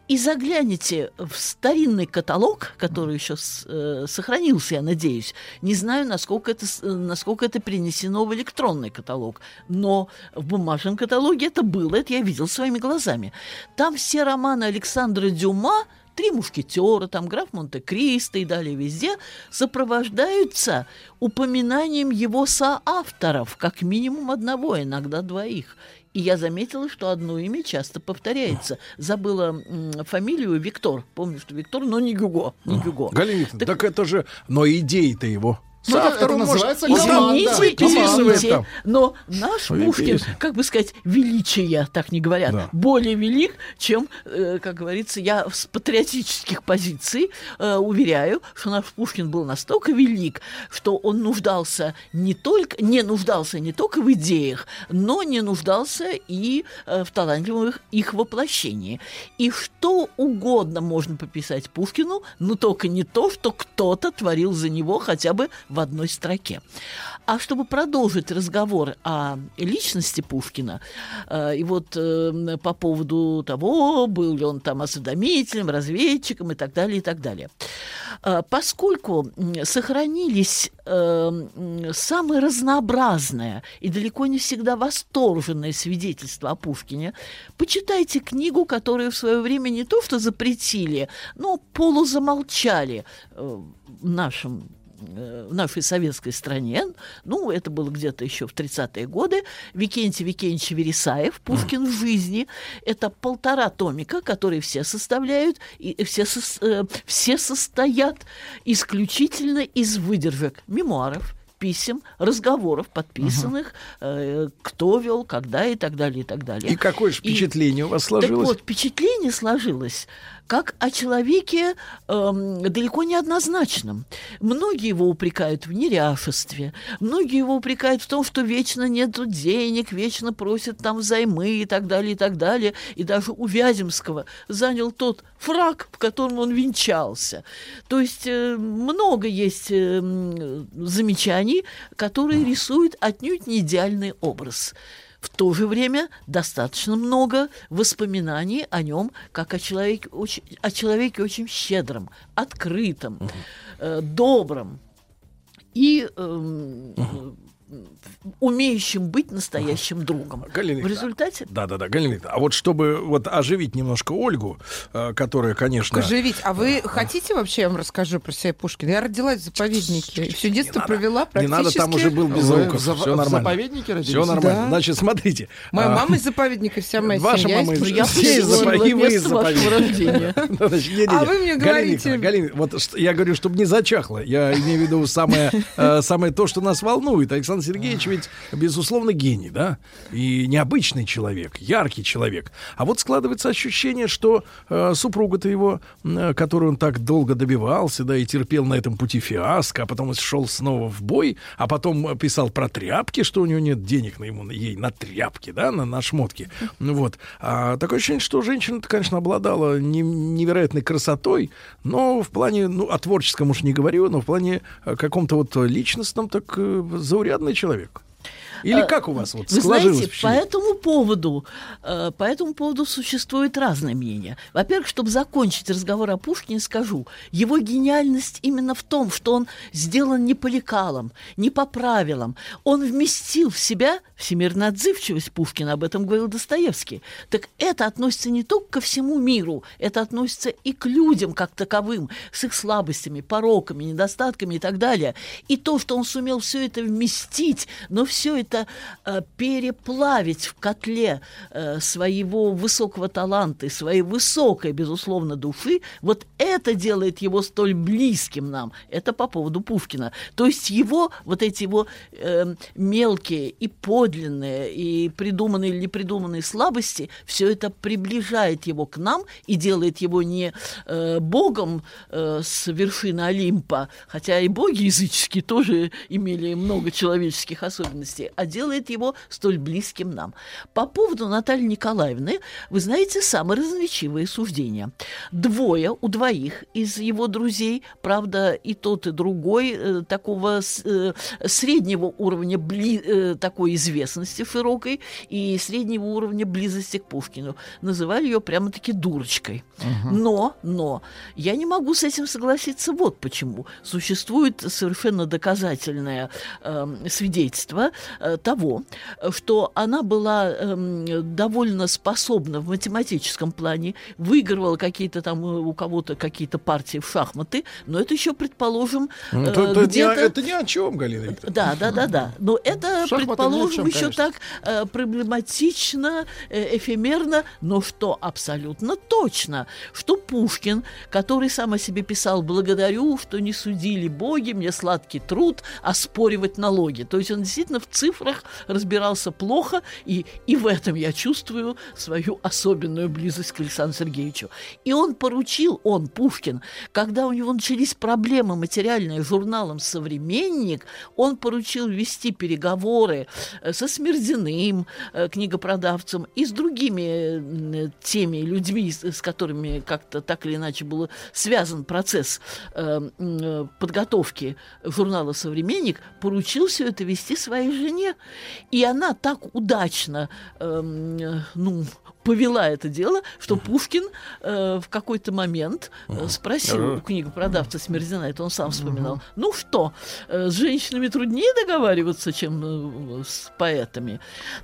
R: и заглянете в старинный каталог, который еще с- э, сохранился, я надеюсь, не знаю, насколько это, насколько это перенесено в электронный каталог, но в бумажном каталоге это было, это я видел своими глазами. Там все романы Александра Дюма Три мушкетера, там граф Монте-Кристо и далее везде сопровождаются упоминанием его соавторов, как минимум одного, иногда двоих. И я заметила, что одно имя часто повторяется. Забыла м, фамилию Виктор. Помню, что Виктор, но не Гюго. Не Гюго.
B: Галина Викторовна, так... это же... Но идеи-то его.
C: Ну, это- это
B: может-
C: называется
B: там
C: команда.
R: Извините, но наш
B: Ой,
R: Пушкин,
B: песня.
R: как бы сказать, величие, так не говорят,
B: Да.
R: более велик, чем, э, как говорится, я с патриотических позиций э, уверяю, что наш Пушкин был настолько велик, что он нуждался не только, не нуждался не только в идеях, но не нуждался и э, в талантливых их воплощении. И что угодно можно пописать Пушкину, но только не то, что кто-то творил за него хотя бы в одной строке. А чтобы продолжить разговор о личности Пушкина, э, и вот э, по поводу того, был ли он там осведомителем, разведчиком и так далее, и так далее. Э, Поскольку сохранились э, самые разнообразные и далеко не всегда восторженные свидетельства о Пушкине, почитайте книгу, которую в свое время не то что запретили, но полузамолчали э, в нашем в нашей советской стране, ну, это было где-то еще в 30-е годы, Викентий Викентьевич Вересаев «Пушкин в жизни». Это полтора томика, которые все составляют, и все, сос- э, все состоят исключительно из выдержек мемуаров, писем, разговоров, подписанных, э, кто вел, когда и так далее, и так далее.
B: И какое же
R: И-
B: впечатление у вас
R: так
B: сложилось?
R: вот, впечатление сложилось как о человеке эм, далеко не однозначном. Многие его упрекают в неряшестве, многие его упрекают в том, что вечно нету денег, вечно просят там взаймы и так далее, и так далее. И даже у Вяземского занял тот фраг, в котором он венчался. То есть э, много есть э, замечаний, которые рисуют отнюдь не идеальный образ. В то же время достаточно много воспоминаний о нем как о человеке очень, о человеке очень щедром, открытом, э, добром. И эм, умеющим быть настоящим другом.
B: Галина
R: В результате
B: Да, да, да, Галина А вот чтобы вот оживить немножко Ольгу, э, которая, конечно.
D: Оживить. А вы хотите вообще, я вам расскажу про себя Пушкина? Я родилась в заповеднике. Все детство провела
B: Не
D: практически.
B: надо, там уже был
C: Вы
B: Безруков.
C: в зав-
B: Все
C: в
B: нормально.
C: заповеднике родились?
B: Все нормально.
D: Да.
B: Значит, смотрите.
D: Моя
B: а,
D: мама из заповедника, вся моя
B: Ваша
D: семья.
B: мама
D: из
B: из все заповедника.
D: А вы мне говорите-
B: Галина, вот я говорю, чтобы не зачахло. Я имею в виду самое, э, самое то, что нас волнует. Александр Сергеевич ведь, безусловно, гений, да? И необычный человек, яркий человек. А вот складывается ощущение, что э, супруга-то его, э, которую он так долго добивался, да, и терпел на этом пути фиаско, а потом шел снова в бой, а потом э, писал про тряпки, что у него нет денег на ему, ей на тряпки, да, на, на шмотки. Вот. А такое ощущение, что женщина-то, конечно, обладала не- невероятной красотой, но в плане, ну, о творческом уж не говорю, но в плане э, каком-то вот личностном, так э, заурядный человек. Или
R: Э,
B: как у вас вот
R: Вы
B: сложилось
R: знаете, по этому поводу, э, по этому поводу существует разное мнение. Во-первых, чтобы закончить разговор о Пушкине, скажу, его гениальность именно в том, что он сделан не по лекалам, не по правилам. Он вместил в себя всемирную отзывчивость Пушкина, об этом говорил Достоевский. Так это относится не только ко всему миру, это относится и к людям как таковым, с их слабостями, пороками, недостатками и так далее. И то, что он сумел все это вместить, но все это э, переплавить в котле э, своего высокого таланта своей высокой, безусловно, души, вот это делает его столь близким нам. Это по поводу Пушкина. То есть его, вот эти его э, мелкие и подлинные, и придуманные или непридуманные слабости, все это приближает его к нам и делает его не э, богом э, с вершины Олимпа, хотя и боги языческие тоже имели много человеческих особенностей, а делает его столь близким нам. По поводу Натальи Николаевны, вы знаете, самые разноречивые суждения. Двое у двоих из его друзей, правда, и тот, и другой э, такого э, среднего уровня бли- э, такой известности широкой и среднего уровня близости к Пушкину. Называли ее прямо-таки дурочкой. Но, но, я не могу с этим согласиться вот почему. Существует совершенно доказательное эм, свидетельство э, того, что она была эм, довольно способна в математическом плане, выигрывала какие-то там э, у кого-то какие-то партии в шахматы, но это еще, предположим,
B: Ну,
R: э,
B: то- то это,
R: где-то...
B: это ни о чем, Галина Викторовна.
R: Да, да, да, да. Но это,
C: Шахматы
R: предположим, этом еще так э, проблематично, э, эфемерно, но что абсолютно точно, что Пушкин, который сам о себе писал «благодарю, что не судили боги, мне сладкий труд оспоривать налоги». То есть он действительно в цифрах разбирался плохо, и, и в этом я чувствую свою особенную близость к Александру Сергеевичу. И он поручил, он, Пушкин, когда у него начались проблемы материальные с журналом «Современник», он поручил вести переговоры э, со Смердиным, э, книгопродавцем, и с другими э, теми людьми, с, которыми как-то так или иначе был связан процесс э, подготовки журнала «Современник», поручил все это вести своей жене. И она так удачно, ну, повела это дело, что Пушкин э, в какой-то момент э, спросил у книгопродавца Смердина, это он сам вспоминал, ну что, э, с женщинами труднее договариваться, чем э, с поэтами.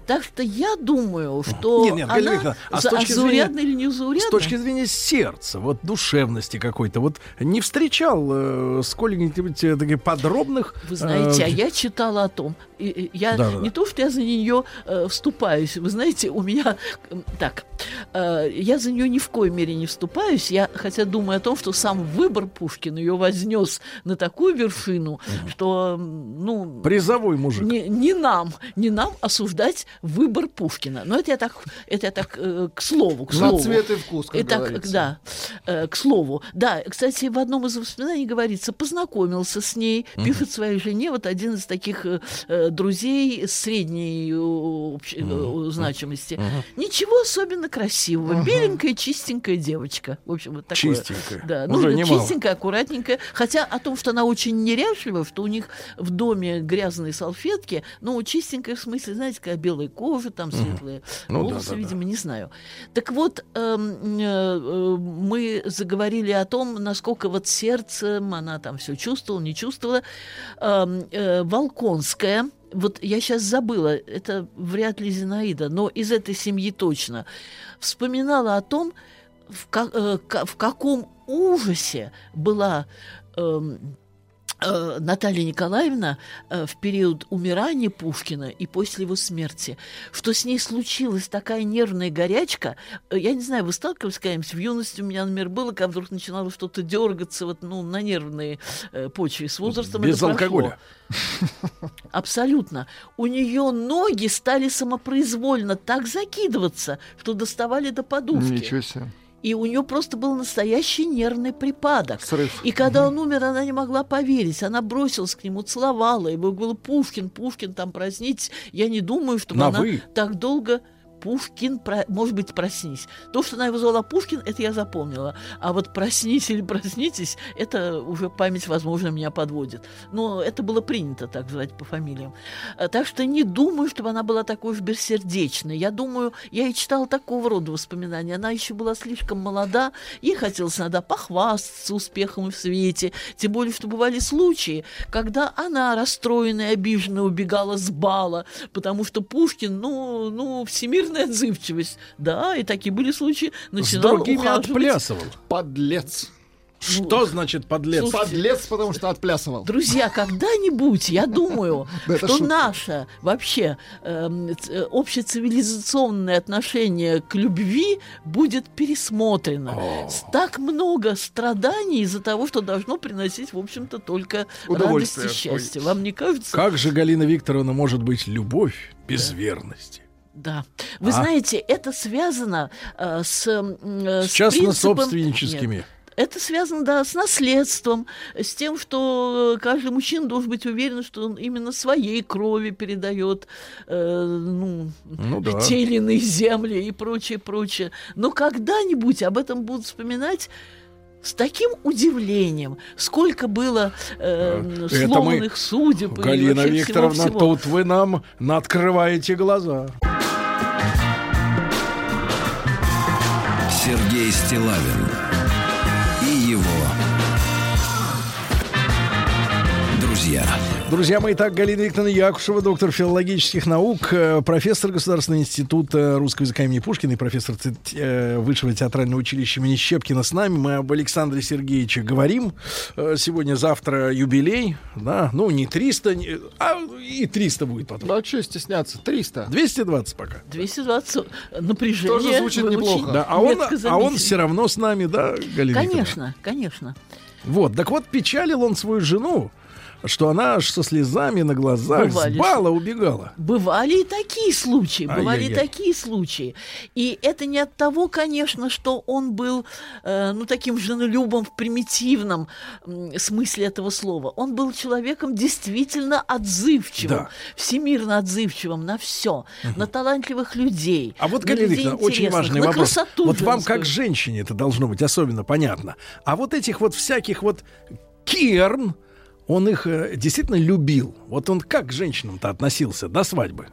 R: Так что я думаю, что
B: Нет, нет, Галина
R: она
B: Викторовна, а с
R: за-
B: точки
R: заурядна
B: зрения-
R: или не заурядна?
B: С точки зрения сердца, вот душевности какой-то, вот не встречал э, сколько-нибудь э, таких подробных...
R: Вы знаете,
B: э,
R: а я читала о том, и- и я
B: Да-да-да.
R: не то, что я за нее э, вступаюсь, вы знаете, у меня м, так, э, я за нее ни в коей мере не вступаюсь, я хотя думаю о том, что сам выбор Пушкина ее вознес на такую вершину, что, ну,
B: Призовой мужик.
R: не, не нам, не нам осуждать выбор Пушкина. Но это я так, это я так э, к слову, к
C: На
R: слову.
C: цвет и вкус, как
R: Итак,
C: говорится.
R: да, э, к слову. Да, кстати, в одном из воспоминаний говорится, познакомился с ней, пишет своей жене, вот один из таких э, друзей средней общ- э, значимости. Ничего особенно красивого. Беленькая, чистенькая девочка. В общем, вот такое.
B: Чистенькая.
R: Да, ну,
B: Уже немало.
R: чистенькая, аккуратненькая. Хотя о том, что она очень неряшлива, что у них в доме грязные салфетки, ну, чистенькая в смысле, знаете, какая белая кожа, там светлые
B: Ну да,
R: волосы,
B: да, да.
R: видимо, не знаю. Так вот, эм, э, э, мы заговорили о том, насколько вот сердцем она там все чувствовала, не чувствовала. Эм, э, Волконская, вот я сейчас забыла, это вряд ли Зинаида, но из этой семьи точно, вспоминала о том, в, ка- э, в каком ужасе была эм, Наталья Николаевна э, в период умирания Пушкина и после его смерти, что с ней случилась такая нервная горячка. Э, Я не знаю, вы сталкивались когда-нибудь? В юности у меня, например, было, когда вдруг начинало что-то дергаться вот, ну, на нервные э, почве. С возрастом
B: Без
R: это прошло.
B: алкоголя.
R: Абсолютно. У нее ноги стали самопроизвольно так закидываться, что доставали до подушки.
S: Ничего себе.
R: И у нее просто был настоящий нервный припадок.
S: Срыв.
R: И когда он умер, она не могла поверить. Она бросилась к нему, целовала его, говорила, Пушкин, Пушкин, там проснитесь. Я не думаю, чтобы
B: На
R: она
B: «вы».
R: так долго... Пушкин, про- может быть, проснись. То, что она его звала Пушкин, это я запомнила. А вот проснись или проснитесь, это уже память, возможно, меня подводит. Но это было принято так звать по фамилиям. А, Так что не думаю, чтобы она была такой уж бессердечной. Я думаю, я и читала такого рода воспоминания. Она еще была слишком молода, ей хотелось иногда похвастаться успехом в свете. Тем более, что бывали случаи, когда она, расстроенная, обиженная, убегала с бала, потому что Пушкин, ну, ну, всемирная отзывчивость. Да, и такие были случаи.
B: С
R: Начинал
B: другими
R: ухаживать.
B: отплясывал.
C: Подлец.
B: Что значит подлец?
R: слушайте,
C: Подлец, потому что отплясывал.
R: Друзья, когда-нибудь, я думаю, что наше вообще эм, э, общецивилизационное отношение к любви будет пересмотрено. С Так много страданий из-за того, что должно приносить, в общем-то, только радость и счастье. Вам не кажется?
B: Как же, Галина Викторовна, может быть любовь без верности?
R: Да. Вы
B: А?
R: знаете, это связано э, с, э,
B: С
R: с
B: частно-собственническими.
R: принципом-. Это связано, да, с наследством, с тем, что э, каждый мужчина должен быть уверен, что он именно своей крови передает э, ну,
B: Ну да.
R: те или иные земли и прочее, прочее. Но когда-нибудь об этом будут вспоминать с таким удивлением, сколько было э,
B: Это мы-
R: сломанных судеб и
B: Галина
R: вообще
B: Викторовна,
R: всего-всего.
B: тут вы нам открываете глаза.
A: Сергей Стилавин друзья.
B: Мои, так, Галина Викторовна Якушева, доктор филологических наук, э, профессор Государственного института русского языка имени Пушкина и профессор э, Высшего театрального училища имени Щепкина с нами. Мы об Александре Сергеевиче говорим. Э, Сегодня-завтра юбилей, да, ну не 300, не- а и 300 будет потом.
C: Да, что стесняться, 300.
B: 220 пока.
R: 220 напряжение.
C: Тоже звучит неплохо.
B: Да, а он, а он все равно с нами, да, Галина Викторовна?
R: Конечно, конечно.
B: Вот, так вот, печалил он свою жену, что она аж со слезами на глазах
R: Бывали
B: с бала убегала.
R: Бывали и такие случаи, бывали и
B: Ай-яй-яй.
R: такие случаи. И это не от того, конечно, что он был, э, ну, таким женолюбом в примитивном м, смысле этого слова. Он был человеком действительно отзывчивым,
B: Да.
R: всемирно отзывчивым на все, на талантливых людей.
B: А вот,
R: на
B: Галина очень важный вопрос.
R: красоту
B: Вот вам, как женщине, это должно быть особенно понятно. А вот этих вот всяких вот керн, он их э, действительно любил. Вот он как к женщинам-то относился до свадьбы?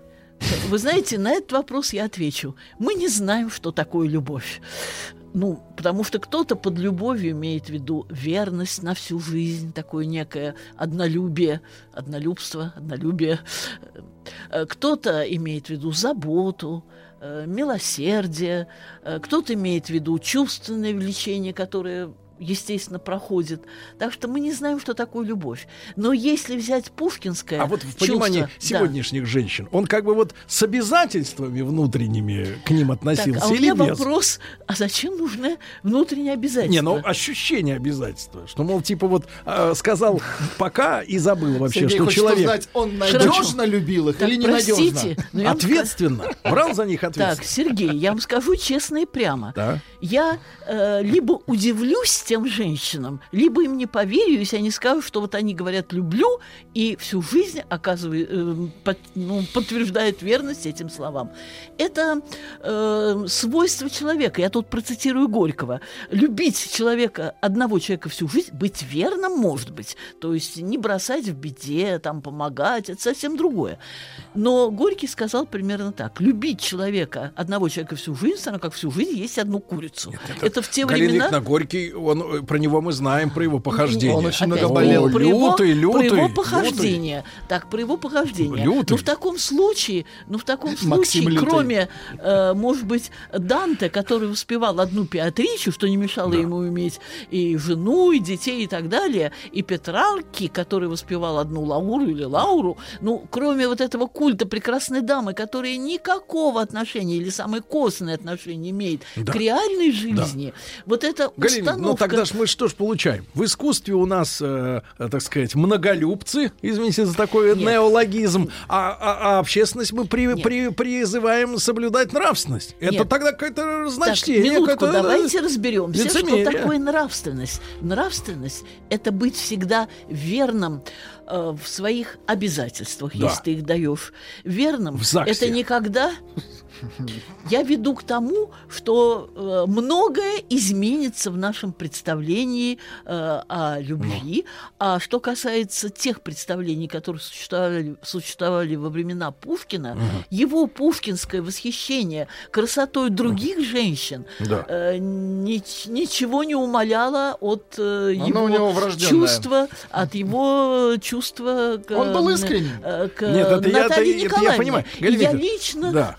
R: Вы знаете, на этот вопрос я отвечу. Мы не знаем, что такое любовь. Ну, потому что кто-то под любовью имеет в виду верность на всю жизнь, такое некое однолюбие, однолюбство, однолюбие. Э, Кто-то имеет в виду заботу, э, милосердие, кто-то имеет в виду чувственное влечение, которое естественно, проходит. Так что мы не знаем, что такое любовь. Но если взять пушкинское
B: А вот в понимании
R: чувство- да.
B: сегодняшних женщин, он как бы вот с обязательствами внутренними к ним относился
R: Так, а у
B: или
R: меня
B: без?
R: вопрос, а зачем нужны внутренние обязательства?
B: Не, ну ощущение обязательства, что, мол, типа вот э, сказал пока и забыл вообще,
C: Сергей
B: что человек
C: узнать, он надежно любил их
R: Так,
C: или ненадежно?
R: простите, вам
B: ответственно брал за них
R: Так,
B: ответственность.
R: Сергей, я вам скажу честно и прямо.
B: Да.
R: Я э, либо удивлюсь тем женщинам, либо им не поверю, если они скажут, что вот они говорят «люблю», и всю жизнь оказывает, э, под- ну, подтверждает верность этим словам. Это э, свойство человека. Я тут процитирую Горького. Любить человека, одного человека всю жизнь, быть верным может быть. То есть не бросать в беде, там, помогать, это совсем другое. Но Горький сказал примерно так. Любить человека, одного человека всю жизнь, равно как всю жизнь есть одну курицу. это, в те
B: Галина
R: времена...
B: Горький, он, э, про него мы знаем, про его похождение.
C: Он очень много болел.
R: про его-
B: Лютый, лютый,
R: про его
B: лютый.
R: похождение. Так, про его похождение.
B: Лютый.
R: Ну, в таком случае, ну, в таком
C: Максим
R: случае,
C: Лютый.
R: кроме, э, может быть, Данте, который воспевал одну Пеатричу, что не мешало ему иметь и жену, и детей, и так далее, и Петрарки, который воспевал одну Лауру или Лауру, ну, кроме вот этого культа прекрасной дамы, которая никакого отношения или самое косвенное отношение имеет
B: Да.
R: к реальной жизни, вот эта
B: Галина,
R: установка...
B: тогда ж мы что ж получаем? В искусстве у нас, э, э, так сказать, многолюбцы, извините за такой
R: Нет.
B: неологизм, а, а- а общественность мы при-
R: Нет.
B: при- призываем соблюдать нравственность. Это
R: Нет.
B: тогда какое-то
R: Так,
B: значение.
R: минутку,
B: какое-то,
R: давайте разберемся, что
B: лицемерие.
R: такое нравственность. Нравственность – это быть всегда верным э, в своих обязательствах,
B: Да.
R: если ты их даешь. Верным это никогда... Я веду к тому, что э, многое изменится в нашем представлении э, о любви. А что касается тех представлений, которые существовали, существовали во времена Пушкина, его пушкинское восхищение красотой других женщин э, нич- ничего не умаляло от его чувства, от его чувства к,
C: Он был искренний.
R: к
B: Нет, это я- это- я понимаю.
R: Я лично
B: да.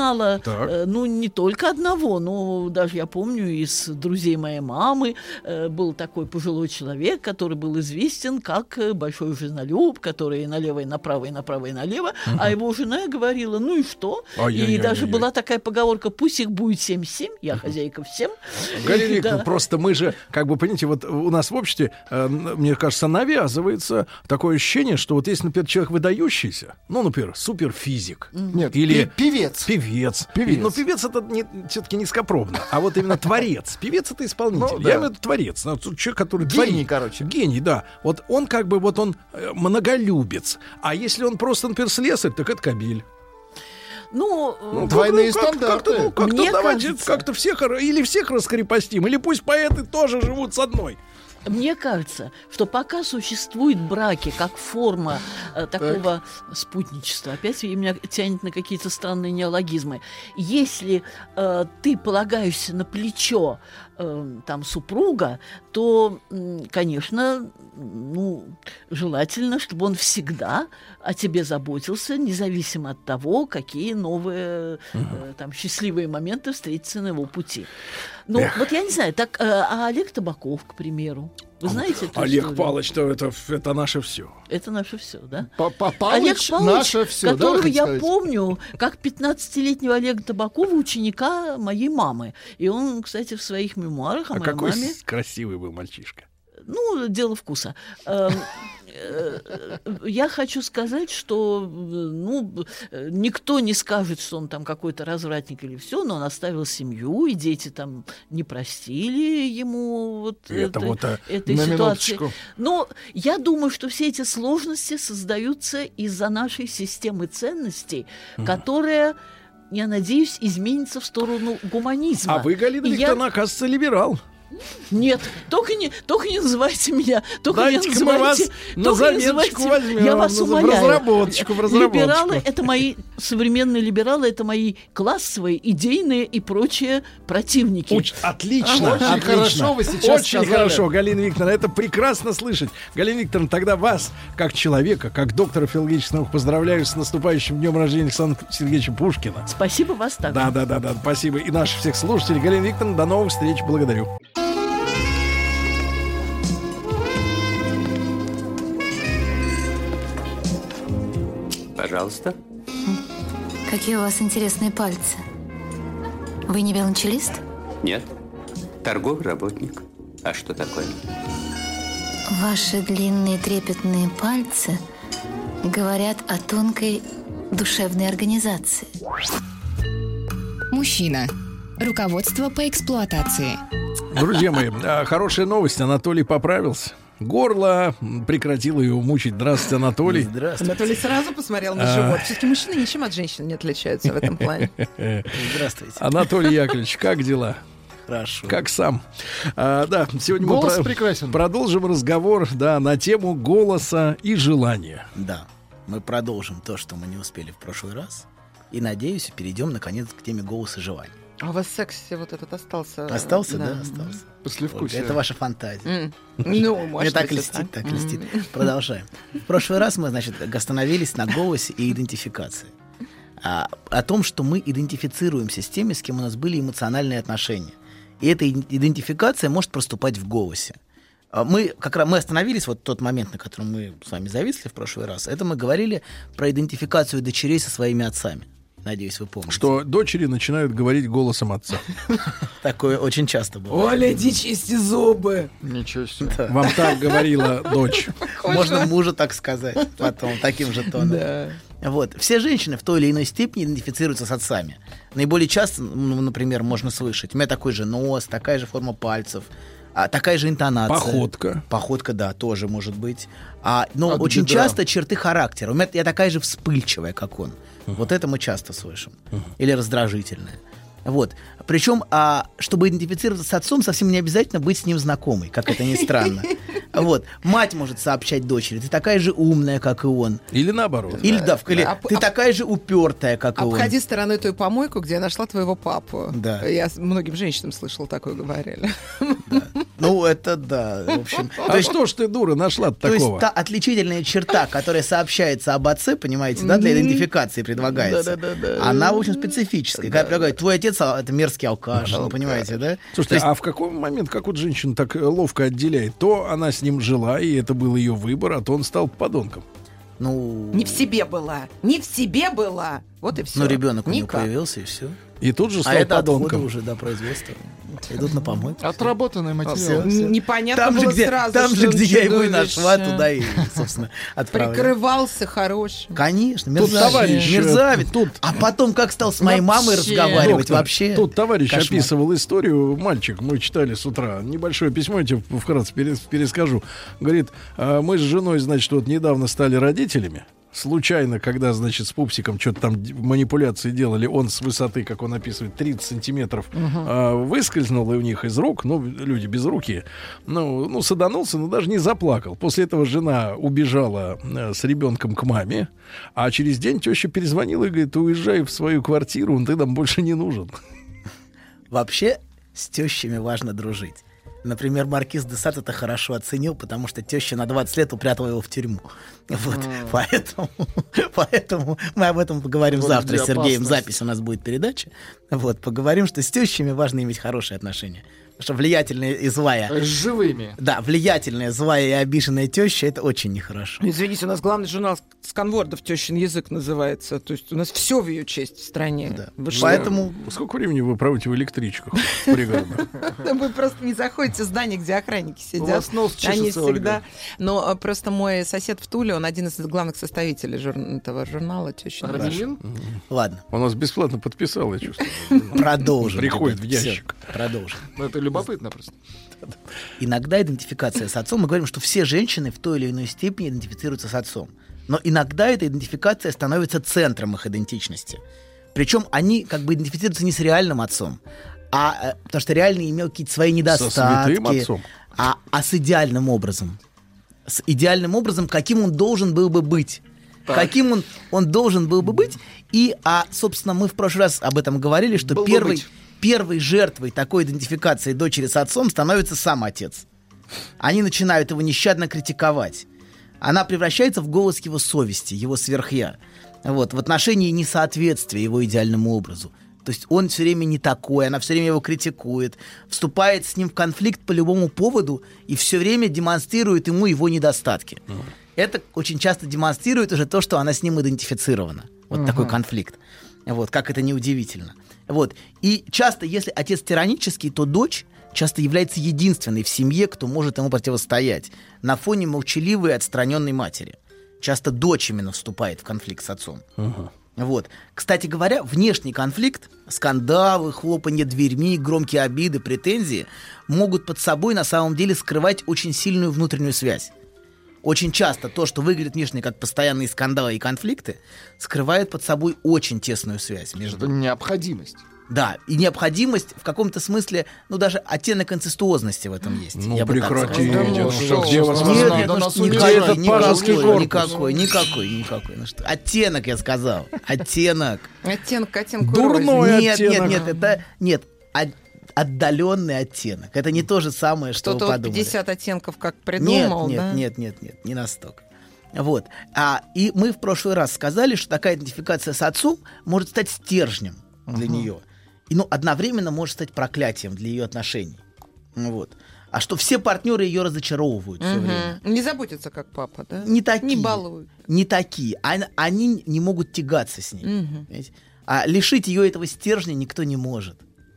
R: Знала,
B: Так.
R: э, ну, не только одного, но даже я помню из друзей моей мамы э, был такой пожилой человек, который был известен как э, большой женолюб, который и налево, и направо, и направо, и налево, а его жена говорила, ну и что? И
B: Ай-яй-яй-яй-яй.
R: даже была такая поговорка, пусть их будет 7-7, я хозяйка всем.
B: Галина
R: И,
B: Викторовна,
R: да.
B: просто мы же, как бы, понимаете, вот у нас в обществе, мне кажется, навязывается такое ощущение, что вот если, например, человек выдающийся, ну, например, суперфизик,
C: Нет,
B: или
C: пи- певец.
B: Певец,
C: Певец.
B: но певец это не, все-таки низкопробно, а вот именно творец, певец это исполнитель,
C: Ну, да.
B: я имею в виду творец, ну, человек, который
C: Гений,
B: творит.
C: короче.
B: Гений, да. Вот он как бы, вот он э, многолюбец, а если он просто, например, слесарь, так это кабель.
R: Ну,
B: Ну,
C: Двойные
B: как- как-
C: стандарты.
B: Как-то, ну, как-то
R: Мне
B: давайте
R: кажется-
B: как-то всех или всех раскрепостим, или пусть поэты тоже живут с одной.
R: Мне кажется, что пока существуют браки как форма э, такого спутничества, опять меня тянет на какие-то странные неологизмы, если э, ты полагаешься на плечо э, там супруга, то, конечно, ну, желательно, чтобы он всегда о тебе заботился, независимо от того, какие новые э, там счастливые моменты встретятся на его пути. Ну,
B: Эх.
R: вот я не знаю, так, э, а Олег Табаков, к примеру, вы знаете эту
B: Олег
R: историю?
B: Палыч, то это, это наше все.
R: Это наше все, да?
C: Палыч
R: Олег Павлович,
C: наше да, вы
R: которого
C: хотите
R: я
C: сказать?
R: помню как 15-летнего Олега Табакова, ученика моей мамы. И он, кстати, в своих мемуарах о
B: А
R: моей
B: какой
R: маме...
B: красивый был мальчишка.
R: Ну, дело вкуса. Эм, э, Я хочу сказать, что ну, никто не скажет, что он там какой-то развратник или все, но он оставил семью, и дети там не простили ему вот
B: Это
R: этой-
B: вот, а,
R: этой
B: на
R: ситуации.
B: минуточку.
R: Но я думаю, что все эти сложности создаются из-за нашей системы ценностей, которая, я надеюсь, изменится в сторону гуманизма.
B: А вы, Галина
R: И я-
B: Викторовна, оказывается, либерал.
R: Нет, только не, только не называйте меня, только не
B: Дайте-ка мы
R: называйте,
B: вас на заметочку
R: называйте-
B: возьмем,
R: я вас
B: в
R: умоляю.
B: разработочку, в разработочку.
R: Либералы это мои современные либералы, это мои классовые, идейные и прочие противники.
B: Уч- отлично,
C: Очень
B: отлично.
C: хорошо вы сейчас
B: Очень
C: сказали.
B: хорошо, Галина Викторовна, это прекрасно слышать. Галина Викторовна, тогда вас, как человека, как доктора филологических наук, поздравляю с наступающим днем рождения Александра Сергеевича Пушкина.
R: Спасибо вас так.
B: Да, да, да, да, спасибо. И наших всех слушателей. Галина Викторовна, до новых встреч, благодарю.
S: Пожалуйста.
T: Какие у вас интересные пальцы. Вы не велончелист?
S: Нет. Торговый работник. А что такое?
T: Ваши длинные трепетные пальцы говорят о тонкой душевной организации.
U: Мужчина. Руководство по эксплуатации.
B: Друзья мои, а, хорошая новость. Анатолий поправился. Горло м, прекратило его мучить. Здравствуйте, Анатолий.
D: Анатолий сразу посмотрел на
B: А.
D: живот. Все-таки мужчины ничем от женщин не отличаются в этом плане.
V: Здравствуйте.
B: Анатолий Яковлевич, как дела?
V: Хорошо.
B: Как сам. А, да, сегодня
C: Голос
B: мы
C: прекрасен.
B: продолжим разговор да, на тему голоса и желания.
V: Да. Мы продолжим то, что мы не успели в прошлый раз. И, надеюсь, перейдем, наконец, к теме голоса и желания.
D: А у вас секс вот этот остался?
V: Остался, да, остался.
C: Послевкусие.
V: Это ваша фантазия.
D: Ну,
V: Мне
D: может
V: так льстит,
D: так.
V: льстит.
D: М.
V: Продолжаем. В прошлый раз мы, значит, остановились на голосе и идентификации. А, о том, что мы идентифицируемся с теми, с кем у нас были эмоциональные отношения. И эта ид- идентификация может проступать в голосе. А Мы как раз мы остановились вот тот момент, на котором мы с вами зависли в прошлый раз. Это мы говорили про идентификацию дочерей со своими отцами. Надеюсь, вы помните.
B: Что дочери начинают говорить голосом отца.
V: Такое очень часто бывает.
D: Оля, иди чисти зубы.
C: Ничего себе.
B: Вам так говорила дочь.
V: Можно мужу так сказать потом, таким же тоном.
D: Да.
V: Вот. Все женщины в той или иной степени идентифицируются с отцами. Наиболее часто, ну, например, можно слышать, у меня такой же нос, такая же форма пальцев, а, такая же интонация.
B: Походка.
V: Походка, да, тоже может быть. А, но
C: От
V: очень
C: бедра.
V: часто черты характера. У меня я такая же вспыльчивая, как он. Вот это мы часто слышим. Или раздражительная. Вот. Причем, а, чтобы идентифицироваться с отцом, совсем не обязательно быть с ним знакомой, как это ни странно. Вот. Мать может сообщать дочери, ты такая же умная, как и он.
B: Или наоборот.
V: Или да, в-
D: А-
V: ты такая же упертая, как и он.
D: Обходи стороной ту помойку, где я нашла твоего папу.
V: Да.
D: Я многим женщинам слышала такое говорили.
V: Ну, это да, в общем.
B: А что ж ты, дура, нашла
V: То есть
B: такого?
V: та отличительная черта, которая сообщается об отце, понимаете, да, для идентификации предлагается, она, в общем, специфическая. Когда предлагают, твой отец а, это мерзкий алкаш, ну, понимаете, да?
B: Слушайте, а в какой момент, как вот женщина так э, ловко отделяет? То она с ним жила, и это был ее выбор, а то он стал подонком.
V: Ну,
D: Не в себе была. Не в себе была. Вот и все.
V: ну ребенок у него
D: Никак.
V: появился, и все.
B: И тут же
V: А
B: стал
V: это отходы
B: подонком.
V: уже до производства. Идут на помойку.
C: Отработанный материал.
V: Всё, всё.
D: Непонятно
V: Там же, где,
D: сразу,
V: там же, где я его и нашла, туда и, собственно, отправила.
D: Прикрывался хорошим.
V: Конечно,
B: Тут
V: мерзавец.
B: товарищ, э,
V: мерзавец.
B: тут-
V: А потом как стал с моей мамой
D: Вообще.
V: разговаривать
B: Доктор,
V: вообще.
B: Тут товарищ
V: кошмар.
B: описывал историю, мальчик, мы читали с утра, небольшое письмо, я тебе вкратце перес- перескажу. Говорит, «А, мы с женой, значит, вот недавно стали родителями. Случайно, когда, значит, с пупсиком что-то там манипуляции делали, он с высоты, как он описывает, 30 сантиметров а, выскользнул и у них из рук, ну, люди без руки, ну, ну, саданулся, но даже не заплакал. После этого жена убежала э, с ребенком к маме, а через день теща перезвонила и говорит, уезжай в свою квартиру, ты нам больше не нужен.
V: Вообще, с тещами важно дружить. Например, маркиз де Сад это хорошо оценил, потому что теща на 20 лет упрятала его в тюрьму. Вот, поэтому, поэтому мы об этом поговорим
C: Вот
V: завтра с Сергеем. Запись у нас будет передача. Вот, поговорим, что с тещами важно иметь хорошие отношения. Потому что влиятельная и злая...
C: С живыми.
V: Да, влиятельная, злая и обиженная теща это очень нехорошо.
D: Извините, у нас главный журнал Сканвордов «Тещин язык» называется. То есть у нас все в ее честь в стране. Вы что?
V: Поэтому
B: Сколько времени вы проводите в электричках?
D: Да Вы просто не заходите в здание, где охранники сидят.
C: У вас нос
D: Они
C: чешется,
D: всегда... Но а, просто мой сосед в Туле, он один из главных составителей этого журнала «Тещин язык».
V: Ладно.
B: Он нас бесплатно подписал, я чувствую.
V: Продолжим.
B: Приходит в ящик.
V: Продолжим.
C: Ну, это любопытно просто.
V: Иногда идентификация с отцом, мы говорим, что все женщины в той или иной степени идентифицируются с отцом. Но иногда эта идентификация становится центром их идентичности. Причем они как бы идентифицируются не с реальным отцом, а э, потому что реальный имел какие-то свои недостатки,
B: отцом.
V: А, а с идеальным образом. С идеальным образом, каким он должен был бы быть.
C: Так.
V: Каким он, он должен был бы быть. И, а, собственно, мы в прошлый раз об этом говорили, что
C: Был бы
V: первый,
C: быть.
V: Первой жертвой такой идентификации дочери с отцом становится сам отец. Они начинают его нещадно критиковать. Она превращается в голос его совести, его сверхя. Вот, в отношении несоответствия его идеальному образу. То есть он все время не такой, она все время его критикует, вступает с ним в конфликт по любому поводу и все время демонстрирует ему его недостатки. Это очень часто демонстрирует уже то, что она с ним идентифицирована. Вот
C: Мгм.
V: такой конфликт. Вот, как это неудивительно. Вот. И часто, если отец тиранический, то дочь часто является единственной в семье, кто может ему противостоять на фоне молчаливой и отстраненной матери. Часто дочь именно вступает в конфликт с отцом. Вот. Кстати говоря, внешний конфликт, скандалы, хлопанье дверьми, громкие обиды, претензии могут под собой на самом деле скрывать очень сильную внутреннюю связь. Очень часто то, что выглядит внешне как постоянные скандалы и конфликты, скрывает под собой очень тесную связь между...
C: Необходимость.
V: Да, и необходимость в каком-то смысле, ну даже оттенок инцестуозности в этом есть.
B: Ну,
V: я бы так сказал.
B: ну, что, где вас
V: Нет, нет, ну что, никакой,
B: Где этот пажеский
V: никакой, никакой, никакой, никакой. Ну что, оттенок, я сказал. Оттенок.
D: Оттенок, оттенок
V: Дурной нет, нет, нет, это нет. От- Отдаленный оттенок. Это не то же самое, что
D: Кто-то
V: вы подумали.
D: 50 оттенков как придумал,
V: нет,
D: да?
V: нет, нет, нет, нет, не настолько. Вот. А, и мы в прошлый раз сказали, что такая идентификация с отцом может стать стержнем для
C: Ага.
V: нее. И ну, одновременно может стать проклятием для ее отношений. Вот. А что все партнеры ее разочаровывают все
D: Мгм.
V: время.
D: Не заботится, как папа, да?
V: Не такие.
D: Не балуют.
V: Не такие. Они, они не могут тягаться с ней. Понимаете? А лишить ее этого стержня никто не может.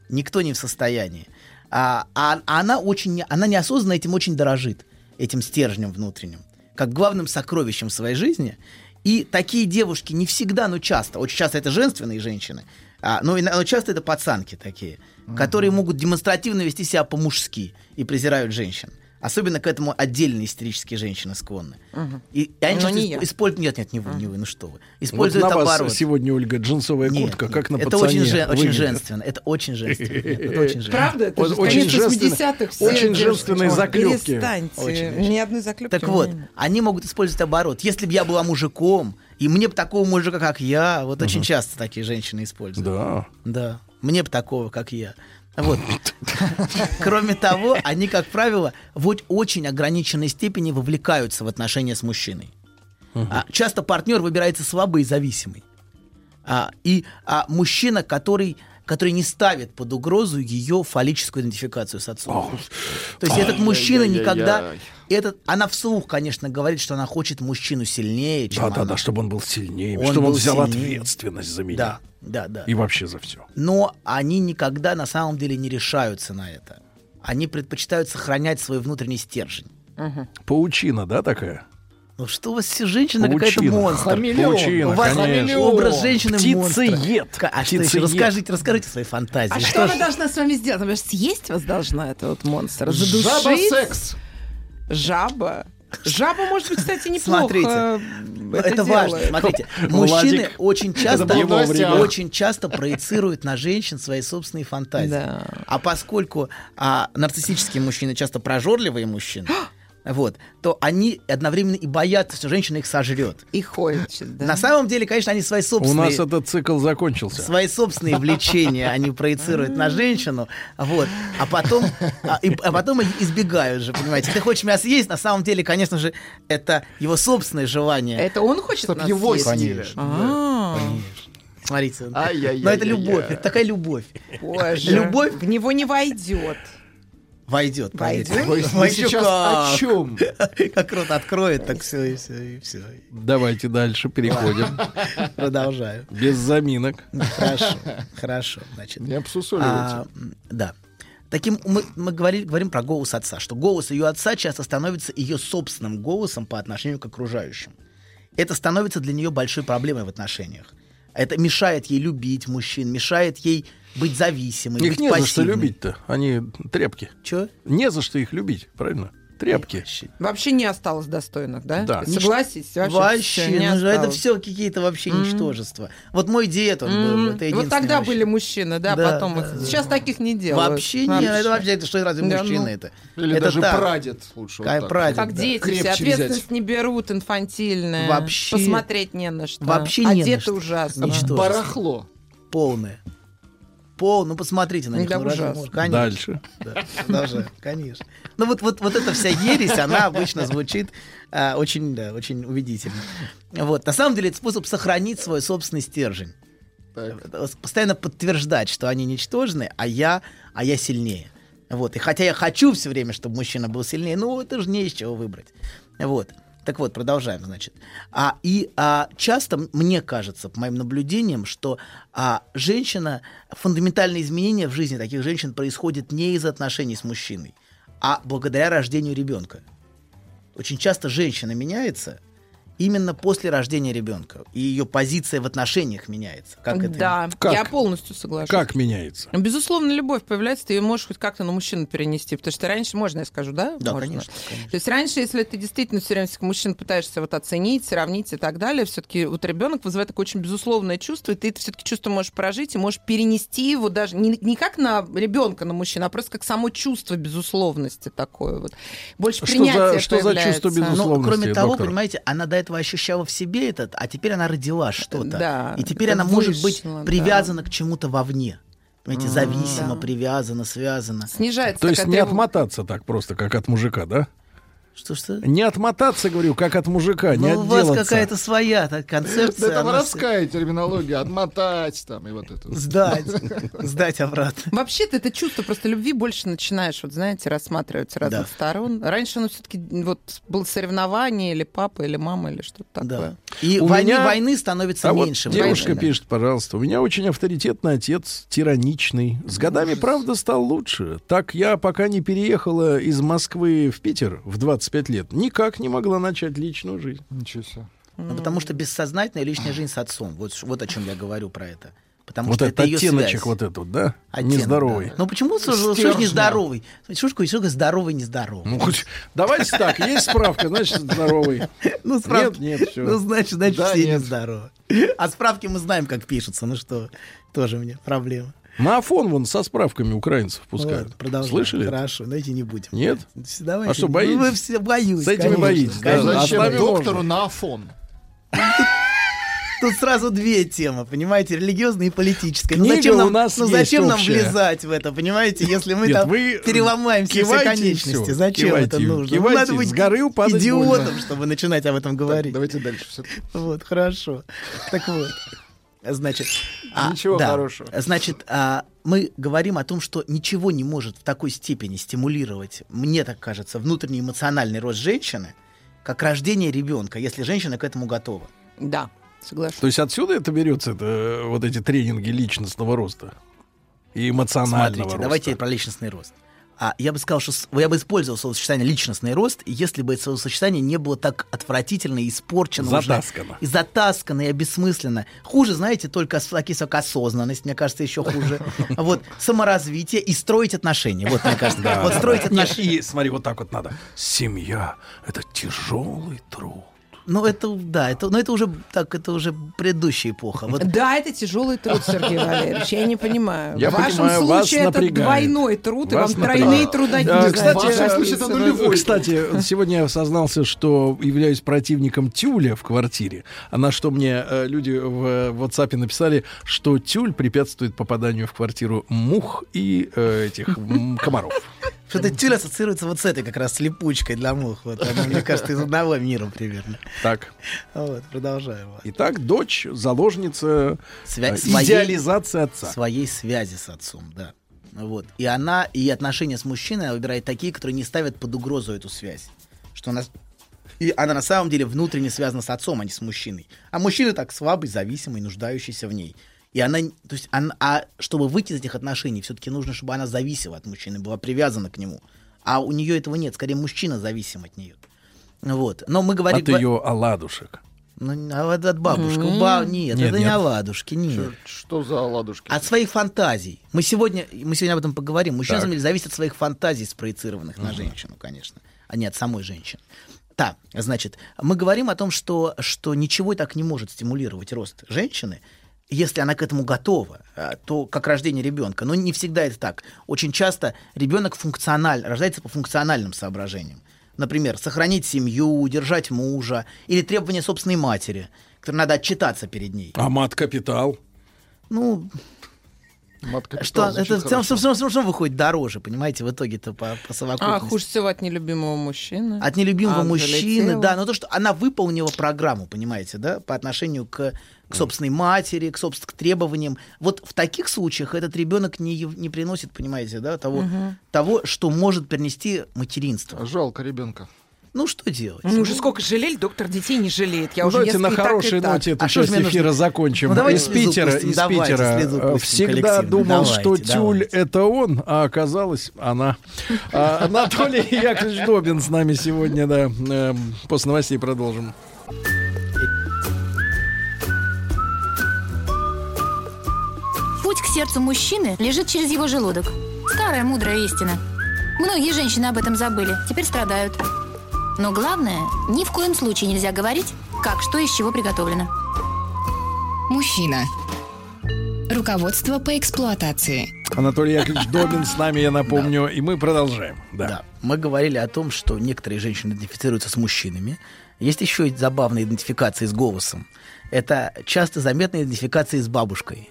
V: Никто не в состоянии. А, а она очень, она неосознанно этим очень дорожит, этим стержнем внутренним, как главным сокровищем своей жизни. И такие девушки не всегда, но часто, очень часто это женственные женщины, а, но, но часто это пацанки такие, которые могут демонстративно вести себя по-мужски и презирают женщин. Особенно к этому отдельные истерические женщины склонны.
D: Мгм.
V: И, и они
D: Но
V: часто
D: не
V: исп-
D: я.
V: используют... Нет, нет, не вы, не вы, ну что вы.
B: Вот
V: Используют
B: на вас
V: оборот.
B: сегодня, Ольга, джинсовая
V: Нет,
B: куртка,
V: нет.
B: как на
V: это
B: пацане
V: очень, жен- очень женственно. Это очень женственно. Это очень женственно.
D: Правда? Это
B: Вот
D: же
B: очень женственно-
D: 80-х. все
B: очень женственные заклепки.
D: Перестаньте. Ни одной заклепки.
V: Так вот, они могут использовать оборот. Если бы я была мужиком, и мне бы такого мужика, как я, вот очень часто такие женщины используют.
B: Да.
V: Да. Мне бы такого, как я. Вот. Кроме того, они, как правило, в очень ограниченной степени вовлекаются в отношения с мужчиной. А, часто партнер выбирается слабый и зависимый. А, и а, мужчина, который, который не ставит под угрозу ее фаллическую идентификацию с отцом. То есть этот мужчина никогда... Этот, она вслух, конечно, говорит, что она хочет мужчину сильнее, чем
B: Да, да,
V: она.
B: да, чтобы он был сильнее,
V: Он
B: чтобы он
V: был
B: взял
V: сильнее.
B: ответственность за меня.
V: Да, да, да.
B: И вообще за все.
V: Но они никогда на самом деле не решаются на это. Они предпочитают сохранять свой внутренний стержень.
B: Паучина, да, такая?
V: Ну что у вас все женщина какая-то монстр.
B: Хамелеон. Паучина,
V: у вас
B: конечно.
V: образ женщины монстра.
B: Птицеед.
V: Ка- А что еще? Расскажите, расскажите свои фантазии.
D: А что
V: Что
D: она
V: ж-
D: должна с вами сделать? Она же съесть вас должна, это вот монстр.
C: Жаба
D: Задушить?
C: секс.
D: Жаба? Жаба, может быть, кстати, неплохо
V: Смотрите,
D: э, это,
V: это, важно. Смотрите,
B: Владик.
V: мужчины очень
B: Это
V: часто, очень часто проецируют на женщин свои собственные фантазии.
D: Да.
V: А поскольку а, нарциссические мужчины часто прожорливые мужчины, вот, то они одновременно и боятся, что женщина их сожрет.
D: И хочет, да.
V: На самом деле, конечно, они свои
B: У
V: собственные...
B: нас этот цикл закончился.
V: Свои собственные влечения они проецируют на женщину, вот, а потом, а, и- а потом избегают же, понимаете. Ты хочешь меня съесть, на самом деле, конечно же, это его собственное желание.
D: Это он хочет
C: Чтоб
D: нас
C: его
D: съесть? А.
V: Смотрите,
C: Ай-яй-яй-яй-яй.
V: но это любовь, это такая любовь.
D: Боже.
V: Любовь
D: в него не войдет.
V: Войдет.
D: Войдет?
C: Вы сейчас о чем?
V: Как рот откроет, так все, и все, и все.
B: Давайте дальше переходим.
V: Продолжаю.
B: Без заминок.
V: Хорошо, хорошо. Значит,
C: Не обсусоливайте.
V: а, да. Таким мы, мы говорили, говорим про голос отца, что голос ее отца часто становится ее собственным голосом по отношению к окружающим. Это становится для нее большой проблемой в отношениях. Это мешает ей любить мужчин, мешает ей быть зависимой,
B: Их
V: быть
B: не за что
V: пассивной.
B: любить-то. Они тряпки.
V: Чё?
B: Не за что их любить, правильно? Тряпки.
D: Вообще не осталось достойных, да?
B: Да.
D: Согласись, вообще,
V: Вообще,
D: не
V: ну это все какие-то вообще
D: Мгм.
V: ничтожества. Вот мой дед, он был,
D: М,
V: это
D: Вот тогда
V: вообще.
D: были мужчины, да,
V: Да,
D: потом
V: да,
D: их.
V: да.
D: Сейчас таких не делают.
V: Вообще нет, это вообще, это что разве
D: Да,
V: мужчины
D: ну.
V: это?
C: Или
V: это
C: даже
V: так.
C: прадед лучше. вот
V: Кай-
C: так.
V: прадед,
D: Как
V: да.
D: дети, все ответственность
C: взять.
D: не берут, инфантильная.
V: Вообще-
D: Посмотреть не на что.
V: Вообще
D: а
V: не на что.
D: ужасно.
V: Ничтожество.
C: Барахло.
V: Полное. Пол, ну посмотрите на них.
D: Да,
V: ну,
D: ужасно.
V: можно? Конечно.
B: Дальше.
V: Да, продолжаем, конечно. Ну вот, вот, вот эта вся ересь, она обычно звучит а, очень, да, очень убедительно. Вот. На самом деле это способ сохранить свой собственный стержень. Это Постоянно подтверждать, что они ничтожны, а я, а я сильнее. Вот. И хотя я хочу все время, чтобы мужчина был сильнее, ну это же не из чего выбрать. Вот. Так вот, продолжаем, значит. А, и а, часто мне кажется, по моим наблюдениям, что а, женщина, фундаментальные изменения в жизни таких женщин происходят не из отношений с мужчиной, а благодаря рождению ребенка. Очень часто женщина меняется именно после рождения ребенка, и ее позиция в отношениях меняется. Как это?
D: Да,
B: Как?
D: я полностью соглашусь.
B: Как меняется?
D: Безусловно, любовь появляется, ты ее можешь хоть как-то на мужчину перенести. Потому что раньше, можно я скажу, да?
V: Да,
D: Можно.
V: конечно, конечно.
D: То есть раньше, если ты действительно все время всех мужчин пытаешься вот оценить, сравнить и так далее, все-таки вот ребенок вызывает такое очень безусловное чувство, и ты это все-таки чувство можешь прожить и можешь перенести его даже не, не как на ребенка, на мужчину, а просто как само чувство безусловности такое вот. Больше
B: Что
D: принятия
B: за- что за
D: появляется.
B: чувство
V: Ну,
B: безусловности,
V: кроме того,
B: доктор?
V: понимаете, она до этого ощущала в себе этот, а теперь она родила что-то.
D: Да,
V: и теперь она может быть
D: вышло, да.
V: привязана к чему-то вовне. Понимаете, зависимо,
D: Да.
V: привязана, связана.
D: Снижается
B: То есть не отмотаться так просто, как от мужика, да?
V: Что-что?
B: Не отмотаться, говорю, как от мужика, не
V: Ну, у вас какая-то своя так, концепция.
C: Да это воровская терминология. Отмотать там и вот это.
V: Сдать. Сдать обратно.
D: Вообще-то это чувство просто любви больше начинаешь, вот знаете, рассматривать с разных
V: Да.
D: сторон. Раньше оно все-таки вот было соревнование или папа, или мама, или что-то такое.
V: Да. И
B: У
V: войны,
B: меня-
V: войны становится
B: А вот
V: меньше.
B: девушка
V: войны,
B: пишет, пожалуйста, у меня очень авторитетный отец, тираничный. С годами, правда, стал лучше. Так я, пока не переехала из Москвы в Питер в 25 лет, никак не могла начать личную жизнь.
C: Ничего себе.
V: Ну, потому что бессознательная личная жизнь с отцом. Вот, вот о чем я говорю про это. Потому
B: вот
V: что
B: этот
V: это ее
B: оттеночек
V: связь.
B: вот этот, да?
V: Оттенок,
B: Нездоровый.
V: да. Ну почему что, что ж
C: Стержня.
V: нездоровый? Такое что такое здоровый, нездоровый?
B: Ну, хоть давайте так, есть справка, значит, здоровый.
V: Ну, справки.
B: Нет, нет, всё.
V: Ну, значит, значит,
C: Да,
V: все
C: нет.
V: нездоровы. А справки мы знаем, как пишутся. Ну что, тоже мне проблема.
B: На Афон вон со справками украинцев пускают.
V: Продолжаем.
B: Слышали?
V: Хорошо, давайте не будем.
B: Нет?
V: Давайте.
B: А что,
V: Ну,
B: боитесь?
V: Вы все боюсь.
B: С этими
V: конечно,
B: боитесь, да?
V: конечно.
C: Зачем
B: оставим
C: доктору
B: можно.
C: на Афон?
V: Тут сразу две темы, понимаете, религиозная и политическая. ну
B: Книга
V: зачем нам,
B: у нас
V: ну зачем нам
B: общая.
V: влезать в это, понимаете, если мы
B: Нет,
V: там
B: вы
V: переломаем все, все конечности?
B: всё.
V: Зачем
B: Кивайте,
V: это нужно? Ну,
B: кивайте,
V: надо быть
B: с горы
V: идиотом,
B: больно.
V: чтобы начинать об этом говорить.
C: Давайте дальше. всё-таки.
V: Вот, хорошо. Так вот. Значит, а,
C: Ничего
V: да.
C: хорошего.
V: Значит, а, мы говорим о том, что ничего не может в такой степени стимулировать, мне так кажется, внутренний эмоциональный рост женщины, как рождение ребенка, если женщина к этому готова.
D: Да, соглашусь.
B: То есть отсюда это берется, это, э, вот эти тренинги личностного роста и эмоционального
V: Смотрите,
B: роста.
V: давайте про личностный рост. А я бы сказал, что я бы использовал словосочетание личностный рост, если бы это словосочетание не было так отвратительно и испорчено. уже,
B: Затаскано.
V: и затаскано, и бессмысленно. Хуже, знаете, только с- такие как осознанность, мне кажется, еще хуже. Вот саморазвитие и строить отношения. Вот, мне кажется, вот строить отношения.
B: и смотри, вот так вот надо. Семья — это тяжелый труд.
V: Ну, это, да, это, но это уже так, это уже предыдущая эпоха. Вот
D: Да, это тяжелый труд, Сергей Валерьевич, я не понимаю.
B: Я
D: в вашем
B: понимаю, вас
D: случае это
B: напрягает.
D: двойной труд, и
B: Вас
D: вам тройные
B: напрягает.
D: труда не
B: А,
D: знаю,
B: Кстати,
C: это нулевой.
B: кстати, сегодня я осознался, что являюсь противником тюля в квартире. А на что мне э, люди в WhatsApp написали, что тюль препятствует попаданию в квартиру мух и э, этих комаров.
V: Что-то тюль ассоциируется вот с этой как раз липучкой для мух. Вот, она, мне кажется, из одного мира примерно.
B: Так.
V: Вот, продолжаем.
B: Итак, дочь, заложница
V: Свя-
B: э,
V: своей-
B: идеализации отца.
V: Своей связи с отцом, да. Вот. И она, и отношения с мужчиной она выбирает такие, которые не ставят под угрозу эту связь. Что она, и она на самом деле внутренне связана с отцом, а не с мужчиной. А мужчина так слабый, зависимый, нуждающийся в ней. И она, то есть, она, а чтобы выйти из этих отношений, все-таки нужно, чтобы она зависела от мужчины, была привязана к нему. А у нее этого нет, скорее мужчина зависим от нее. Вот. Но мы говорим...
B: От ее оладушек.
V: Ну, а от, от бабушки.
B: М.
V: Ба- нет,
B: Нет,
V: это не
B: нет.
V: оладушки, нет.
C: Что за оладушки?
V: От своих фантазий. Мы сегодня, мы сегодня об этом поговорим. Мужчина, на
C: Так.
V: зависит от своих фантазий, спроецированных на женщину, конечно, а не от самой женщины. Так, значит, мы говорим о том, что, что ничего так не может стимулировать рост женщины, если она к этому готова, а, то как рождение ребенка. Но не всегда это так. Очень часто ребенок функциональ, рождается по функциональным соображениям. Например, сохранить семью, удержать мужа или требования собственной матери, которой надо отчитаться перед ней.
B: А мат-капитал?
V: Ну, что это в целом, в целом- в целом выходит дороже, понимаете, в итоге-то по, по
D: А,
V: совокупности.
D: хуже всего от нелюбимого мужчины.
V: От нелюбимого
D: А,
V: мужчины,
D: залетела.
V: да, но то, что она выполнила программу, понимаете, да, по отношению к, к собственной матери, к собственным к требованиям. Вот в таких случаях этот ребенок не, не приносит, понимаете, да, того,
D: Мгм.
V: того, что может принести материнство.
C: Жалко ребенка.
V: Ну, что делать?
D: Мы уже сколько жалели, доктор детей не жалеет. Я
B: Ну,
D: уже
B: давайте на хорошей
D: так.
B: ноте эту
V: А
B: часть эфира
V: нужно?
B: закончим.
V: Ну, давайте
B: из Питера,
V: пустим,
B: из
V: давайте
B: Питера э,
V: пустим
B: всегда думал, что
V: Давайте,
B: тюль
V: давайте.
B: это он, а оказалось она. А, Анатолий Яковлевич Добин с нами сегодня, да. Эм, После новостей продолжим.
T: Сердцу мужчины лежит через его желудок. Старая мудрая истина. Многие женщины об этом забыли, теперь страдают. Но главное, ни в коем случае нельзя говорить, как что из чего приготовлено.
U: Мужчина. Руководство по эксплуатации.
B: Анатолий Яковлевич Добин с нами, я напомню, и мы продолжаем. Да.
V: Да. Мы говорили о том, что некоторые женщины идентифицируются с мужчинами. Есть еще и забавные идентификации с голосом. Это часто заметная идентификация с бабушкой.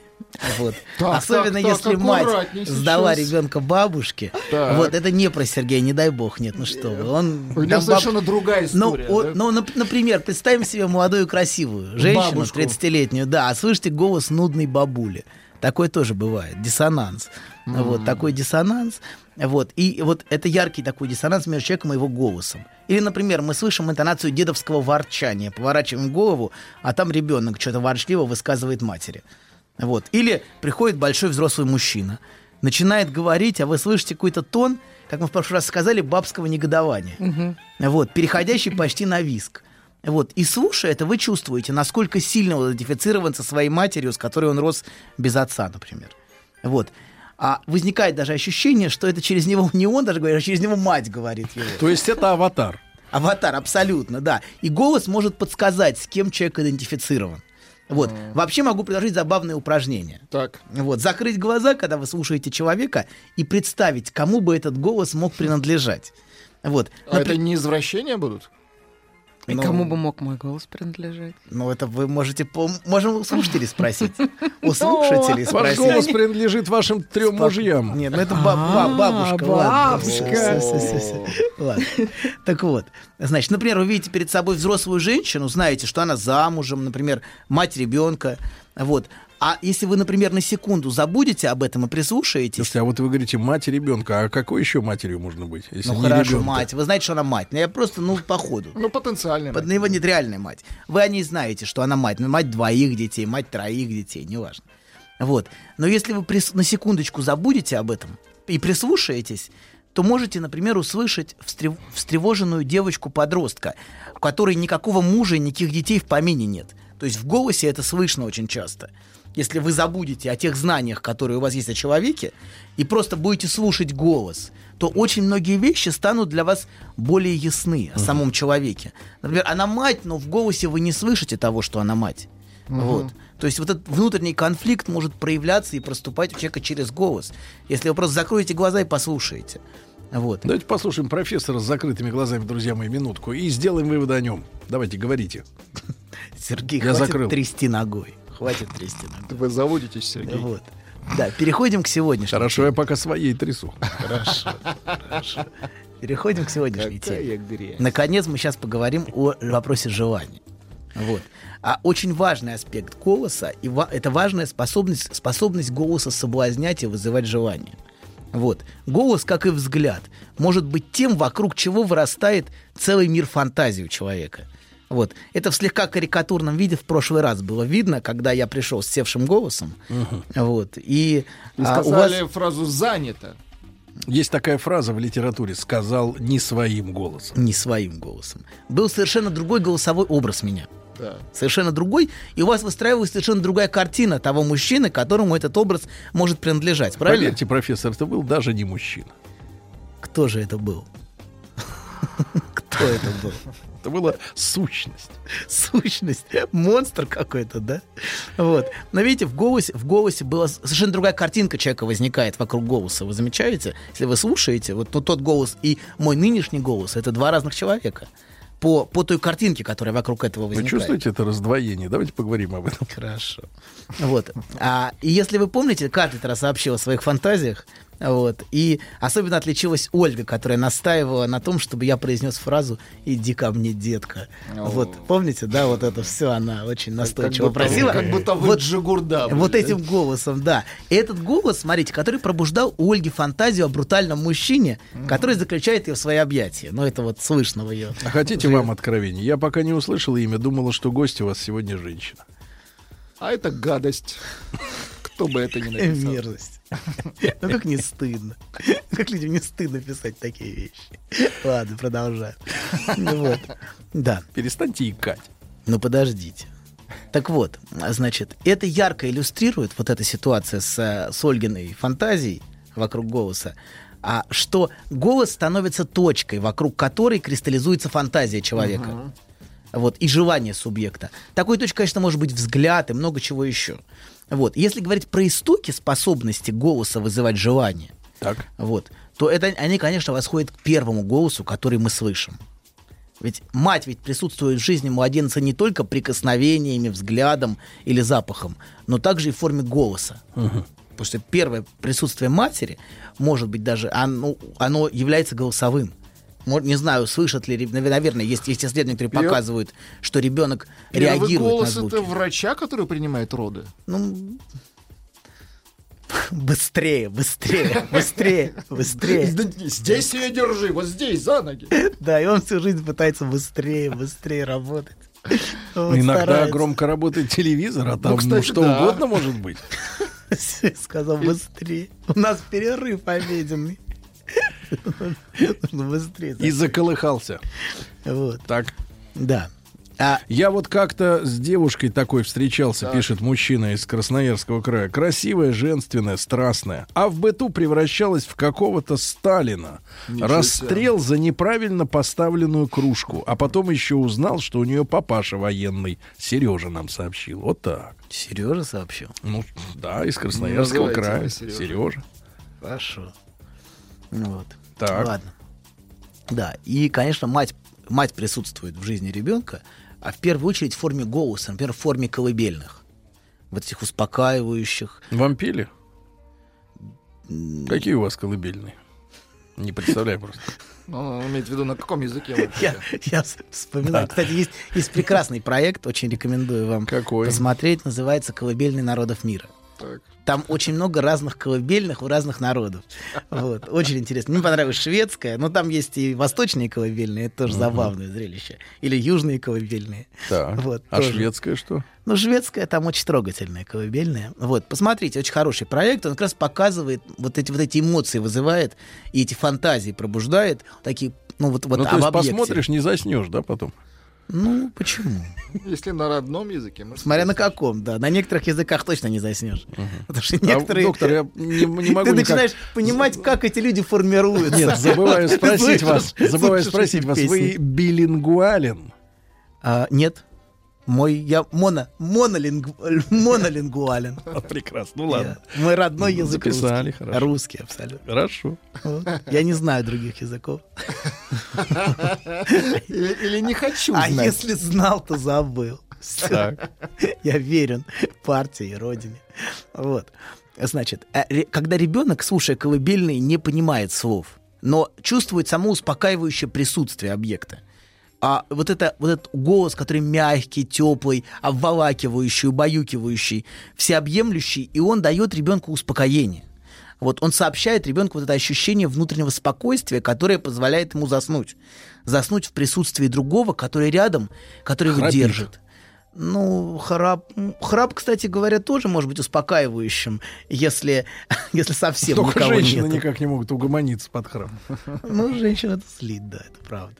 V: Вот.
C: Так,
V: Особенно
C: так, так,
V: если мать
C: аккуратней
V: сдала
C: сейчас.
V: ребенка бабушке.
C: Так.
V: Вот это не про Сергея, не дай бог, нет, ну что вы. Он,
C: У него
V: там
C: совершенно другая
V: Ну,
C: история,
V: о-
C: да?
V: ну, нап- например, представим себе молодую красивую женщину,
C: Бабушку.
V: 30-летнюю, да, а слышите голос нудной бабули. Такое тоже бывает, диссонанс. Вот такой диссонанс. Вот. И вот это яркий такой диссонанс между человеком и его голосом. Или, например, мы слышим интонацию дедовского ворчания, поворачиваем голову, а там ребенок что-то ворчливо высказывает матери. Вот. Или приходит большой взрослый мужчина, начинает говорить, а вы слышите какой-то тон, как мы в прошлый раз сказали, бабского негодования. Вот, переходящий почти на виск. Вот. И слушая это, вы чувствуете, насколько сильно он идентифицирован со своей матерью, с которой он рос без отца, например. Вот. А возникает даже ощущение, что это через него не он даже говорит, а через него мать говорит его.
B: То есть это аватар.
V: Аватар, абсолютно, да. И голос может подсказать, с кем человек идентифицирован. Вот. Вообще могу предложить забавное упражнение.
C: Так.
V: Вот. Закрыть глаза, когда вы слушаете человека, и представить, кому бы этот голос мог принадлежать. Вот.
C: А это
V: Напри-
C: не извращения будут?
D: И
V: Ну,
D: кому бы мог мой голос принадлежать?
V: Ну, это вы можете... по- Можем у слушателей спросить. У слушателей
B: Ваш
V: спросить.
B: голос принадлежит вашим трем мужьям.
V: Нет, ну это
B: А,
V: бабушка. ладно.
B: бабушка.
V: Ладно. Так вот, значит, например, вы видите перед собой взрослую женщину, знаете, что она замужем, например, мать ребенка, вот. А если вы, например, на секунду забудете об этом и прислушаетесь,
B: Слушайте, а вот вы говорите мать и ребенка. А какой еще матерью можно быть? Если
V: ну
B: не
V: хорошо,
B: ребенка?
V: мать, вы знаете, что она мать, но я просто, ну, по ходу.
C: Ну, потенциально.
V: Под- На его нет реальная мать. Вы о ней знаете, что она мать. Ну, мать двоих детей, мать троих детей, неважно. Вот. Но если вы прис- на секундочку забудете об этом и прислушаетесь, то можете, например, услышать встрев- встревоженную девочку-подростка, у которой никакого мужа и никаких детей в помине нет. То есть в голосе это слышно очень часто. Если вы забудете о тех знаниях, которые у вас есть о человеке, и просто будете слушать голос, то очень многие вещи станут для вас более ясны о самом человеке. Например, она мать, но в голосе вы не слышите того, что она мать.
C: Мгм.
V: Вот. То есть вот этот внутренний конфликт может проявляться и проступать у человека через голос. Если вы просто закроете глаза и послушаете. Вот.
B: Давайте послушаем профессора с закрытыми глазами, друзья мои, минутку, и сделаем выводы о нем. Давайте, говорите.
V: Сергей,
B: Я закрыл.
V: трясти ногой. Хватит трясти.
C: Вы заводитесь, Сергей.
V: Вот. Да, переходим к сегодняшнему.
B: Хорошо, я пока своей трясу.
V: Хорошо, хорошо. Переходим к сегодняшней
C: Какая
V: теме.
C: грязь.
V: Наконец мы сейчас поговорим о вопросе желания. Вот. А очень важный аспект голоса, и ва- это важная способность, способность голоса соблазнять и вызывать желание. Вот. Голос, как и взгляд, может быть тем, вокруг чего вырастает целый мир фантазии у человека. Вот. Это в слегка карикатурном виде в прошлый раз было видно, когда я пришел с севшим голосом. Вот. И,
C: Вы
V: а, у вас-
C: сказали фразу «занято».
B: Есть такая фраза в литературе «сказал не своим голосом».
V: не своим голосом. Был совершенно другой голосовой образ меня.
C: Да.
V: Совершенно другой, и у вас выстраивалась совершенно другая картина того мужчины, которому этот образ может принадлежать. Правильно?
B: Поверьте, профессор, это был даже не мужчина.
V: Кто же это был? Кто это был?
B: Это была сущность.
V: Сущность. Монстр какой-то, да? Вот. Но видите, в голосе, в голосе была совершенно другая картинка человека возникает вокруг голоса. Вы замечаете? Если вы слушаете, вот тот, тот голос и мой нынешний голос, это два разных человека. По, по той картинке, которая вокруг этого
B: Вы
V: возникает.
B: чувствуете это раздвоение? Давайте поговорим об этом.
V: Хорошо. Вот. А, если вы помните, каждый раз сообщил о своих фантазиях. Вот. И особенно отличилась Ольга, которая настаивала на том, чтобы я произнес фразу «Иди ко мне, детка». Вот. Помните, да, вот это все она очень настойчиво
C: вы-
V: просила.
C: как будто вы
V: вот,
C: Джигурда были,
V: Вот этим голосом, да. И этот голос, смотрите, который пробуждал у Ольги фантазию о брутальном мужчине, который заключает ее в свои объятия. Ну, это вот слышно в ее.
B: А хотите вам откровение? Я пока не услышал имя, думала, что гость у вас сегодня женщина.
C: А это гадость. Кто бы это ни написал.
V: Мерзость. Ну как не стыдно. Как людям не стыдно писать такие вещи. Ладно, продолжаем. Вот. Да.
B: Перестаньте икать.
V: Ну подождите. Так вот, значит, это ярко иллюстрирует вот эта ситуация с, э, с Ольгиной фантазией вокруг голоса, а что голос становится точкой, вокруг которой кристаллизуется фантазия человека. Вот, и желание субъекта. Такой точкой, конечно, может быть взгляд и много чего еще. Вот. Если говорить про истоки способности голоса вызывать желание,
B: Так.
V: вот, то это они, конечно, восходят к первому голосу, который мы слышим. Ведь мать ведь присутствует в жизни младенца не только прикосновениями, взглядом или запахом, но также и в форме голоса. Потому что первое присутствие матери, может быть, даже оно, оно является голосовым. Не знаю, слышат ли, наверное, есть, есть исследования, которые
C: Я-
V: показывают, что ребенок
C: Первый
V: реагирует
C: голос
V: на звуки.
C: это врача, который принимает роды.
V: Ну, быстрее, быстрее, быстрее, быстрее.
C: Здесь ее держи, вот здесь, за ноги.
V: Да, и он всю жизнь пытается быстрее, быстрее работать. Вот
B: Иногда
V: старается.
B: громко работает телевизор, а там ну,
V: кстати,
B: что
V: да.
B: угодно может быть.
V: Сказал быстрее. У нас перерыв обеденный. Нужно быстрее.
B: И заколыхался.
V: Вот.
B: Так.
V: Да. А
B: Я вот как-то с девушкой такой встречался, пишет мужчина из Красноярского края. Красивая, женственная, страстная. А в быту превращалась в какого-то Сталина.
C: Ничего
B: Расстрел за неправильно поставленную кружку. А потом еще узнал, что у нее папаша военный. Сережа нам сообщил. Вот так.
V: Сережа сообщил?
B: Ну, да, из Красноярского
V: Называйте
B: края.
V: Сережа.
B: Сережа.
V: Хорошо. Ну Вот.
B: Так.
V: Ладно. Да, и, конечно, мать, мать присутствует в жизни ребенка, а в первую очередь в форме голоса, например, в форме колыбельных. Вот этих успокаивающих.
B: Вам пели? Какие у вас колыбельные? Не представляю просто.
C: Ну, он имеет в виду, на каком языке
V: Я, я вс- вспоминаю. Кстати, есть, есть прекрасный проект, очень рекомендую вам посмотреть. Называется «Колыбельный народов мира».
C: Так.
V: Там очень много разных колыбельных у разных народов. Вот. Очень интересно. Мне понравилась шведская, но там есть и восточные колыбельные, это тоже забавное зрелище. Или южные колыбельные.
B: Так.
V: Вот,
B: а
V: тоже.
B: шведское что?
V: Ну, шведская там очень трогательная колыбельная. Вот, посмотрите, очень хороший проект. Он как раз показывает, вот эти, вот эти эмоции вызывает, и эти фантазии пробуждает. Такие, ну, вот, вот
B: ну, то
V: об
B: есть
V: объекте.
B: посмотришь, не заснешь, да, потом?
V: Ну, почему?
C: Если на родном языке. может,
V: Смотря на каком, да. На некоторых языках точно не заснешь. Потому что
B: А,
V: некоторые...
B: доктор, я не, не могу
V: Ты
B: никак-
V: начинаешь понимать, как эти люди формируются.
B: Нет, забываю спросить вас. Забываю спросить вас. Вы билингвуален?
V: А, нет. Мой, я моно, монолингу, монолингуален.
B: Прекрасно, ну ладно.
V: Я- мой родной язык
B: Записали,
V: русский.
B: хорошо.
V: Русский абсолютно.
B: Хорошо.
V: Вот. Я не знаю других языков.
C: Или, или не хочу
V: А
C: знать.
V: если знал, то забыл.
B: Так.
V: Я верен партии и родине. Вот. Значит, э, когда ребенок, слушая колыбельные, не понимает слов, но чувствует само успокаивающее присутствие объекта. А вот, это, вот этот голос, который мягкий, теплый, обволакивающий, убаюкивающий, всеобъемлющий, и он дает ребенку успокоение. Вот он сообщает ребенку вот это ощущение внутреннего спокойствия, которое позволяет ему заснуть. Заснуть в присутствии другого, который рядом, который его
B: Храпит.
V: держит. Ну, храп, храп, кстати говоря, тоже может быть успокаивающим, если, если совсем
B: Только
V: никого
B: женщины
V: нету.
B: никак не могут угомониться под храм.
V: Ну, женщина это слит, да, это правда.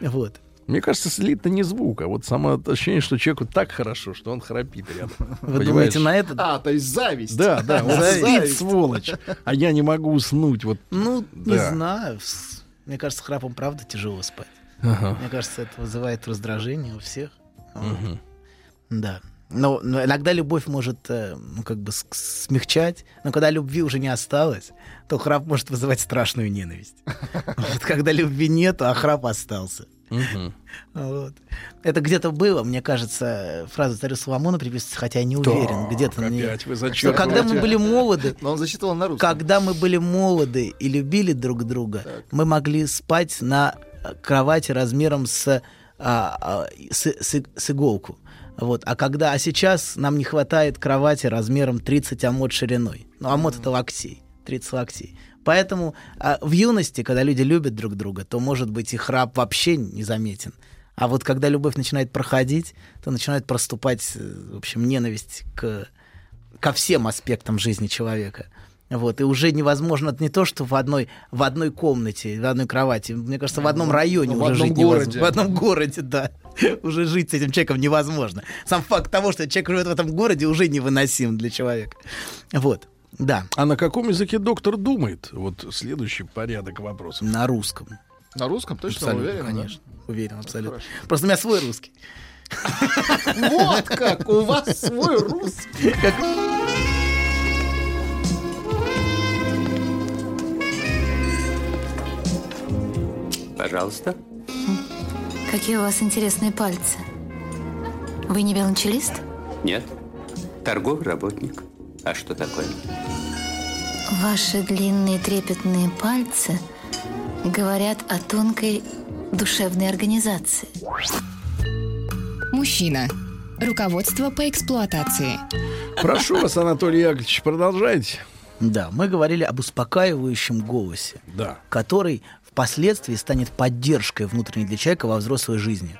V: Вот.
B: Мне кажется, слит-то не звук, а вот само ощущение, что человеку так хорошо, что он храпит рядом.
V: Вы
B: Понимаешь?
V: думаете на это?
C: А, то есть зависть.
B: Да, да, он
V: Зависть.
B: спит, сволочь, а я не могу уснуть. Вот.
V: Ну, не
B: Да.
V: знаю. С- Мне кажется, храпом правда тяжело спать.
B: Ага.
V: Мне кажется, это вызывает раздражение у всех.
B: Мгм.
V: Да. Но, но иногда любовь может, э, ну, как бы смягчать, но когда любви уже не осталось, то храп может вызывать страшную ненависть. Вот когда любви нету, а храп остался.
B: Мгм.
V: Вот. Это где-то было, мне кажется, фраза царя Соломона приписывается, хотя я не уверен, где-то на
B: опять вы зачеркиваете.
V: когда мы были молоды,
C: Но он зачитывал на русском.
V: когда мы были молоды и любили друг друга, мы могли спать на кровати размером с, а, а, с, с- с иголку. Вот. А когда, а сейчас нам не хватает кровати размером 30 амод шириной. Ну, амод это локтей, 30 локтей. Поэтому а, в юности, когда люди любят друг друга, то, может быть, и храп вообще незаметен. А вот когда любовь начинает проходить, то начинает проступать, э, в общем, ненависть к, ко всем аспектам жизни человека. Вот, и уже невозможно это не то, что в одной, в одной комнате, в одной кровати. Мне кажется, в одном районе
C: в
V: уже
C: одном
V: жить невозможно.
C: городе.
V: В одном городе, да. Уже жить с этим человеком невозможно. Сам факт того, что человек живет в этом городе, уже невыносим для человека. Вот, да.
B: А на каком языке доктор думает? Вот следующий порядок вопросов.
V: На русском.
C: На русском точно
V: Абсолютно,
C: уверен? да?
V: конечно. Уверен, абсолютно.
C: Хорошо.
V: Просто у меня свой русский.
C: Вот как, у вас свой русский.
S: Пожалуйста.
T: Какие у вас интересные пальцы. Вы не велончелист?
S: Нет. Торговый работник. А что такое?
T: Ваши длинные трепетные пальцы говорят о тонкой душевной организации.
U: Мужчина. Руководство по эксплуатации.
B: Прошу вас, Анатолий Яковлевич, продолжайте.
V: Да, мы говорили об успокаивающем голосе,
B: Да.
V: который впоследствии станет поддержкой внутренней для человека во взрослой жизни.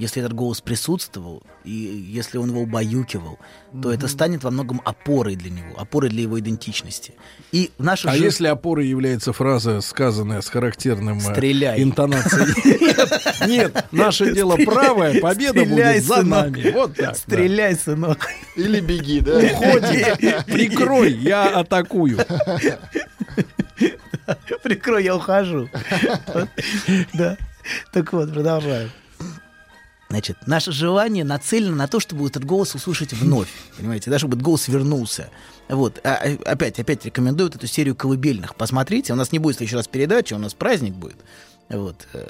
V: Если этот голос присутствовал, и если он его убаюкивал, то это станет во многом опорой для него, опорой для его идентичности. И в
B: А
V: жизни-
B: если опорой является фраза, сказанная с характерным э,
V: Стреляй.
B: интонацией? Нет, наше дело правое, победа будет за нами. Вот так.
V: Стреляй, сынок.
C: Или беги, да?
B: Уходи, прикрой, я атакую.
V: Прикрой, я ухожу. Да. Так вот, продолжаем. Значит, наше желание нацелено на то, чтобы этот голос услышать вновь. Понимаете, да, чтобы этот голос вернулся. Вот. А, а, опять, опять рекомендую вот эту серию колыбельных. Посмотрите, у нас не будет в следующий раз передачи, у нас праздник будет. Вот. э,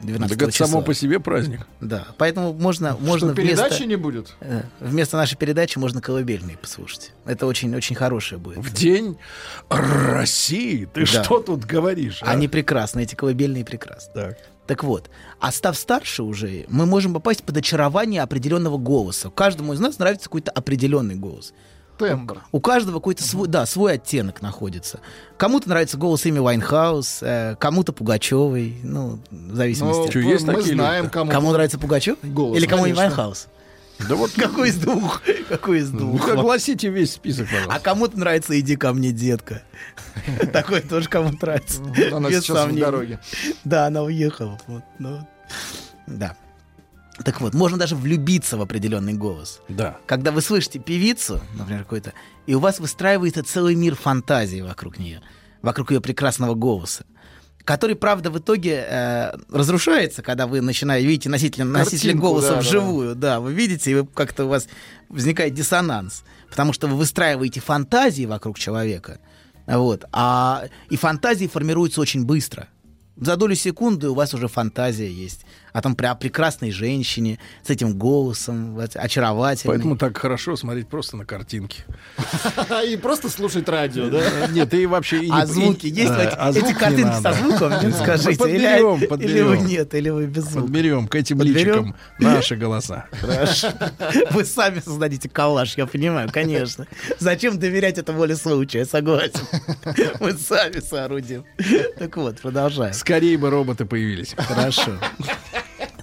V: 12
B: Так это
V: числа.
B: само по себе праздник.
V: Да, поэтому можно, можно
C: Что, передачи
V: вместо,
C: не будет?
V: э, вместо нашей передачи можно колыбельные послушать. Это очень, очень хорошее будет.
B: В день России? Ты
V: Да.
B: что тут говоришь? а?
V: Они прекрасны, эти колыбельные прекрасны.
B: Так.
V: Так вот, а став старше уже, мы можем попасть под очарование определенного голоса. Каждому из нас нравится какой-то определенный голос.
C: Тембр.
V: У каждого какой-то свой, да, свой оттенок находится. Кому-то нравится голос Эми Вайнхаус, э, кому-то Пугачевой, ну, в зависимости.
C: Ну,
B: Чё, есть
C: мы знаем, кому...
V: Кому нравится Пугачев?
C: Голос,
V: Или кому
C: конечно.
V: Вайнхаус?
B: Да вот
V: Какой из двух? Какой из
B: ну,
V: двух?
B: огласите весь список,
V: А
B: пожалуйста.
V: кому-то нравится «Иди ко мне, детка». Такой тоже кому-то нравится.
C: Она
V: Без
C: сейчас в дороге.
V: Да, она уехала. Ну, да. Так вот, можно даже влюбиться в определенный голос.
B: Да.
V: Когда вы слышите певицу, например, какой-то, и у вас выстраивается целый мир фантазии вокруг нее, вокруг ее прекрасного голоса который, правда, в итоге э, разрушается, когда вы начинаете, видите носителя, носителя голоса
C: да, да,
V: вживую. Да, вы видите, и вы как-то у вас возникает диссонанс. Потому что вы выстраиваете фантазии вокруг человека. Вот, а, и фантазии формируются очень быстро. За долю секунды у вас уже фантазия есть о том при- о прекрасной женщине с этим голосом, очаровательной.
B: Поэтому так хорошо смотреть просто на картинки.
C: И просто слушать радио, да?
B: Нет, и вообще... и
V: А звуки есть? вот
B: а
V: эти картинки со звуком, скажите?
B: подберем,
V: или, или вы
B: подберем.
V: нет, или вы без звука?
B: Подберем к этим
V: Подберем?
B: личикам наши голоса.
V: Хорошо. Вы сами создадите коллаж, я понимаю, конечно. Зачем доверять это воле случая, согласен. Мы сами соорудим. Так вот, продолжаем.
B: Скорее бы роботы появились.
V: Хорошо.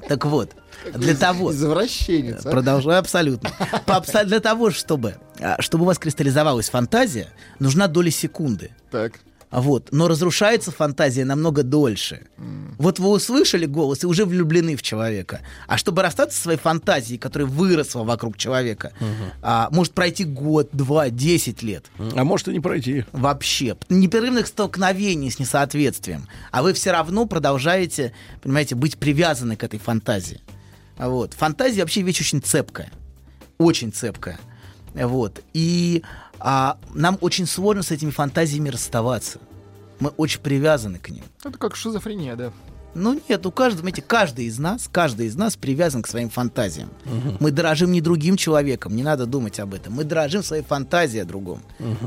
V: Так вот, для того...
C: Извращенец. а?
V: Продолжаю абсолютно. Для того, чтобы, а, чтобы у вас кристаллизовалась фантазия, нужна доля секунды.
C: Так.
V: А Вот. Но разрушается фантазия намного дольше. Вот вы услышали голос и уже влюблены в человека. А чтобы расстаться со своей фантазией, которая выросла вокруг человека, а, может пройти год, два, десять лет.
B: А может и не пройти.
V: Вообще. Непрерывных столкновений с несоответствием. А вы все равно продолжаете, понимаете, быть привязаны к этой фантазии. А Вот. Фантазия вообще вещь очень цепкая. Очень цепкая. Вот. И а, нам очень сложно с этими фантазиями расставаться. Мы очень привязаны к ним.
C: Это как шизофрения, да.
V: Ну нет, у каждого, знаете, каждый из нас, каждый из нас привязан к своим фантазиям. Мы дорожим не другим человеком, не надо думать об этом. Мы дорожим своей фантазией о другом.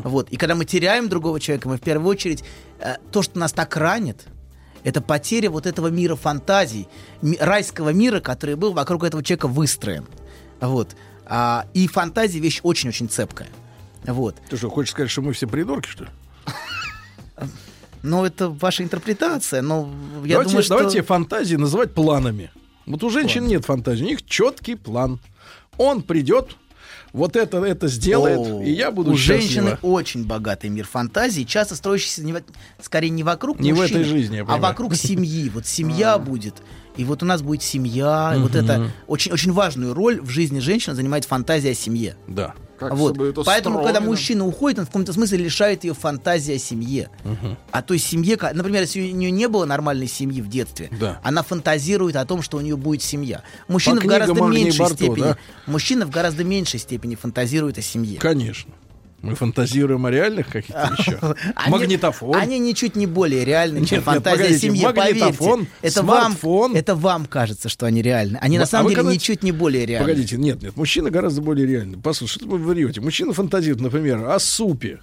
V: Вот. И когда мы теряем другого человека, мы в первую очередь э, то, что нас так ранит, это потеря вот этого мира фантазий, ми- райского мира, который был вокруг этого человека выстроен. Вот. А, и фантазия вещь очень-очень цепкая. Вот.
B: Ты что, хочешь сказать, что мы все придурки, что ли?
V: Но это ваша интерпретация, но я
B: давайте,
V: думаю, что...
B: давайте фантазии называть планами. Вот у женщин нет фантазии, у них четкий план. Он придет, вот это, это сделает,
V: О,
B: и я буду
V: У
B: счастлива.
V: женщины очень богатый мир фантазии, часто строящийся не скорее не вокруг
B: Не в
V: мужчины,
B: этой жизни,
V: а вокруг семьи. Вот семья будет. И вот у нас будет семья. и Вот это очень, очень важную роль в жизни женщины занимает фантазия о семье.
B: Да.
C: Как
V: вот.
C: чтобы это
V: Поэтому, когда
C: строго.
V: мужчина уходит, он в каком-то смысле лишает ее фантазии о семье. А той семье, ка- например, если у нее не было нормальной семьи в детстве,
B: Да.
V: она фантазирует о том, что у нее будет семья. Мужчина
B: По
V: в гораздо меньшей
B: Барто,
V: степени,
B: да?
V: мужчина в гораздо меньшей степени фантазирует о семье.
B: Конечно. Мы фантазируем о реальных каких-то вещах.
V: Они-
B: Магнитофон.
V: Они ничуть не более реальны, чем
B: Нет,
V: фантазия
B: погодите,
V: семье.
B: магнитофон,
V: Поверьте, это вам,
B: смартфон.
V: это вам кажется, что они реальны. Они
B: А
V: на самом деле ничуть не более реальны.
B: Погодите, нет, нет, мужчина гораздо более реальный. Послушай, что вы врете? Мужчина фантазирует, например, о супе.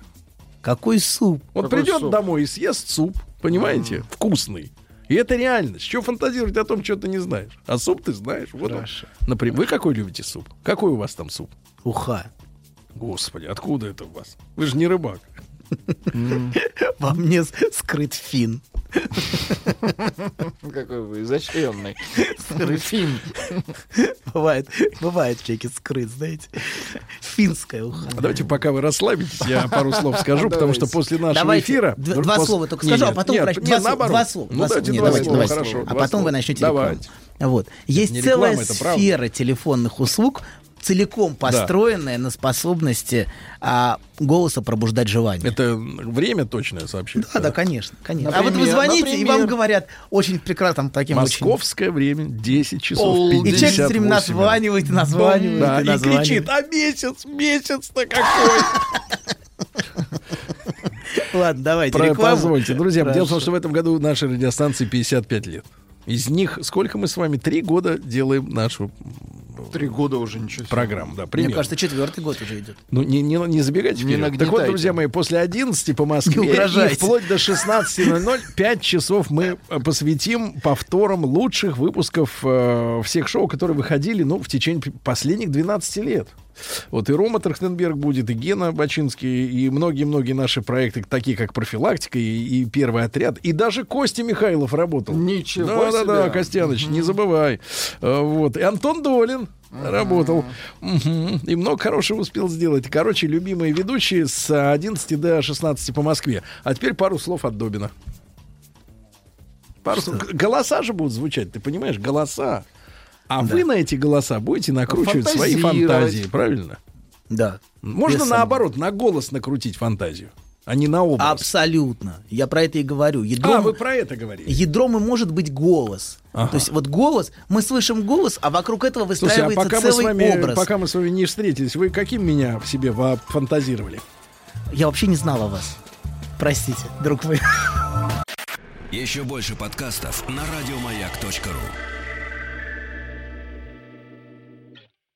V: Какой суп?
B: Вот
C: Какой
B: придет
C: суп?
B: домой и съест суп, понимаете, вкусный. И это реальность. Чего фантазировать о том, что ты не знаешь? А суп ты знаешь. Вот он.
V: Хорошо.
B: Например, вы какой любите суп? Какой у вас там суп?
V: Уха.
B: Господи, откуда это у вас? Вы же не рыбак.
V: Во мне скрыт фин.
C: Какой вы изощренный.
V: Фин. Бывает, бывает человеке скрыт, знаете. Финская уха.
B: А давайте, пока вы расслабитесь, я пару слов скажу, потому что после нашего эфира...
V: Два слова только скажу, а потом два, слова-.
B: Ну, давайте два слова, хорошо.
V: А потом вы начнете рекламу.
B: Давайте.
V: Вот. Есть целая сфера телефонных услуг, целиком построенная на способности а, голоса пробуждать желание.
B: Это время точное сообщение.
V: Да, да, конечно, конечно. а
C: Например,
V: вот вы звоните, и вам
C: например?
V: говорят очень прекрасным таким очень...
B: Московское время 10 часов
C: Пол-
B: 58
V: И человек все время названивает, и названивает,
B: Да,
V: и
B: и
V: названивает.
B: кричит, а месяц, месяц-то какой?
V: Ладно, давайте
B: Про-
V: рекламу.
B: Позвольте, друзья. Дело в том,
V: Хорошо.
B: что в этом году нашей радиостанции 55 лет. Из них сколько мы с вами? Три года делаем нашу
C: Три года уже ничего себе.
B: программу. Да,
V: Мне
B: примерно.
V: кажется, четвертый год уже идет.
B: Ну, не, не, не забегайте
C: Не.
B: Так вот, друзья мои, после 11 по Москве
V: Не
B: и вплоть до 16.00 5 часов мы э, посвятим повторам лучших выпусков э, всех шоу, которые выходили, ну, в течение последних 12 лет. Вот и Рома Трахтенберг будет, и Гена Бачинский, и многие-многие наши проекты, такие как «Профилактика» и, и «Первый отряд», и даже Костя Михайлов работал.
C: Ничего
B: Да-да-да,
C: себе.
B: Костяныч, не забывай. Э, Вот. И Антон Долин работал. Мгм. И много хорошего успел сделать. Короче, любимые ведущие с 11 до 16 по Москве. А теперь пару слов от Добина. Пару Голоса же будут звучать, ты понимаешь? Голоса. А вы на эти голоса будете накручивать свои фантазии, правильно?
V: Да.
B: Можно наоборот, на голос накрутить фантазию, а не на образ.
V: Абсолютно. Я про это и говорю. Ядром,
B: А, вы про это говорите.
V: ядром и может быть голос.
B: Ага.
V: То есть вот голос, мы слышим голос, а вокруг этого
B: Слушайте, а
V: выстраивается
B: пока мы, с
V: целый
B: вами,
V: образ.
B: пока мы с вами не встретились, вы каким меня в себе фантазировали?
V: Я вообще не знал о вас. Простите, друг мой.
A: Еще больше подкастов на радиомаяк.ру.